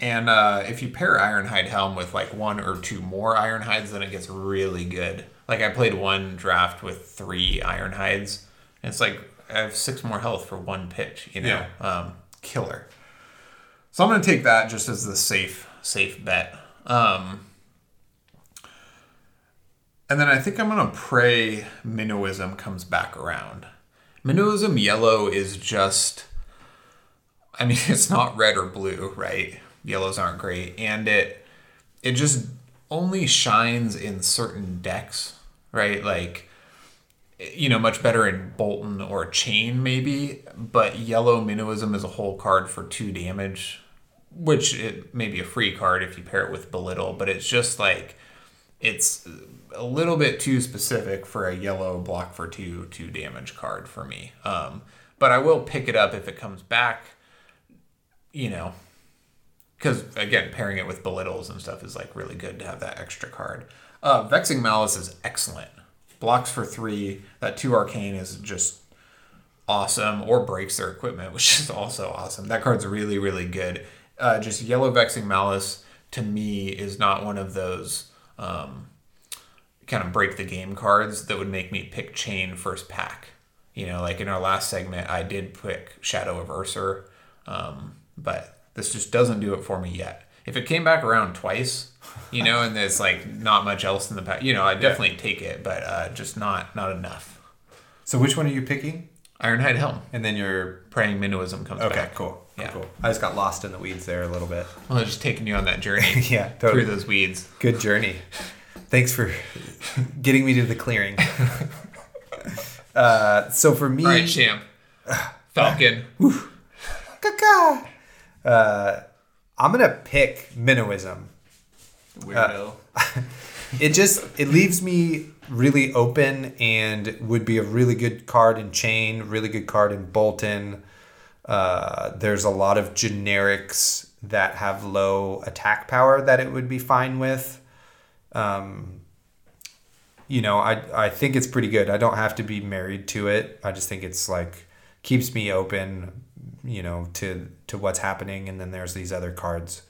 Speaker 2: And uh, if you pair Ironhide Helm with like one or two more Ironhides, then it gets really good. Like I played one draft with three Ironhides, and it's like I have six more health for one pitch, you know? Um, killer. So I'm going to take that just as the safe safe bet. Um, and then I think I'm going to pray Minnowism comes back around. Minnowism yellow is just I mean it's not red or blue, right? Yellows aren't great and it it just only shines in certain decks, right? Like you know, much better in Boltyn or Chane, maybe. But Yellow Minnowism is a whole card for two damage, which it may be a free card if you pair it with Belittle, but it's just like it's a little bit too specific for a yellow block for two two damage card for me. Um, but I will pick it up if it comes back. You know, because again, pairing it with belittles and stuff is like really good to have that extra card. Uh, Vexing Malice is excellent. Blocks for three. That two arcane is just awesome, or breaks their equipment, which is also awesome. That card's really really good. Uh, just yellow Vexing Malice to me is not one of those um, kind of break the game cards that would make me pick Chain first pack. You know, like in our last segment, I did pick Shadow of Ursur, um, but this just doesn't do it for me yet. If it came back around twice, you know, and there's like not much else in the pack, you know, I definitely take it, but uh, just not not enough.
Speaker 1: So which one are you picking?
Speaker 2: Ironhide Helm,
Speaker 1: And then you're
Speaker 2: praying Minnowism comes
Speaker 1: okay.
Speaker 2: back.
Speaker 1: Cool. Cool,
Speaker 2: Yeah.
Speaker 1: Cool. I just got lost in the weeds there a little bit.
Speaker 2: Well, just taking you on that journey
Speaker 1: Yeah. totally.
Speaker 2: through those weeds.
Speaker 1: Good journey. Thanks for getting me to the clearing. uh, so for me,
Speaker 2: All right, champ, Falcon.
Speaker 1: Uh, I'm gonna pick Minnowism.
Speaker 3: Weirdo.
Speaker 1: It just it leaves me really open and would be a really good card in Chane, really good card in Boltyn. Uh, there's a lot of generics that have low attack power that it would be fine with. Um, you know, I I think it's pretty good. I don't have to be married to it. I just think it's like keeps me open, you know, to to what's happening. And then there's these other cards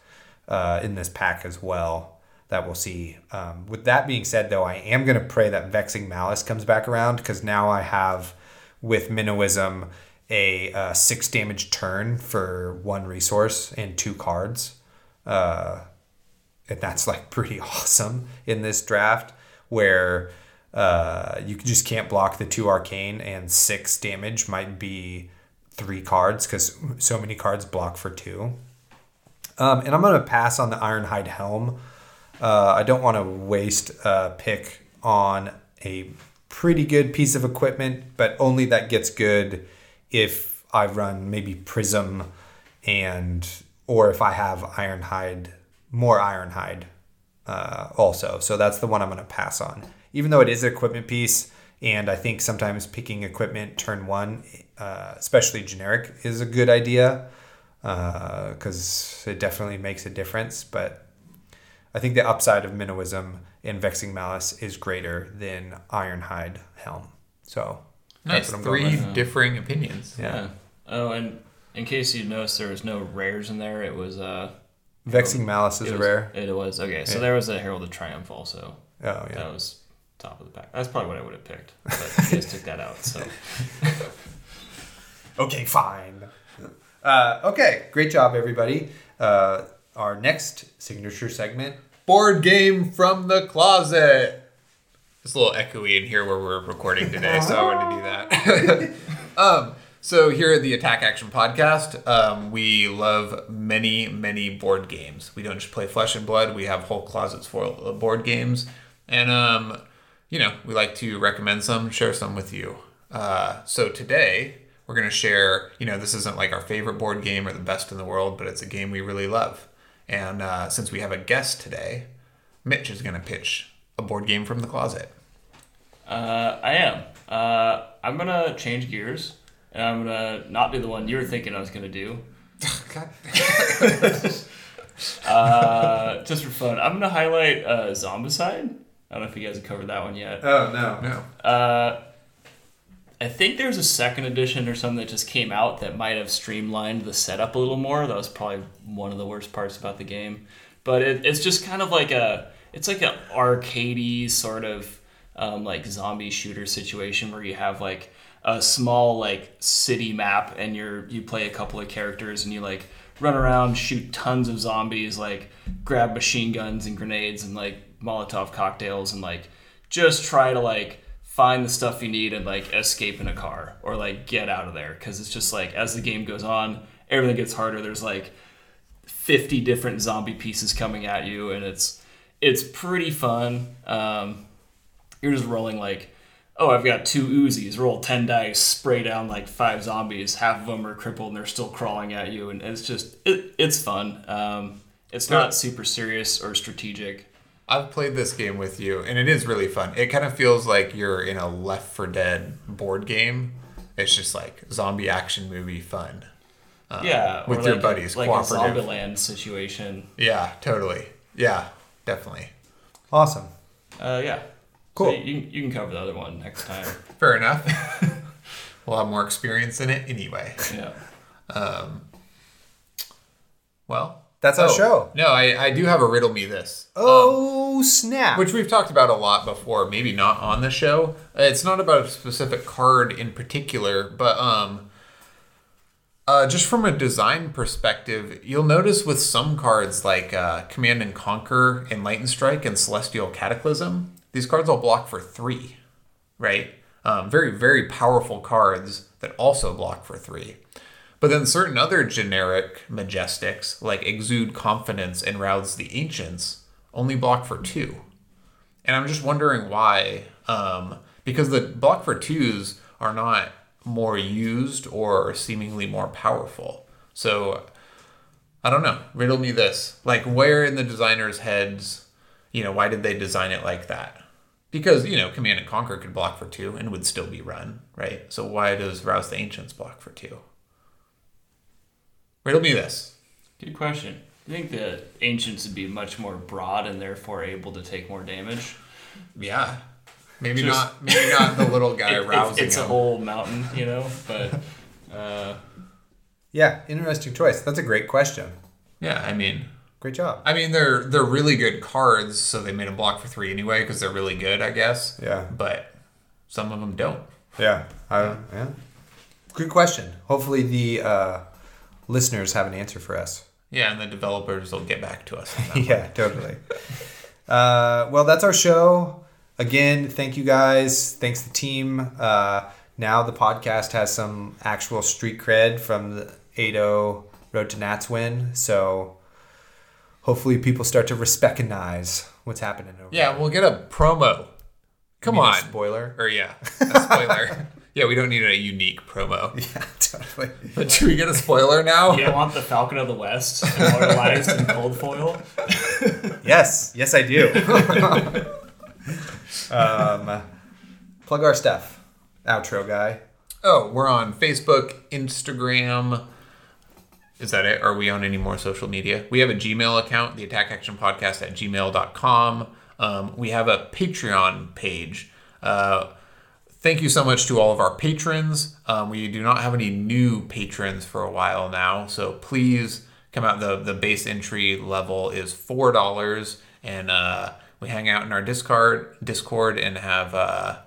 Speaker 1: uh, in this pack as well that we'll see. Um, with that being said, though, I am gonna pray that Vexing Malice comes back around because now I have with Minnowism a uh, six damage turn for one resource and two cards. Uh, and that's like pretty awesome in this draft where uh, you just can't block the two arcane and six damage might be three cards because so many cards block for two. Um, and I'm gonna pass on the Ironhide Helm. Uh, I don't want to waste a pick on a pretty good piece of equipment, but only that gets good if I run maybe Prism and or if I have Ironhide, more Ironhide uh, also. So that's the one I'm going to pass on. Even though it is an equipment piece, and I think sometimes picking equipment turn one, uh, especially generic, is a good idea because it definitely makes a difference. But I think the upside of Minnowism in Vexing Malice is greater than Ironhide Helm. So
Speaker 2: Nice.
Speaker 1: that's what I'm
Speaker 2: Three
Speaker 1: with.
Speaker 2: differing opinions.
Speaker 1: Yeah.
Speaker 3: Oh, and in case you noticed, there was no rares in there. It was uh.
Speaker 1: Vexing Malice is a
Speaker 3: was-
Speaker 1: rare.
Speaker 3: It was okay. So
Speaker 1: Yeah.
Speaker 3: there was a Herald of Triumph also.
Speaker 1: Oh yeah.
Speaker 3: That was top of the pack. That's probably what I would have picked. But you guys took that out. So
Speaker 1: Okay, fine. Uh, okay, great job, everybody. Uh, our next signature segment.
Speaker 2: Board game from the closet. It's a little echoey in here where we're recording today, so I wanted to do that. um, so here at the Attack Action Podcast, um, we love many, many board games. We don't just play Flesh and Blood; we have whole closets full of board games, and um, you know, we like to recommend some, share some with you. Uh, so today we're gonna share. You know, this isn't like our favorite board game or the best in the world, but it's a game we really love. And uh, since we have a guest today, Mitch is gonna pitch a board game from the closet.
Speaker 3: uh, I am. Uh, I'm gonna change gears, and I'm gonna not do the one you were thinking I was gonna do. Uh, just for fun, I'm gonna highlight uh, Zombicide. I don't know if you guys have covered that one yet.
Speaker 1: Oh no.
Speaker 2: No.
Speaker 3: I think there's a second edition or something that just came out that might have streamlined the setup a little more. That was probably one of the worst parts about the game. But it, it's just kind of like a it's like an arcadey sort of um, like zombie shooter situation where you have like a small like city map and you're you play a couple of characters and you like run around shoot tons of zombies like grab machine guns and grenades and like molotov cocktails and like just try to like find the stuff you need and like escape in a car or like get out of there. Because it's just like as the game goes on everything gets harder. There's like 50 different zombie pieces coming at you and it's it's pretty fun. Um, you're just rolling like oh i've got two uzis. Roll 10 dice spray down like five zombies. Half of them are crippled and they're still crawling at you and it's just it, it's fun. Um, it's not super serious or strategic
Speaker 2: I've played this game with you, and it is really fun. It kind of feels like you're in a Left 4 Dead board game. It's just like zombie action movie fun.
Speaker 3: yeah
Speaker 2: with
Speaker 3: or
Speaker 2: your
Speaker 3: like
Speaker 2: buddies,
Speaker 3: a, like a
Speaker 2: cooperative.
Speaker 3: zombieland situation
Speaker 2: Yeah, totally. Yeah, definitely.
Speaker 1: Awesome.
Speaker 3: uh, yeah
Speaker 1: Cool.
Speaker 3: so you, can- you can cover the other one next time
Speaker 2: Fair enough. we'll have more experience in it anyway.
Speaker 3: yeah Um,
Speaker 2: Well,
Speaker 1: That's our
Speaker 2: oh,
Speaker 1: show.
Speaker 2: No, I, I do have a riddle me this.
Speaker 1: Oh snap!
Speaker 2: which we've talked about a lot before, maybe not on the show. It's not about a specific card in particular, but um, uh, just from a design perspective, you'll notice with some cards like uh, Command and Conquer, Enlightened Strike, and Celestial Cataclysm, these cards all block for three, right? Um, very, very powerful cards that also block for three. But then certain other generic majestics, like Exude Confidence and Rouse the Ancients, only block for two. And I'm just wondering why. Um, because the block for twos are not more used or seemingly more powerful. So I don't know. Riddle me this. Like, where in the designer's heads, you know, why did they design it like that? Because, you know, Command and Conquer could block for two and would still be run, right? So why does Rouse the Ancients block for two? Riddle me this.
Speaker 3: Good question. I think the ancients would be much more broad and therefore able to take more damage.
Speaker 2: Yeah. Maybe
Speaker 3: Just-
Speaker 2: not maybe not the little guy
Speaker 3: It- it's,
Speaker 2: rousing
Speaker 3: it's a whole mountain, you know. But uh,
Speaker 1: yeah, interesting choice. That's a great question.
Speaker 2: Yeah, I mean
Speaker 1: Great job.
Speaker 2: I mean they're they're really good cards, so they made them block for 3 anyway because they're really good, I guess.
Speaker 1: Yeah.
Speaker 2: But some of them don't.
Speaker 1: Yeah. I, yeah. Good question. Hopefully the uh, listeners have an answer for us.
Speaker 2: Yeah, and the developers will get back to us
Speaker 1: yeah, totally. Uh, well, that's our show. Again, thank you guys. Thanks the team. Uh, now the podcast has some actual street cred from the 8-0 Road to Nats win. So hopefully people start to recognize what's happening over
Speaker 2: Yeah, we'll get a promo. Come
Speaker 1: You mean a
Speaker 2: on.
Speaker 1: spoiler?
Speaker 2: Or yeah, a spoiler. yeah, we don't need a unique promo.
Speaker 1: Yeah, totally.
Speaker 2: But should we get a spoiler now?
Speaker 3: you don't want the Falcon of the West immortalized in gold foil.
Speaker 1: Yes, yes, I do. um, plug our stuff. Outro guy.
Speaker 2: Oh, we're on Facebook, Instagram, is that it? Are we on any more social media? We have a Gmail account, the Attack Action Podcast at gmail.com. Um, we have a Patreon page. Uh, thank you so much to all of our patrons. Um, we do not have any new patrons for a while now, so please come out. the The base entry level is four dollars, and uh, we hang out in our Discord, Discord, and have uh,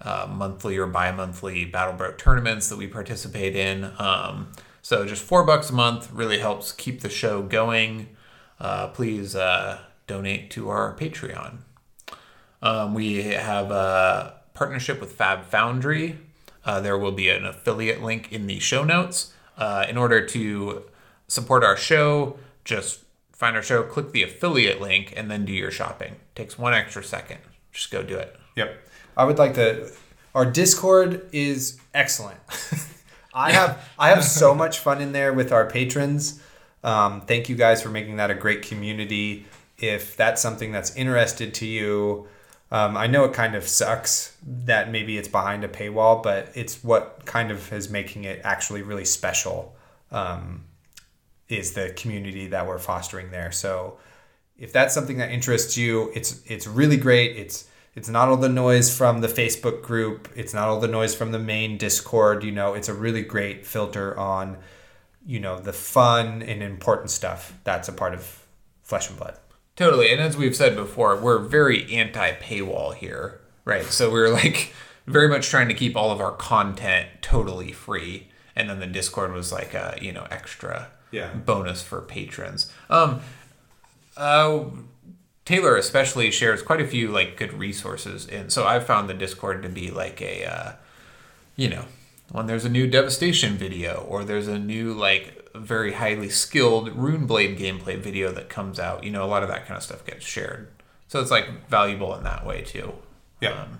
Speaker 2: uh, monthly or bi-monthly Battlebrook tournaments that we participate in. Um, so just four bucks a month really helps keep the show going. Uh, please uh, donate to our Patreon. Um, we have a partnership with Fab Foundry. Uh, there will be an affiliate link in the show notes. Uh, in order to support our show, just find our show, click the affiliate link, and then do your shopping. takes one extra second. Just go do it.
Speaker 1: Yep. I would like to. Our Discord is excellent. I have I have so much fun in there with our patrons. Um, thank you guys for making that a great community. If that's something that's interested to you, um, I know it kind of sucks that maybe it's behind a paywall, but it's what kind of is making it actually really special. Um, is the community that we're fostering there. So if that's something that interests you, it's it's really great. It's it's not all the noise from the Facebook group. It's not all the noise from the main Discord. You know, it's a really great filter on, you know, the fun and important stuff that's a part of Flesh and Blood.
Speaker 2: Totally. And as we've said before, we're very anti paywall here, right? So we're like very much trying to keep all of our content totally free. And then the Discord was like a, you know, extra
Speaker 1: Yeah.
Speaker 2: bonus for patrons. Um, uh, Taylor especially shares quite a few like good resources, and so I've found the Discord to be like a, uh, you know, when there's a new Devastation video or there's a new like very highly skilled Runeblade gameplay video that comes out, you know, a lot of that kind of stuff gets shared. So it's like valuable in that way too.
Speaker 1: Yeah.
Speaker 2: Um,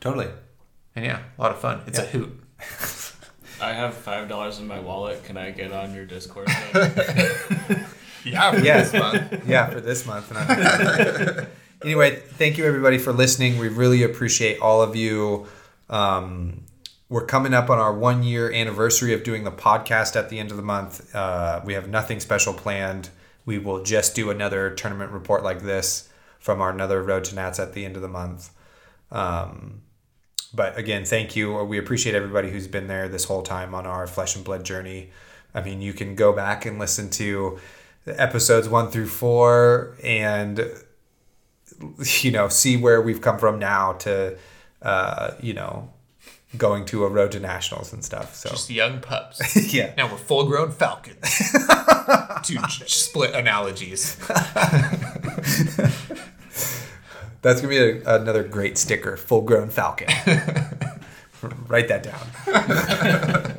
Speaker 1: Totally.
Speaker 2: and yeah, a lot of fun. It's a hoot.
Speaker 3: I have five dollars in my wallet. Can I get on your Discord?
Speaker 2: Yeah,
Speaker 1: Yes. yeah, for this month. And anyway, thank you everybody for listening. We really appreciate all of you. Um, we're coming up on our one year anniversary of doing the podcast at the end of the month. Uh, we have nothing special planned. We will just do another tournament report like this from our another Road to Nats at the end of the month. Um, but again, thank you. We appreciate everybody who's been there this whole time on our flesh and blood journey. I mean, you can go back and listen to episodes one through four and you know see where we've come from now to uh, you know going to a road to nationals and stuff. So
Speaker 2: Just young pups.
Speaker 1: yeah,
Speaker 2: Now we're full grown falcons. Two split analogies.
Speaker 1: that's gonna be a, another great sticker. Full grown falcon. Write that down.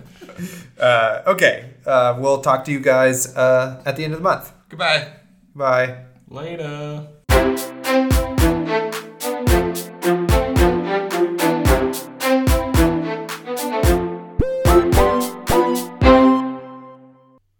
Speaker 1: uh, okay, uh, we'll talk to you guys uh, at the end of the month.
Speaker 2: Goodbye.
Speaker 1: Bye.
Speaker 3: Later.